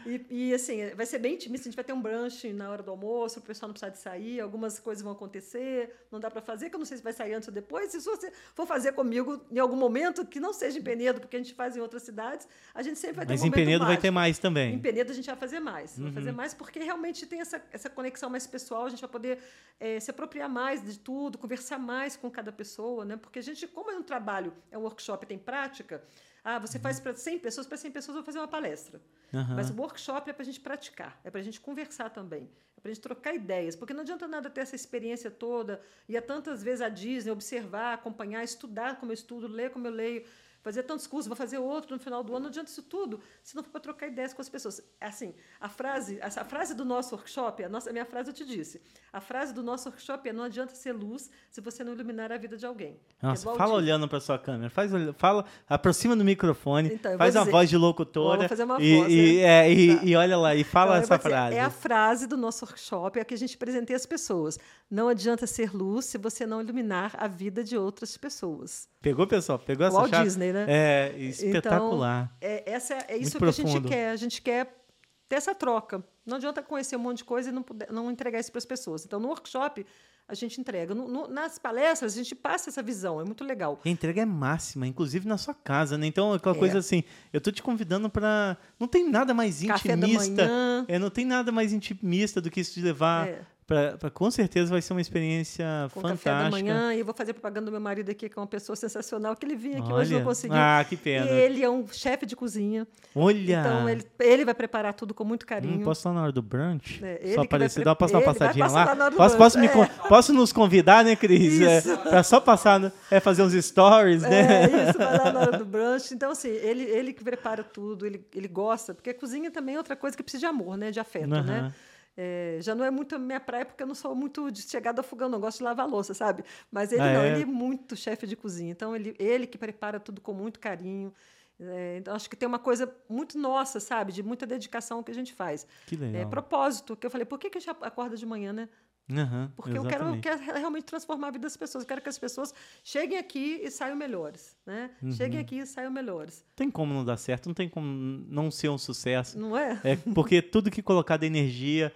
e, e, assim, vai ser bem intimista. A gente vai ter um brunch na hora do almoço, o pessoal não precisa de sair, algumas coisas vão acontecer, não dá para fazer, que eu não sei se vai sair antes ou depois. Se você for fazer comigo em algum momento, que não seja em Penedo, porque a gente gente faz em outras cidades, a gente sempre vai ter Mas um em Penedo mágico. vai ter mais também. Em Penedo a gente vai fazer mais. Uhum. Vai fazer mais porque realmente tem essa, essa conexão mais pessoal, a gente vai poder é, se apropriar mais de tudo, conversar mais com cada pessoa, né? Porque a gente, como é um trabalho, é um workshop, tem prática, ah, você uhum. faz para 100 pessoas, para 100 pessoas eu vou fazer uma palestra. Uhum. Mas o workshop é para a gente praticar, é para a gente conversar também, é para a gente trocar ideias, porque não adianta nada ter essa experiência toda, ir a tantas vezes a Disney, observar, acompanhar, estudar como eu estudo, ler como eu leio fazer tantos cursos, vou fazer outro no final do ano, não adianta isso tudo, se não for para trocar ideias com as pessoas. Assim, a frase, a frase do nosso workshop, a, nossa, a minha frase eu te disse, a frase do nosso workshop é não adianta ser luz se você não iluminar a vida de alguém. Nossa, é fala olhando para sua câmera, faz, fala, aproxima do microfone, então, faz uma voz de locutora vou fazer uma e, voz, e, né? é, e, tá. e, olha lá, e fala então, essa frase. é a frase do nosso workshop, é a que a gente apresentei às pessoas. Não adianta ser luz se você não iluminar a vida de outras pessoas. Pegou, pessoal? Pegou essa Walt chave? Disney, né? É, espetacular. Então, é, essa, é isso Muito que profundo. a gente quer. A gente quer ter essa troca. Não adianta conhecer um monte de coisa e não, puder, não entregar isso para as pessoas. Então, no workshop, a gente entrega. No, no, nas palestras, a gente passa essa visão. É muito legal. E a entrega é máxima, inclusive na sua casa, né? Então, aquela é. coisa assim, eu tô te convidando para Não tem nada mais Café intimista. É, não tem nada mais intimista do que isso de levar é. Pra, pra, com certeza vai ser uma experiência com fantástica. Café da manhã, e eu vou fazer propaganda do meu marido aqui, que é uma pessoa sensacional, que ele vinha aqui Olha. hoje não conseguiu. Ah, que pena. E ele é um chefe de cozinha. Olha! Então ele, ele vai preparar tudo com muito carinho. Hum, posso ir na hora do brunch? É, só aparecer, dá passar uma passadinha lá? lá posso, posso, é. posso nos convidar, né, Cris? É, para só passar, é, fazer uns stories, né? É, isso, vai lá na hora do brunch. Então, assim, ele, ele que prepara tudo, ele, ele gosta, porque a cozinha também é outra coisa que precisa de amor, né? De afeto, uhum. né? É, já não é muito a minha praia, porque eu não sou muito de chegada a fogão, não gosto de lavar louça, sabe? Mas ele ah, não, é? ele é muito chefe de cozinha. Então, ele, ele que prepara tudo com muito carinho. É, então, acho que tem uma coisa muito nossa, sabe? De muita dedicação que a gente faz. Que legal. É, propósito, que eu falei, por que, que a gente acorda de manhã, né? Uhum, Porque eu quero, eu quero, realmente transformar a vida das pessoas. Eu quero que as pessoas cheguem aqui e saiam melhores. Né? Uhum. Cheguem aqui e saiam melhores. Tem como não dar certo, não tem como não ser um sucesso. Não é? é porque tudo que colocar da energia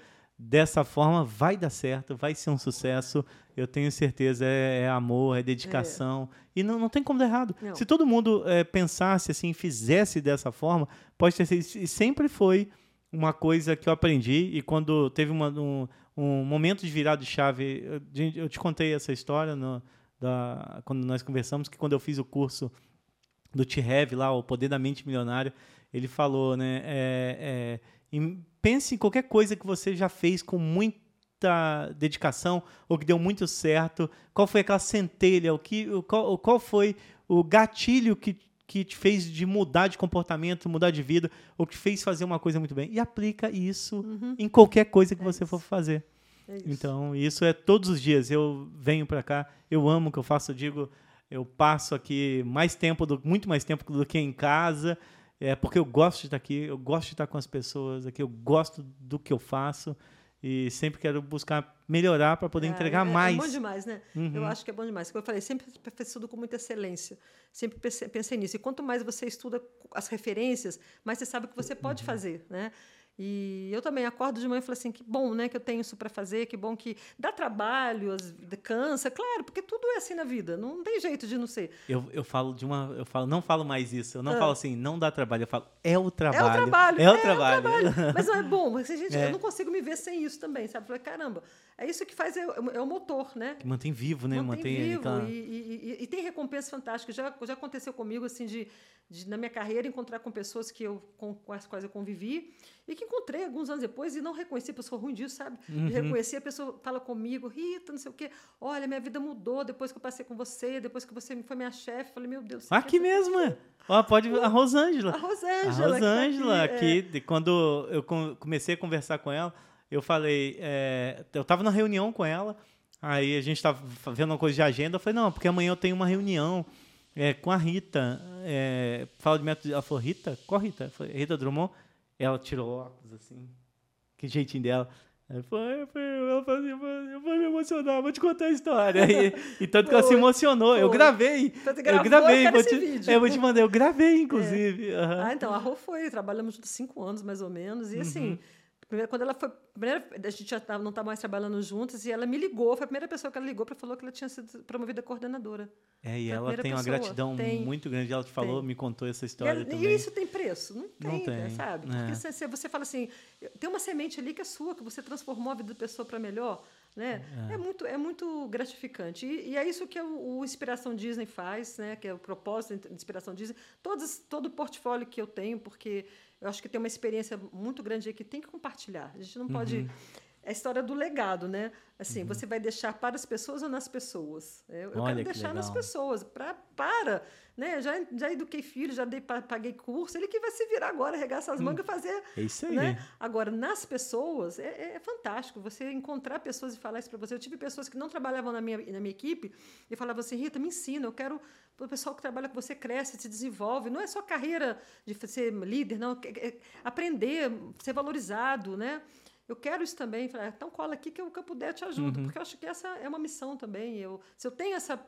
dessa forma vai dar certo, vai ser um sucesso. Eu tenho certeza, é, é amor, é dedicação. É. E não, não tem como dar errado. Não. Se todo mundo é, pensasse assim, fizesse dessa forma, pode ter sido. E sempre foi uma coisa que eu aprendi. E quando teve uma, um, um momento de virada de chave, eu, eu te contei essa história no, da, quando nós conversamos, que quando eu fiz o curso do T-Hev lá, o Poder da Mente Milionário, ele falou, né? É, é, em, pense em qualquer coisa que você já fez com muita dedicação ou que deu muito certo. Qual foi aquela centelha? O que, o, qual, qual foi o gatilho que, que te fez de mudar de comportamento, mudar de vida, ou que fez fazer uma coisa muito bem? E aplica isso uhum. em qualquer coisa que é você isso. for fazer. É isso. Então, isso é todos os dias. Eu venho para cá, eu amo o que eu faço, eu digo, eu passo aqui mais tempo, do, muito mais tempo do que em casa, é porque eu gosto de estar aqui, eu gosto de estar com as pessoas aqui, eu gosto do que eu faço e sempre quero buscar melhorar para poder é, entregar é, mais. É bom demais, né? Uhum. Eu acho que é bom demais. Como eu falei, sempre estudo com muita excelência. Sempre pensei nisso. E quanto mais você estuda as referências, mais você sabe o que você pode uhum. fazer, né? E eu também acordo de manhã e falo assim, que bom, né, que eu tenho isso para fazer, que bom que dá trabalho, cansa, claro, porque tudo é assim na vida, não tem jeito de não ser. Eu, eu falo de uma, eu falo, não falo mais isso, eu não ah. falo assim, não dá trabalho, eu falo, é o trabalho. É o trabalho. É o, é trabalho. o trabalho. Mas não é bom, mas, gente, é. eu não consigo me ver sem isso também, sabe? Eu falei, caramba, é isso que faz, é, é o motor, né? Que mantém vivo, né? Mantém, mantém vivo, aquela... e, e, e, e, tem recompensa fantástica, já, já aconteceu comigo, assim, de, de, na minha carreira, encontrar com pessoas que eu, com, com as quais eu convivi, e que encontrei alguns anos depois e não reconheci, a pessoa ruim disso, sabe? Uhum. De reconhecer, a pessoa fala comigo, Rita, não sei o quê, olha, minha vida mudou depois que eu passei com você, depois que você foi minha chefe. Falei, meu Deus. Aqui mesmo, é. Ó, pode a Rosângela. A Rosângela. A Rosângela, que, tá aqui, é. quando eu comecei a conversar com ela, eu falei, é, eu estava na reunião com ela, aí a gente estava vendo uma coisa de agenda, eu falei, não, porque amanhã eu tenho uma reunião é, com a Rita, é, fala de método, ela falou, Rita? Qual Rita? Eu falei, Rita Drummond. Ela tirou óculos, assim. Que jeitinho dela. Ela falou, ela falou assim, eu vou me emocionar, vou te contar a história. E, e tanto que ela se emocionou. Eu gravei. eu gravei. Eu vou, te, eu vou te mandar. Eu gravei, inclusive. É. Uhum. Ah, então, a Rô foi. Trabalhamos juntos cinco anos, mais ou menos. E assim, uhum. Primeiro, quando ela foi. Primeira, a gente já não estava mais trabalhando juntas e ela me ligou. Foi a primeira pessoa que ela ligou para falar que ela tinha sido promovida coordenadora. É, e ela tem uma gratidão tem, muito grande. Ela te falou, tem. me contou essa história e, também. E isso tem preço? Não tem, não tem. sabe? É. Porque se, se, você fala assim, tem uma semente ali que é sua, que você transformou a vida da pessoa para melhor. Né? É. é. muito, é muito gratificante. E, e é isso que o, o, Inspiração Disney faz, né? que é o propósito de Inspiração Disney. Todos, todo o portfólio que eu tenho, porque eu acho que tem uma experiência muito grande aí que tem que compartilhar. A gente não pode. Uhum. É a história do legado, né? Assim, uhum. você vai deixar para as pessoas ou nas pessoas? Eu, eu quero deixar que nas pessoas, pra, para. Né? Já, já eduquei filho, já dei, paguei curso, ele que vai se virar agora, arregaçar as hum. mangas e fazer. É isso aí. Né? Agora, nas pessoas, é, é, fantástico você encontrar pessoas e falar isso para você. Eu tive pessoas que não trabalhavam na minha, na minha equipe e falavam assim: Rita, me ensina, eu quero o pessoal que trabalha com você cresce, se desenvolve. Não é só carreira de ser líder, não. É, é aprender, ser valorizado, né? Eu quero isso também. Falei, então cola aqui que eu, que eu puder te ajudo, uhum. porque eu acho que essa é uma missão também. Eu, se eu tenho essa,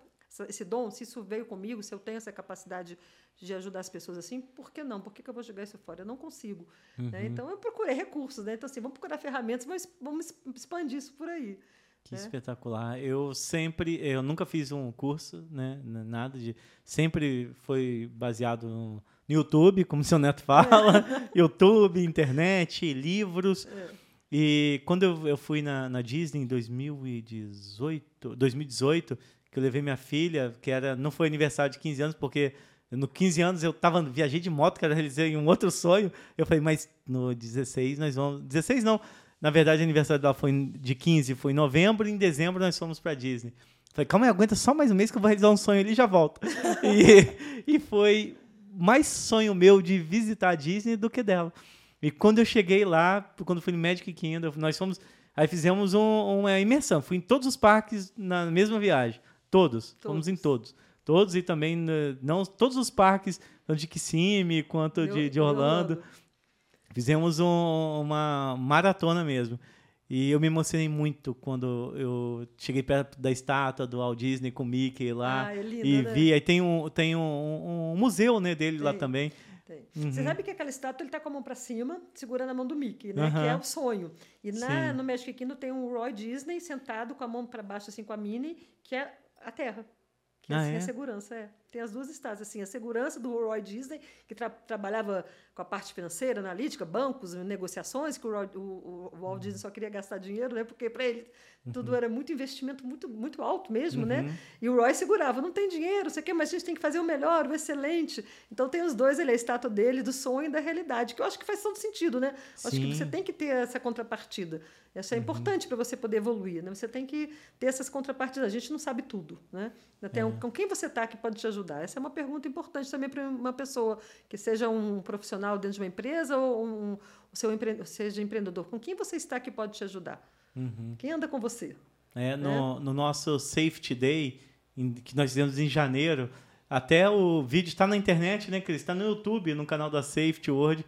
esse dom, se isso veio comigo, se eu tenho essa capacidade de ajudar as pessoas assim, por que não? Por que, que eu vou jogar isso fora? Eu não consigo. Né? Uhum. Né? Então eu procurei recursos, né? Então assim, vamos procurar ferramentas, mas vamos expandir isso por aí. Que é. espetacular. Eu sempre, eu nunca fiz um curso, né? Nada de. Sempre foi baseado no YouTube, como seu neto fala. É. YouTube, internet, livros. É. E quando eu, eu fui na, na, Disney em 2018, 2018, que eu levei minha filha, que era não foi aniversário de 15 anos, porque no 15 anos eu tava, viajei de moto, que era realizei um outro sonho. Eu falei, mas no 16 nós vamos. 16 não, na verdade, o aniversário dela foi de 15, foi em novembro, e em dezembro nós fomos para Disney. Falei, calma aí, aguenta só mais um mês que eu vou realizar um sonho ali e já volto. e, e foi mais sonho meu de visitar a Disney do que dela. E quando eu cheguei lá, quando fui no Magic Kingdom, nós fomos. Aí fizemos um, uma imersão. Fui em todos os parques na mesma viagem. Todos. todos. Fomos em todos. Todos e também não todos os parques, tanto de Kissimmee quanto de, de Orlando. Fizemos um, uma maratona mesmo. E eu me emocionei muito quando eu cheguei perto da estátua do Walt Disney com o Mickey lá. Ah, é lindo, e né? vi, aí tem um, tem um, um museu né, dele lá Tem. também. Tem. Uhum. Você sabe que aquela estátua ele está com a mão para cima, segurando a mão do Mickey, né? Aham. Que é o sonho. E na, no Magic Kingdom tem um Roy Disney sentado com a mão para baixo, assim, com a Minnie, que é a Terra. Que Ah, assim, é? a segurança, é. Tem as duas estátuas, assim, a segurança do Roy Disney, que tra- trabalhava com a parte financeira, analítica, bancos, negociações, que o, Roy- o- o- o Walt Disney só queria gastar dinheiro, né? Porque para ele tudo Uhum. era muito investimento muito, muito alto mesmo, né? E o Roy segurava, não tem dinheiro, você quer, mas a gente tem que fazer o melhor, o excelente. Então tem os dois, ele é a estátua dele, do sonho e da realidade, que eu acho que faz todo sentido, né? Acho que você tem que ter essa contrapartida. Isso é importante para você poder evoluir, né? Você tem que ter essas contrapartidas. A gente não sabe tudo, né? Tem um- com quem você está que pode te ajudar? Essa é uma pergunta importante também para uma pessoa que seja um profissional dentro de uma empresa ou um, seu empre... seja empreendedor. Com quem você está que pode te ajudar? Quem anda com você? É, no, no nosso Safety Day, que nós fizemos em janeiro, até o vídeo está na internet, né, Cris? Está no YouTube, no canal da Safety World.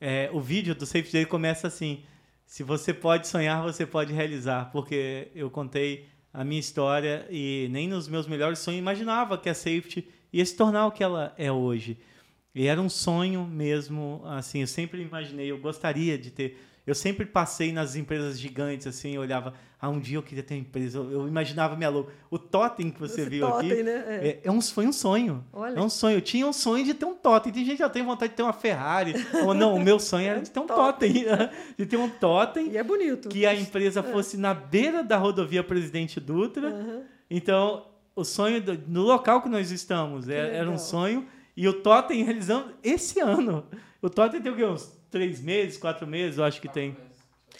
É, o vídeo do Safety Day começa assim: se você pode sonhar, você pode realizar. Porque eu contei a minha história e nem nos meus melhores sonhos imaginava que a Safety ia se tornar o que ela é hoje. E era um sonho mesmo, assim, eu sempre imaginei, eu gostaria de ter. Eu sempre passei nas empresas gigantes, assim, eu olhava, ah, um dia eu queria ter uma empresa. Eu, eu imaginava minha logo. O totem que você Esse viu totem, aqui. né? É. É, é um, foi um sonho. Olha. É um sonho. Eu tinha um sonho de ter um totem. Tem gente que já tem vontade de ter uma Ferrari. Ou não, o meu sonho era de ter um totem. de ter um totem E é bonito. que a empresa fosse na beira da rodovia Presidente Dutra. Aham. Então, o sonho do- no local que nós estamos é- era, legal. um sonho e o Totem realizamos esse ano. O Totem tem o quê? Uns três meses, quatro meses, eu acho que tem.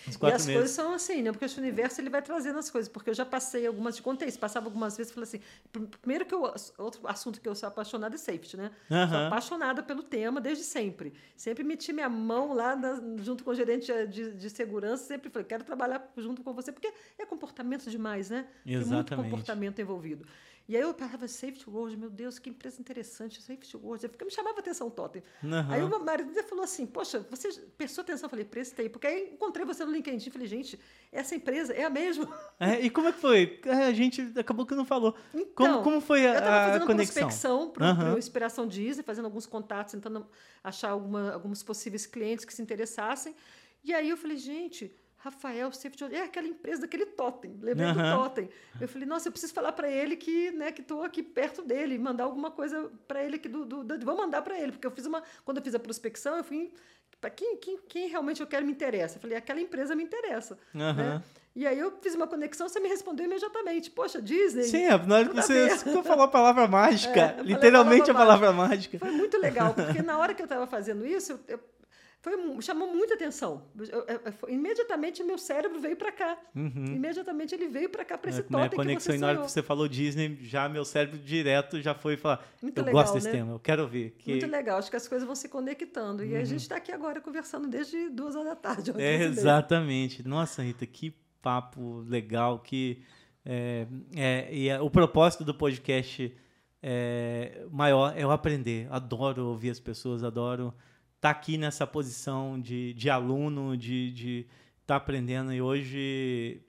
Uns E quatro as meses. coisas são assim, né? Porque esse universo ele vai trazendo as coisas. Porque eu já passei algumas, te contei isso, passava algumas vezes e falei assim: pr- primeiro que eu, outro assunto que eu sou apaixonada é safety, né? Sou apaixonada pelo tema desde sempre. Sempre meti minha mão lá na- junto com o gerente de, de segurança, sempre falei: quero trabalhar junto com você, porque é comportamento demais, né? Tem muito Exatamente. comportamento envolvido. E aí eu pensava, Safety World, meu Deus, que empresa interessante, Safety World. Porque me chamava a atenção o Totem. Aham. Aí o meu marido falou assim: Poxa, você prestou atenção? Eu falei: Prestei. Porque aí encontrei você no LinkedIn. Falei: Gente, essa empresa é a mesma. É, e como é que foi? É, a gente acabou que não falou. como, Então, como foi a, Eu estava a fazendo conexão? prospecção para o Inspiração Disney, fazendo alguns contatos, tentando achar alguma, alguns possíveis clientes que se interessassem. E aí eu falei: Gente. Rafael Safety é aquela empresa daquele totem, lembrei do Aham. totem. Eu falei, nossa, eu preciso falar para ele que, né, que estou aqui perto dele, mandar alguma coisa para ele que do, do, do- vou mandar para ele, porque eu fiz uma, quando eu fiz a prospecção, eu fui para quem, quem, quem realmente eu quero me interessa. Eu falei, aquela empresa me interessa. Aham. Né? E aí eu fiz uma conexão, você me respondeu imediatamente. Poxa, Disney. Sim, é, na hora que você, falou a palavra mágica, É, falei a literalmente a palavra palavra mágica. Foi muito legal, porque na hora que eu estava fazendo isso, eu- eu- foi, chamou muita atenção. Eu- eu- foi- imediatamente meu cérebro veio para cá. Imediatamente ele veio para cá para esse Uhum. É, é a totem que conexão, você na hora que você falou Disney, já meu cérebro direto já foi falar, Muito eu legal, gosto desse né? tema, eu quero ouvir. Que... Muito legal, acho que as coisas vão se conectando. E a gente está aqui agora conversando desde duas horas da tarde. Uhum. É, exatamente. Nossa, Rita, que papo legal, que é, é, e é- o propósito do podcast é, maior é eu aprender. Adoro ouvir as pessoas, adoro estar aqui nessa posição de, de aluno, de estar aprendendo. E hoje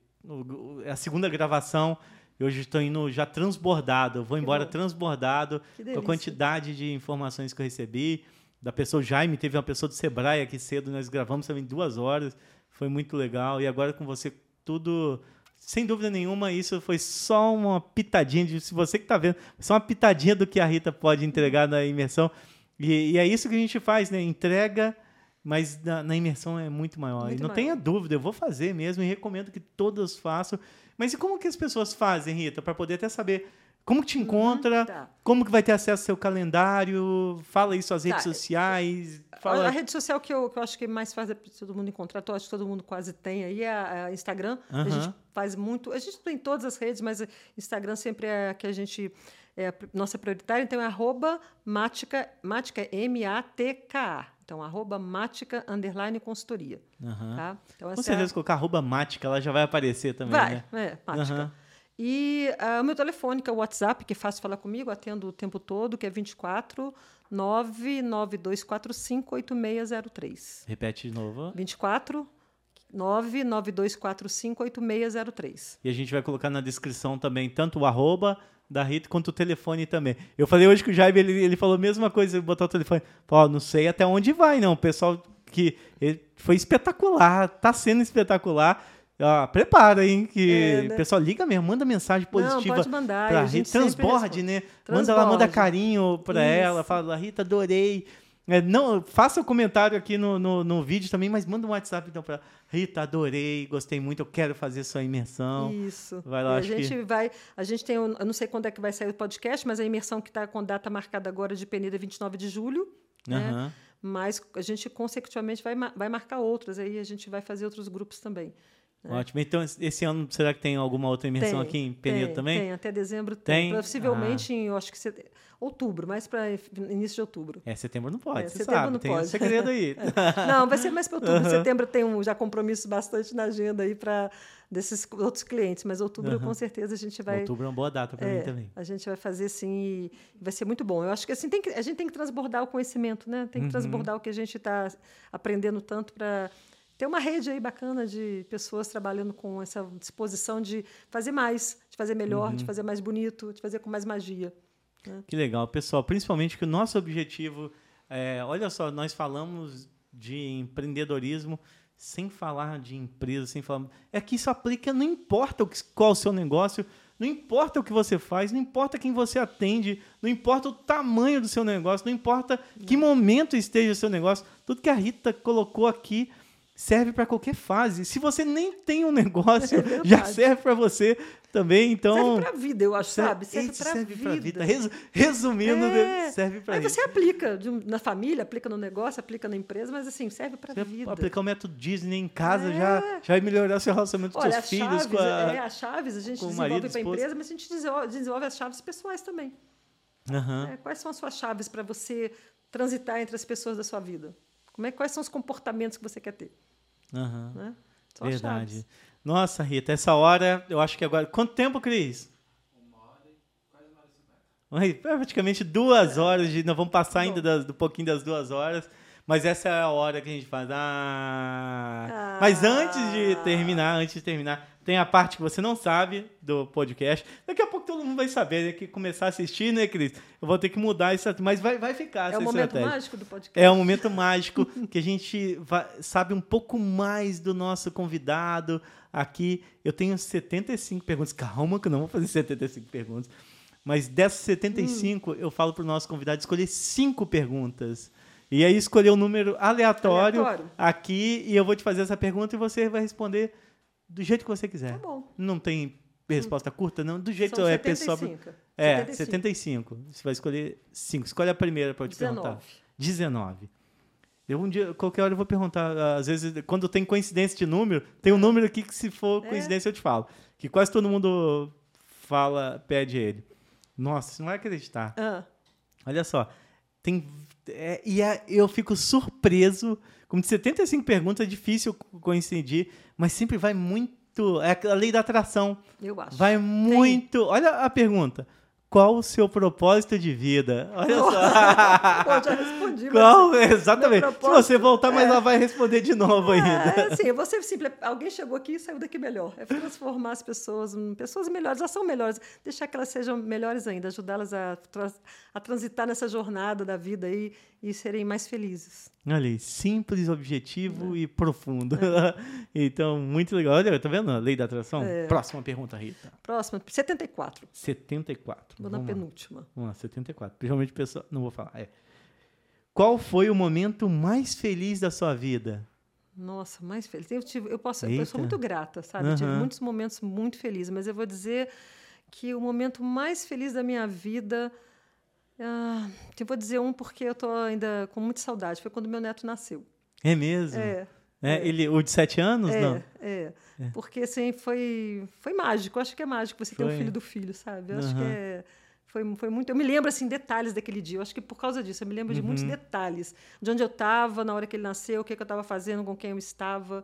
é a segunda gravação. Hoje estou indo já transbordado. Eu vou Que embora bom. transbordado com a quantidade de informações que eu recebi. Da pessoa Jaime, teve uma pessoa do Sebrae aqui cedo, nós gravamos também duas horas. Foi muito legal. E agora com você, tudo. Sem dúvida nenhuma, isso foi só uma pitadinha de. Se você que está vendo, só uma pitadinha do que a Rita pode entregar na imersão. E, e é isso que a gente faz, né? Entrega, mas na, na imersão é muito maior. Muito e não maior. tenha dúvida, eu vou fazer mesmo e recomendo que todas façam. Mas e como que as pessoas fazem, Rita, para poder até saber como que te encontra, tá. como que vai ter acesso ao seu calendário, fala aí suas redes Tá. sociais, A, fala... a rede social que eu, que eu acho que mais faz é todo mundo encontrar, eu acho que todo mundo quase tem aí, é a, a Instagram. A Aham. gente faz muito. A gente tem todas as redes, mas Instagram sempre é a que a gente. É a nossa prioritária, então é arroba mática, mática M-A-T-K-A. Então, arroba mática underline consultoria. Aham. Tá? Então, Com essa é a- certeza, colocar arroba mática, ela já vai aparecer também, Vai, né? é, mática. Aham. E ah, o meu telefone, que é o WhatsApp, que é fácil falar comigo, atendo o tempo todo, que é 24 99245 8603. Repete de novo. 24 992458603. E a gente vai colocar na descrição também tanto o arroba da Rita quanto o telefone também. Eu falei hoje que o Jaime, ele, ele falou a mesma coisa, botou o telefone. Falou, não sei até onde vai, não. O pessoal que foi espetacular, tá sendo espetacular. Ah, prepara, hein? Que é, né? o pessoal liga mesmo, manda mensagem positiva. Não, pode mandar. Pra Rita, transborde, né? Transborde. Manda ela, manda carinho pra Isso. ela, fala, Rita, adorei. É, não, faça o um comentário aqui no, no, no, vídeo também, mas manda um WhatsApp então para Rita, adorei, gostei muito, eu quero fazer sua imersão. Isso. Vai lá, a gente que... vai, a gente tem, eu não sei quando é que vai sair o podcast, mas a imersão que está com data marcada agora de Peneda 29 de julho, uhum. né? Mas a gente consecutivamente vai, vai marcar outras, aí a gente vai fazer outros grupos também. Né? Ótimo. Então, esse ano, será que tem alguma outra imersão tem, aqui em Penedo também? Tem, até dezembro tem. tem? Possivelmente ah. em, eu acho que outubro, mais para início de outubro. É, setembro não pode, é, setembro sabe, não tem pode. um segredo aí. é. Não, vai ser mais para outubro. Uhum. Setembro tem um, já compromisso bastante na agenda aí para desses outros clientes, mas outubro uhum. com certeza a gente vai... Outubro é uma boa data para é, mim também. A gente vai fazer sim e vai ser muito bom. Eu acho que assim tem que, a gente tem que transbordar o conhecimento, né? Tem que uhum. transbordar o que a gente está aprendendo tanto para ter uma rede aí bacana de pessoas trabalhando com essa disposição de fazer mais, de fazer melhor, uhum. de fazer mais bonito, de fazer com mais magia. Né? Que legal, pessoal. Principalmente que o nosso objetivo é, olha só, nós falamos de empreendedorismo sem falar de empresa, sem falar. É que isso aplica, não importa qual é o seu negócio, não importa o que você faz, não importa quem você atende, não importa o tamanho do seu negócio, não importa que momento esteja o seu negócio, tudo que a Rita colocou aqui serve para qualquer fase. Se você nem tem um negócio, é já serve para você também. Então serve para vida, eu acho, serve, sabe? Serve para vida. vida. Resu, resumindo, é. serve para Aí você aplica na família, aplica no negócio, aplica na empresa, mas assim serve para vida. Aplicar o método Disney em casa é. já, já vai melhorar o seu relacionamento com seus filhos, chaves, com a, é, as chaves a gente desenvolve para a empresa, mas a gente desenvolve, desenvolve as chaves pessoais também. Uhum. quais são as suas chaves para você transitar entre as pessoas da sua vida? Como é, quais são os comportamentos que você quer ter? Uhum. Né? Verdade. Nossa, Rita, essa hora, eu acho que agora. Quanto tempo, Cris? Uma hora e quase uma hora e cinquenta. Praticamente duas horas de. Nós vamos passar ainda das, do pouquinho das duas horas. Mas essa é a hora que a gente faz. Ah. ah. Mas antes de terminar, antes de terminar, tem a parte que você não sabe do podcast. Daqui a pouco todo mundo vai saber, né? Que começar a assistir, né, Cris? Eu vou ter que mudar isso, mas vai, vai ficar. É o momento estratégia. mágico do podcast. É o momento mágico que a gente vai, sabe um pouco mais do nosso convidado. Aqui eu tenho 75 perguntas. Calma, que eu não vou fazer 75 perguntas. Mas dessas 75, hum. eu falo para o nosso convidado escolher cinco perguntas. E aí escolher um número aleatório, aleatório, aqui e eu vou te fazer essa pergunta e você vai responder do jeito que você quiser. Tá bom. Não tem resposta curta, não. Do jeito que é pessoal. É, 75. 75. Você vai escolher 5. Escolhe a primeira para eu te 19. perguntar. 19. Eu um dia, qualquer hora eu vou perguntar, às vezes, quando tem coincidência de número, tem um número aqui que se for é. coincidência eu te falo. Que quase todo mundo fala, pede ele. Nossa, você não vai acreditar. Ah. Olha só, tem é, e é, eu fico surpreso. Como de 75 perguntas, é difícil coincidir, mas sempre vai muito. É a lei da atração. Eu acho. Vai muito. Tem. Olha a pergunta. Qual o seu propósito de vida? Olha só. Pô, já respondi. Qual? Exatamente. Se você voltar, mas é... ela vai responder de novo é, ainda. É, sim, você simples. Alguém chegou aqui e saiu daqui melhor. É transformar as pessoas em pessoas melhores. Já são melhores. Deixar que elas sejam melhores ainda. Ajudá-las a, a transitar nessa jornada da vida aí e serem mais felizes. Olha simples, objetivo é. e profundo. É. então, muito legal. Olha, tá vendo a lei da atração? É. Próxima pergunta, Rita. Próxima, 74. 74. Vou na penúltima. Vamos lá, 74. Principalmente pessoa, não vou falar. É. Qual foi o momento mais feliz da sua vida? Nossa, mais feliz. Eu, tive, eu, posso, eu sou muito grata, sabe? Uhum. tive muitos momentos muito felizes, mas eu vou dizer que o momento mais feliz da minha vida ah, eu vou dizer um porque eu estou ainda com muita saudade. Foi quando meu neto nasceu. É mesmo? É. É, é. Ele, o de sete anos, é, não? É, é. Porque, assim, foi, foi mágico. Eu acho que é mágico você foi. ter um filho do filho, sabe? Eu uhum. acho que é, foi, foi muito... Eu me lembro, assim, detalhes daquele dia. Eu acho que por causa disso, eu me lembro de uhum. muitos detalhes. De onde eu estava, na hora que ele nasceu, o que, que eu estava fazendo, com quem eu estava.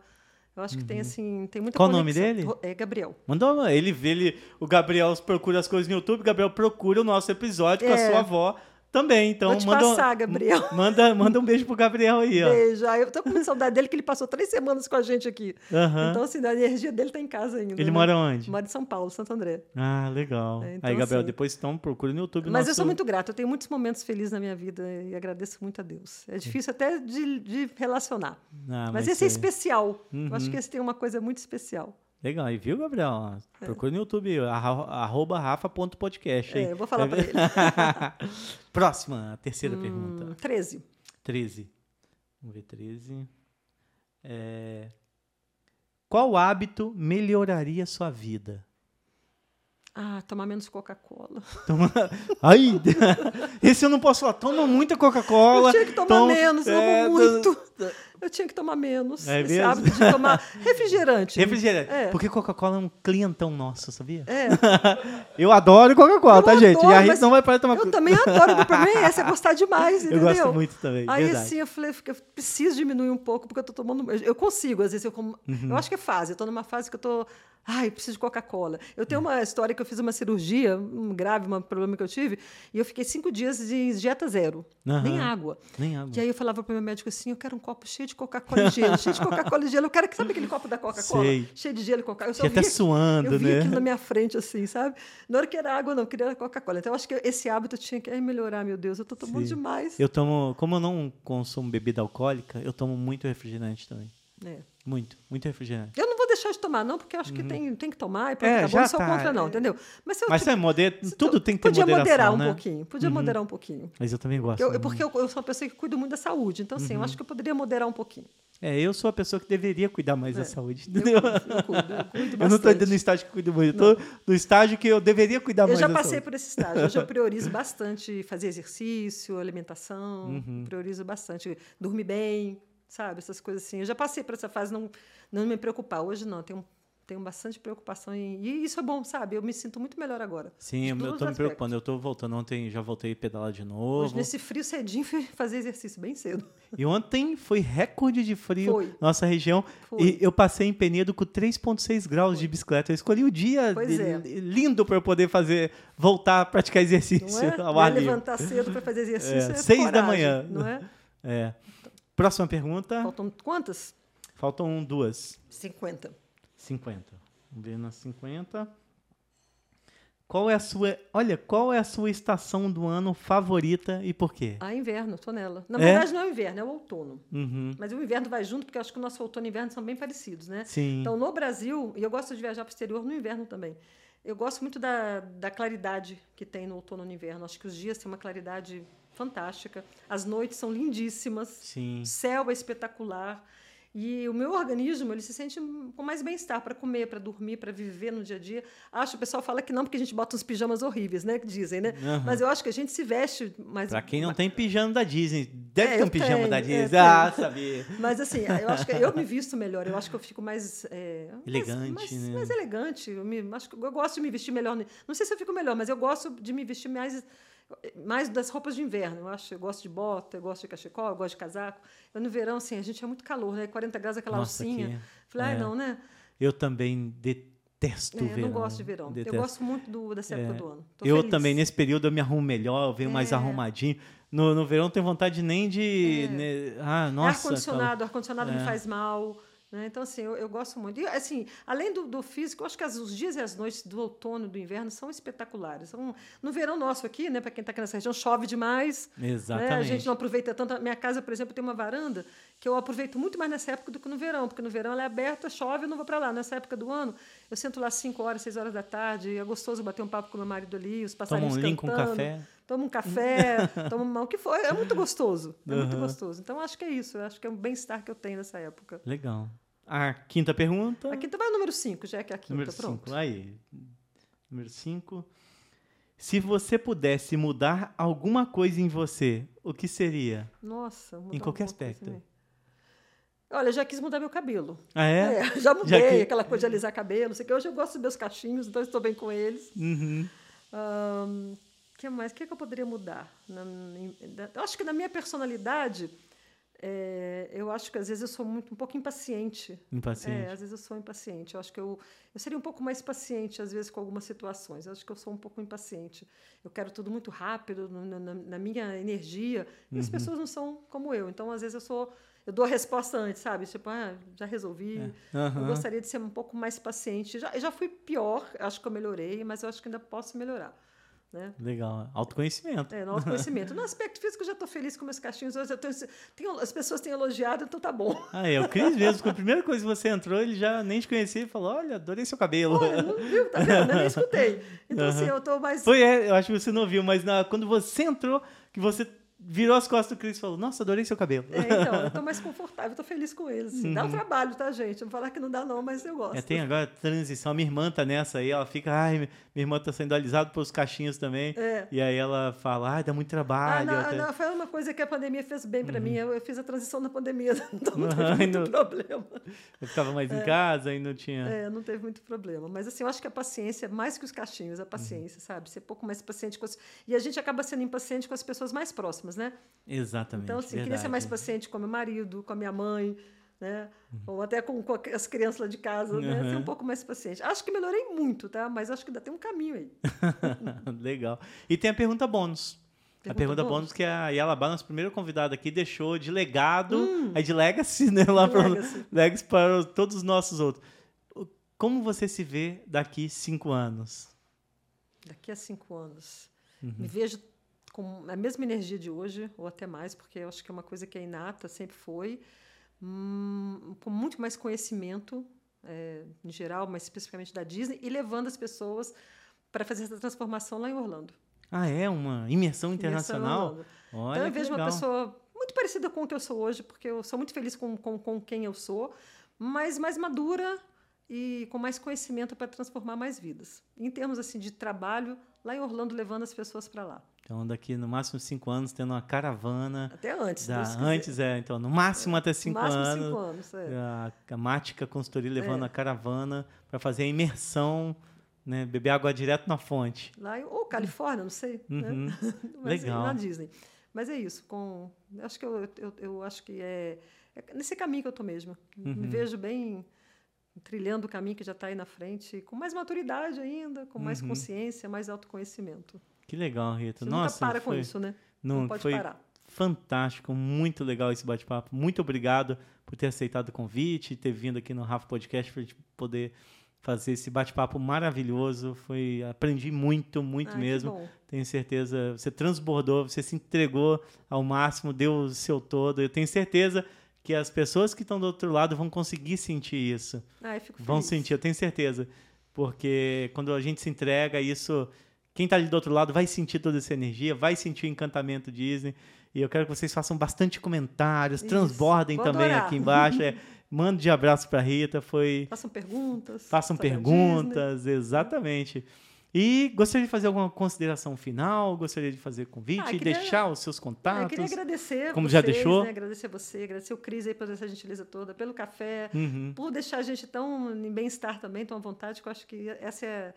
Eu acho que tem, uhum. assim, tem muita Qual o nome dele? É Gabriel. Mandou, ele vê, ele, o Gabriel procura as coisas no YouTube, Gabriel procura o nosso episódio é. com a é. sua avó Também, então Vou te manda, passar, Gabriel. manda, manda um beijo pro Gabriel aí, ó. Beijo. Eu tô com saudade dele, que ele passou três semanas com a gente aqui. Então, assim, a energia dele tá em casa ainda. Ele né? mora onde? Mora em São Paulo, Santo André. Ah, legal. É, então, aí, Gabriel, assim- depois então procura no YouTube. Mas eu nosso- sou muito grata, eu tenho muitos momentos felizes na minha vida e agradeço muito a Deus. É difícil até de, de relacionar. Ah, mas, esse é aí. especial. Eu acho Uhum. que esse tem uma coisa muito especial. Legal, e viu, Gabriel? É. Procura no YouTube, arro- arroba rafa.podcast. É, eu vou falar pra ele. Próxima, a terceira Hum, pergunta. 13. 13. Vamos ver, 13. É... Qual hábito melhoraria sua vida? Ah, tomar menos Coca-Cola. Toma... Ai, esse eu não posso falar. Toma muita Coca-Cola. Eu tinha que tomar toma- menos, eu É, amo Eu tinha que tomar menos. É Esse mesmo? hábito de tomar refrigerante. Refrigerante. É. Porque Coca-Cola é um clientão nosso, sabia? É, Eu adoro Coca-Cola, Eu tá, gente? adoro, e a mas não vai parar de tomar eu também adoro. O problema é esse, é gostar demais, Eu entendeu? gosto muito também, Aí verdade. assim, eu falei, eu preciso diminuir um pouco, porque eu tô tomando. eu- Eu consigo, às vezes eu como. Uhum. Eu acho que é fase, eu tô numa fase que eu tô. Ai, preciso de Coca-Cola. Eu tenho uma história que eu fiz uma cirurgia, um grave, um problema que eu tive, e eu fiquei cinco dias de dieta zero. Aham. Nem água. Nem água. E aí eu falava para o meu médico assim: eu quero um copo cheio de Coca-Cola e gelo, cheio de Coca-Cola e gelo. Eu quero que sabe aquele copo da Coca-Cola? Cheio de gelo e Coca-Cola. Eu só Fiquei até suando, eu vi né? aquilo na minha frente, assim, sabe? Não era que era água, não, eu queria Coca-Cola. Então, eu acho que esse hábito eu tinha que melhorar, meu Deus. Eu tô tomando Sim. demais. Eu tomo, como eu não consumo bebida alcoólica, eu tomo muito refrigerante também. É. Muito, muito refrigerante. Eu não vou deixar de tomar, não, porque eu acho que tem, tem que tomar e pronto, Uhum. É, acabou. já Não sou tá, contra, não, é. entendeu? Mas se eu, Mas tipo, é, moder... tudo tu- tem que ter podia moderar um né? pouquinho, podia moderar um pouquinho. Mas eu também gosto. Eu, eu- porque eu, eu sou uma pessoa que cuido muito da saúde, então, assim, Uhum. eu acho que eu poderia moderar um pouquinho. É, eu sou a pessoa que deveria cuidar mais da É. saúde, Eu, entendeu? eu cuido, eu cuido Eu não bastante. no estágio que cuido muito, eu tô no estágio que eu deveria cuidar Eu mais já da passei saúde. por esse estágio. Hoje eu priorizo bastante fazer exercício, alimentação, Uhum. priorizo bastante dormir bem, sabe? Essas coisas assim. Eu já passei por essa fase, não, não me preocupar. Hoje não, tenho, tenho bastante preocupação em, e isso é bom, sabe? Eu me sinto muito melhor agora. Sim, eu, tô me preocupando. Eu tô voltando. Ontem já voltei a pedalar de novo. Hoje, nesse frio cedinho, fui fazer exercício bem cedo. E ontem foi recorde de frio Foi. nossa região. Foi. E eu passei em Penedo com 3,6 graus de bicicleta. Eu escolhi o dia de- é. lindo para eu poder fazer, voltar a praticar Não exercício é? ao ar livre. levantar cedo para fazer exercício. É, É, seis da coragem, manhã. Não é? É. Próxima pergunta. Faltam quantas? Faltam duas. 50. 50. Vamos ver nas 50. Qual é a sua. Olha, qual é a sua estação do ano favorita e por quê? Ah, inverno, tô nela. Na É? verdade, não é o inverno, é o outono. Uhum. Mas o inverno vai junto, porque eu acho que o nosso outono e inverno são bem parecidos, né? Sim. Então, no Brasil, e eu gosto de viajar para o exterior no inverno também. Eu gosto muito da, da claridade que tem no outono e no inverno. Acho que os dias têm uma claridade fantástica. As noites são lindíssimas. Sim. O céu é espetacular. E o meu organismo, ele se sente com mais bem-estar para comer, para dormir, para viver no dia a dia. Acho, o pessoal fala que não, porque a gente bota uns pijamas horríveis, né? Que dizem, né? Aham. Mas eu acho que a gente se veste mais... Pra quem não tem pijama da Disney, deve É, ter um pijama tenho, da é, Disney. tenho. ah, sabia. Mas assim, eu acho que eu me visto melhor, eu acho que eu fico mais. é, mais- Elegante, mais, né? mais elegante. Eu, me, acho que eu gosto de me vestir melhor. Não sei se eu fico melhor, mas eu gosto de me vestir mais, mais das roupas de inverno. Eu acho, eu gosto de bota, eu gosto de cachecol, eu gosto de casaco. Eu no verão, assim, a gente é muito calor, né? 40 graus aquela Nossa, alcinha. aqui, Falei, ai, é. não, né? Eu também detesto É, o eu verão. não gosto de verão. Detesto. Eu gosto muito do, dessa época É. do ano. Tô eu feliz. também, nesse período, eu me arrumo melhor, eu venho mais É. arrumadinho. No, no verão, não tenho vontade nem de. É. né, Ah, nossa. ar-condicionado, ar-condicionado É. me faz mal. Né? Então, assim, eu, eu gosto muito. E, assim, além do, do físico, eu acho que as- os dias e as noites do outono e do inverno são espetaculares. São, no verão nosso aqui, né, para quem está aqui nessa região, chove demais. aquela- né? Exatamente. A gente não aproveita tanto. A minha casa, por exemplo, tem uma varanda que eu aproveito muito mais nessa época do que no verão, porque no verão ela é aberta, chove, eu não vou para lá. Nessa época do ano, eu sento lá 5 horas, 6 horas da tarde, é gostoso bater um papo com meu marido ali, os Toma passarinhos um link com cantando. café. Toma um café, toma uma, o que for. É muito gostoso. É muito Aham. gostoso. Então, acho que é isso. Eu acho que é um bem-estar que eu tenho nessa época. Legal. A quinta pergunta. A quinta vai o número 5, já que é a quinta. Número pronto. 5. Aí. Número 5. Se você pudesse mudar alguma coisa em você, o que seria? Nossa, mudar Em qualquer aspecto. Olha, já quis mudar meu cabelo. Ah, é? É, já mudei Já que- aquela coisa de alisar cabelo, não sei o que. Hoje eu gosto dos meus cachinhos, então estou bem com eles. Uhum. O que mais? O que, que eu poderia mudar? Na- em- da- eu acho que na minha personalidade, É, eu acho que às vezes eu sou muito um pouco impaciente. Impaciente. É, às vezes eu sou impaciente. Eu acho que eu, eu seria um pouco mais paciente, às vezes, com algumas situações. Eu acho que eu sou um pouco impaciente. Eu quero tudo muito rápido, na, na, na minha energia. E as Uhum. pessoas não são como eu. Então, às vezes, eu sou. Eu dou a resposta antes, sabe? Tipo, ah, já resolvi. É. Eu Aham. gostaria de ser um pouco mais paciente. Já, eu já fui pior, acho que eu melhorei, mas eu acho que ainda posso melhorar. Né? Legal. Autoconhecimento. É, no autoconhecimento. No aspecto físico, eu já estou feliz com meus cachinhos. Hoje tenho, tenho- as pessoas têm elogiado, então tá bom. Ah, é. O Cris mesmo, com a primeira coisa que você entrou, ele já nem te conhecia e falou: Olha, adorei seu cabelo. Olha, não viu? Tá vendo? Eu nem escutei. Então, assim, eu estou mais. Foi, é, eu acho que você não viu, mas na- quando você entrou, que você virou as costas do Cris e falou: Nossa, adorei seu cabelo. É, então, eu estou mais confortável, estou feliz com eles. assim. Dá um trabalho, tá, gente? Não vou falar que não dá, não, mas eu gosto. Uhum. É, tem agora transição. Minha irmã tá nessa aí, ela fica, ai, minha irmã tá sendo alisada pelos cachinhos também. É. E aí ela fala, ai, dá muito Ah, trabalho. não, até- não, foi uma coisa que a pandemia fez bem para mim. Eu, eu fiz a transição na pandemia, então não Uhum, teve muito não- problema. Eu ficava mais em casa e não tinha. É, não teve muito problema. Mas assim, eu acho que a paciência, mais que os cachinhos, Uhum. a paciência, sabe? Ser pouco mais paciente com as... E a gente acaba sendo impaciente com as pessoas mais próximas, né? Exatamente. Então, assim, queria ser mais paciente com meu marido, com a minha mãe, né? Uhum. Ou até com, com as crianças lá de casa, né? Ser um Uhum. pouco mais paciente. Acho que melhorei muito, tá? Mas acho que ainda tem um caminho aí. Legal. E tem a pergunta bônus. a Pergunta pergunta bônus? bônus que a Yalabá, nossa primeira convidada aqui, deixou de legado, aí de legacy, né? Lá para legacy. para todos os nossos outros. Como você se vê daqui cinco anos? Daqui a cinco anos. Uhum. Me vejo com a mesma energia de hoje, ou até mais, porque eu acho que é uma coisa que é inata, sempre foi. Hum, com muito mais conhecimento, é, em geral, mas especificamente da Disney, e levando as pessoas para fazer essa transformação lá em Orlando. Ah, é? Uma imersão Imersão internacional? Orlando. Olha, Então eu vejo uma legal. pessoa muito parecida com o que eu sou hoje, porque eu sou muito feliz com, com, com quem eu sou, mas mais madura e com mais conhecimento para transformar mais vidas. Em termos assim de trabalho, lá em Orlando levando as pessoas para lá. Então, daqui no máximo cinco anos, tendo uma caravana. Até antes. Da, quiser. antes, é. Então, no máximo até cinco No máximo anos. cinco anos. é. A, a Mática Consultoria levando É. a caravana para fazer a imersão, né? Beber água direto na fonte. Lá ou Califórnia, não sei. Uhum. Né? Mas Legal. Na Disney. Mas é isso. Com, acho que eu, eu, eu acho que é, é nesse caminho que eu estou mesmo. Uhum. Me vejo bem trilhando o caminho que já está aí na frente, com mais maturidade ainda, com mais Uhum. consciência, mais autoconhecimento. Que legal, Rita. Você Nossa, nunca para foi, com isso, né? Não, Não pode foi parar. fantástico, muito legal esse bate-papo. Muito obrigado por ter aceitado o convite, ter vindo aqui no Rafa Podcast para poder fazer esse bate-papo maravilhoso. Foi aprendi muito, muito Ai, que mesmo. Tenho certeza, você transbordou, você se entregou ao máximo, deu o seu todo. Eu tenho certeza que as pessoas que estão do outro lado vão conseguir sentir isso. Ai, fico Vão feliz. sentir, eu tenho certeza. Porque quando a gente se entrega, isso. Quem está ali do outro lado vai sentir toda essa energia, vai sentir o encantamento Disney. E eu quero que vocês façam bastante comentários, Isso, transbordem vou também adorar. aqui embaixo. É, mande de abraço para Rita, foi. Façam perguntas. Façam perguntas, exatamente. E gostaria de fazer alguma consideração final? Gostaria de fazer convite, Ah, queria- deixar os seus Disney. Ah, eu contatos? queria agradecer Como vocês, já deixou? Né? Agradecer você, agradecer o Cris aí por essa gentileza toda, pelo café, Uhum. por deixar a gente tão em bem-estar também, tão à vontade, que eu acho que essa é,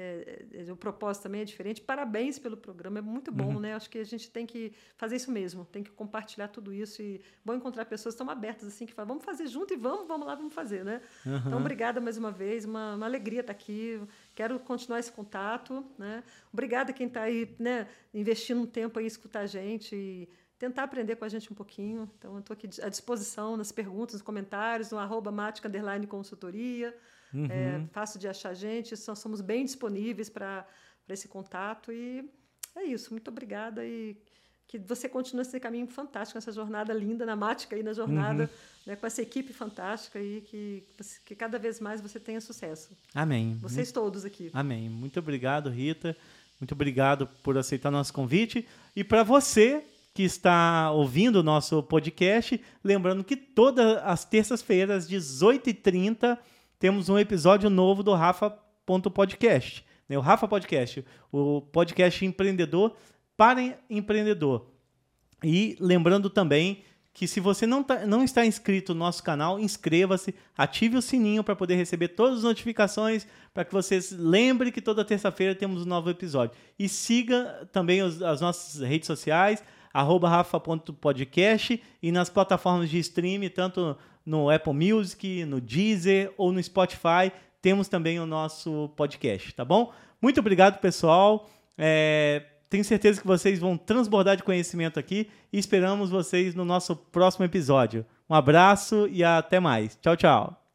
é- é- o propósito também é diferente. Parabéns pelo programa, é muito bom, Uhum. né? Acho que a gente tem que fazer isso mesmo, tem que compartilhar tudo isso e bom encontrar pessoas tão abertas assim que falam, vamos fazer junto e vamos, vamos lá, vamos fazer, né? Uhum. Então, obrigada mais uma vez, uma, uma alegria estar aqui. Quero continuar esse contato, né? Obrigada quem está aí, né, investindo um tempo aí em escutar a gente e tentar aprender com a gente um pouquinho. Então, eu estou aqui à disposição nas perguntas, nos comentários, no arroba mática consultoria. Uhum. É fácil de achar a gente, só- somos bem disponíveis para esse contato e é isso. Muito obrigada e que você continue esse caminho fantástico, essa jornada linda na Mática aí na jornada, Uhum. né, com essa equipe fantástica e que, que cada vez mais você tenha sucesso. Amém. Vocês todos aqui. Amém. Muito obrigado, Rita. Muito obrigado por aceitar nosso convite. E para você que está ouvindo o nosso podcast, lembrando que todas as terças-feiras, 18h30, temos um episódio novo do Rafa.podcast. Né? O Rafa Podcast, o podcast empreendedor para em- empreendedor. E lembrando também que se você não, tá- não está inscrito no nosso canal, inscreva-se, ative o sininho para poder receber todas as notificações, para que você lembre que toda terça-feira temos um novo episódio. E siga também os- as nossas redes sociais, arroba rafa.podcast e nas plataformas de streaming, tanto no Apple Music, no Deezer ou no Spotify, temos também o nosso podcast, tá bom? Muito obrigado, pessoal. É, tenho certeza que vocês vão transbordar de conhecimento aqui e esperamos vocês no nosso próximo episódio. Um abraço e até mais. Tchau, tchau.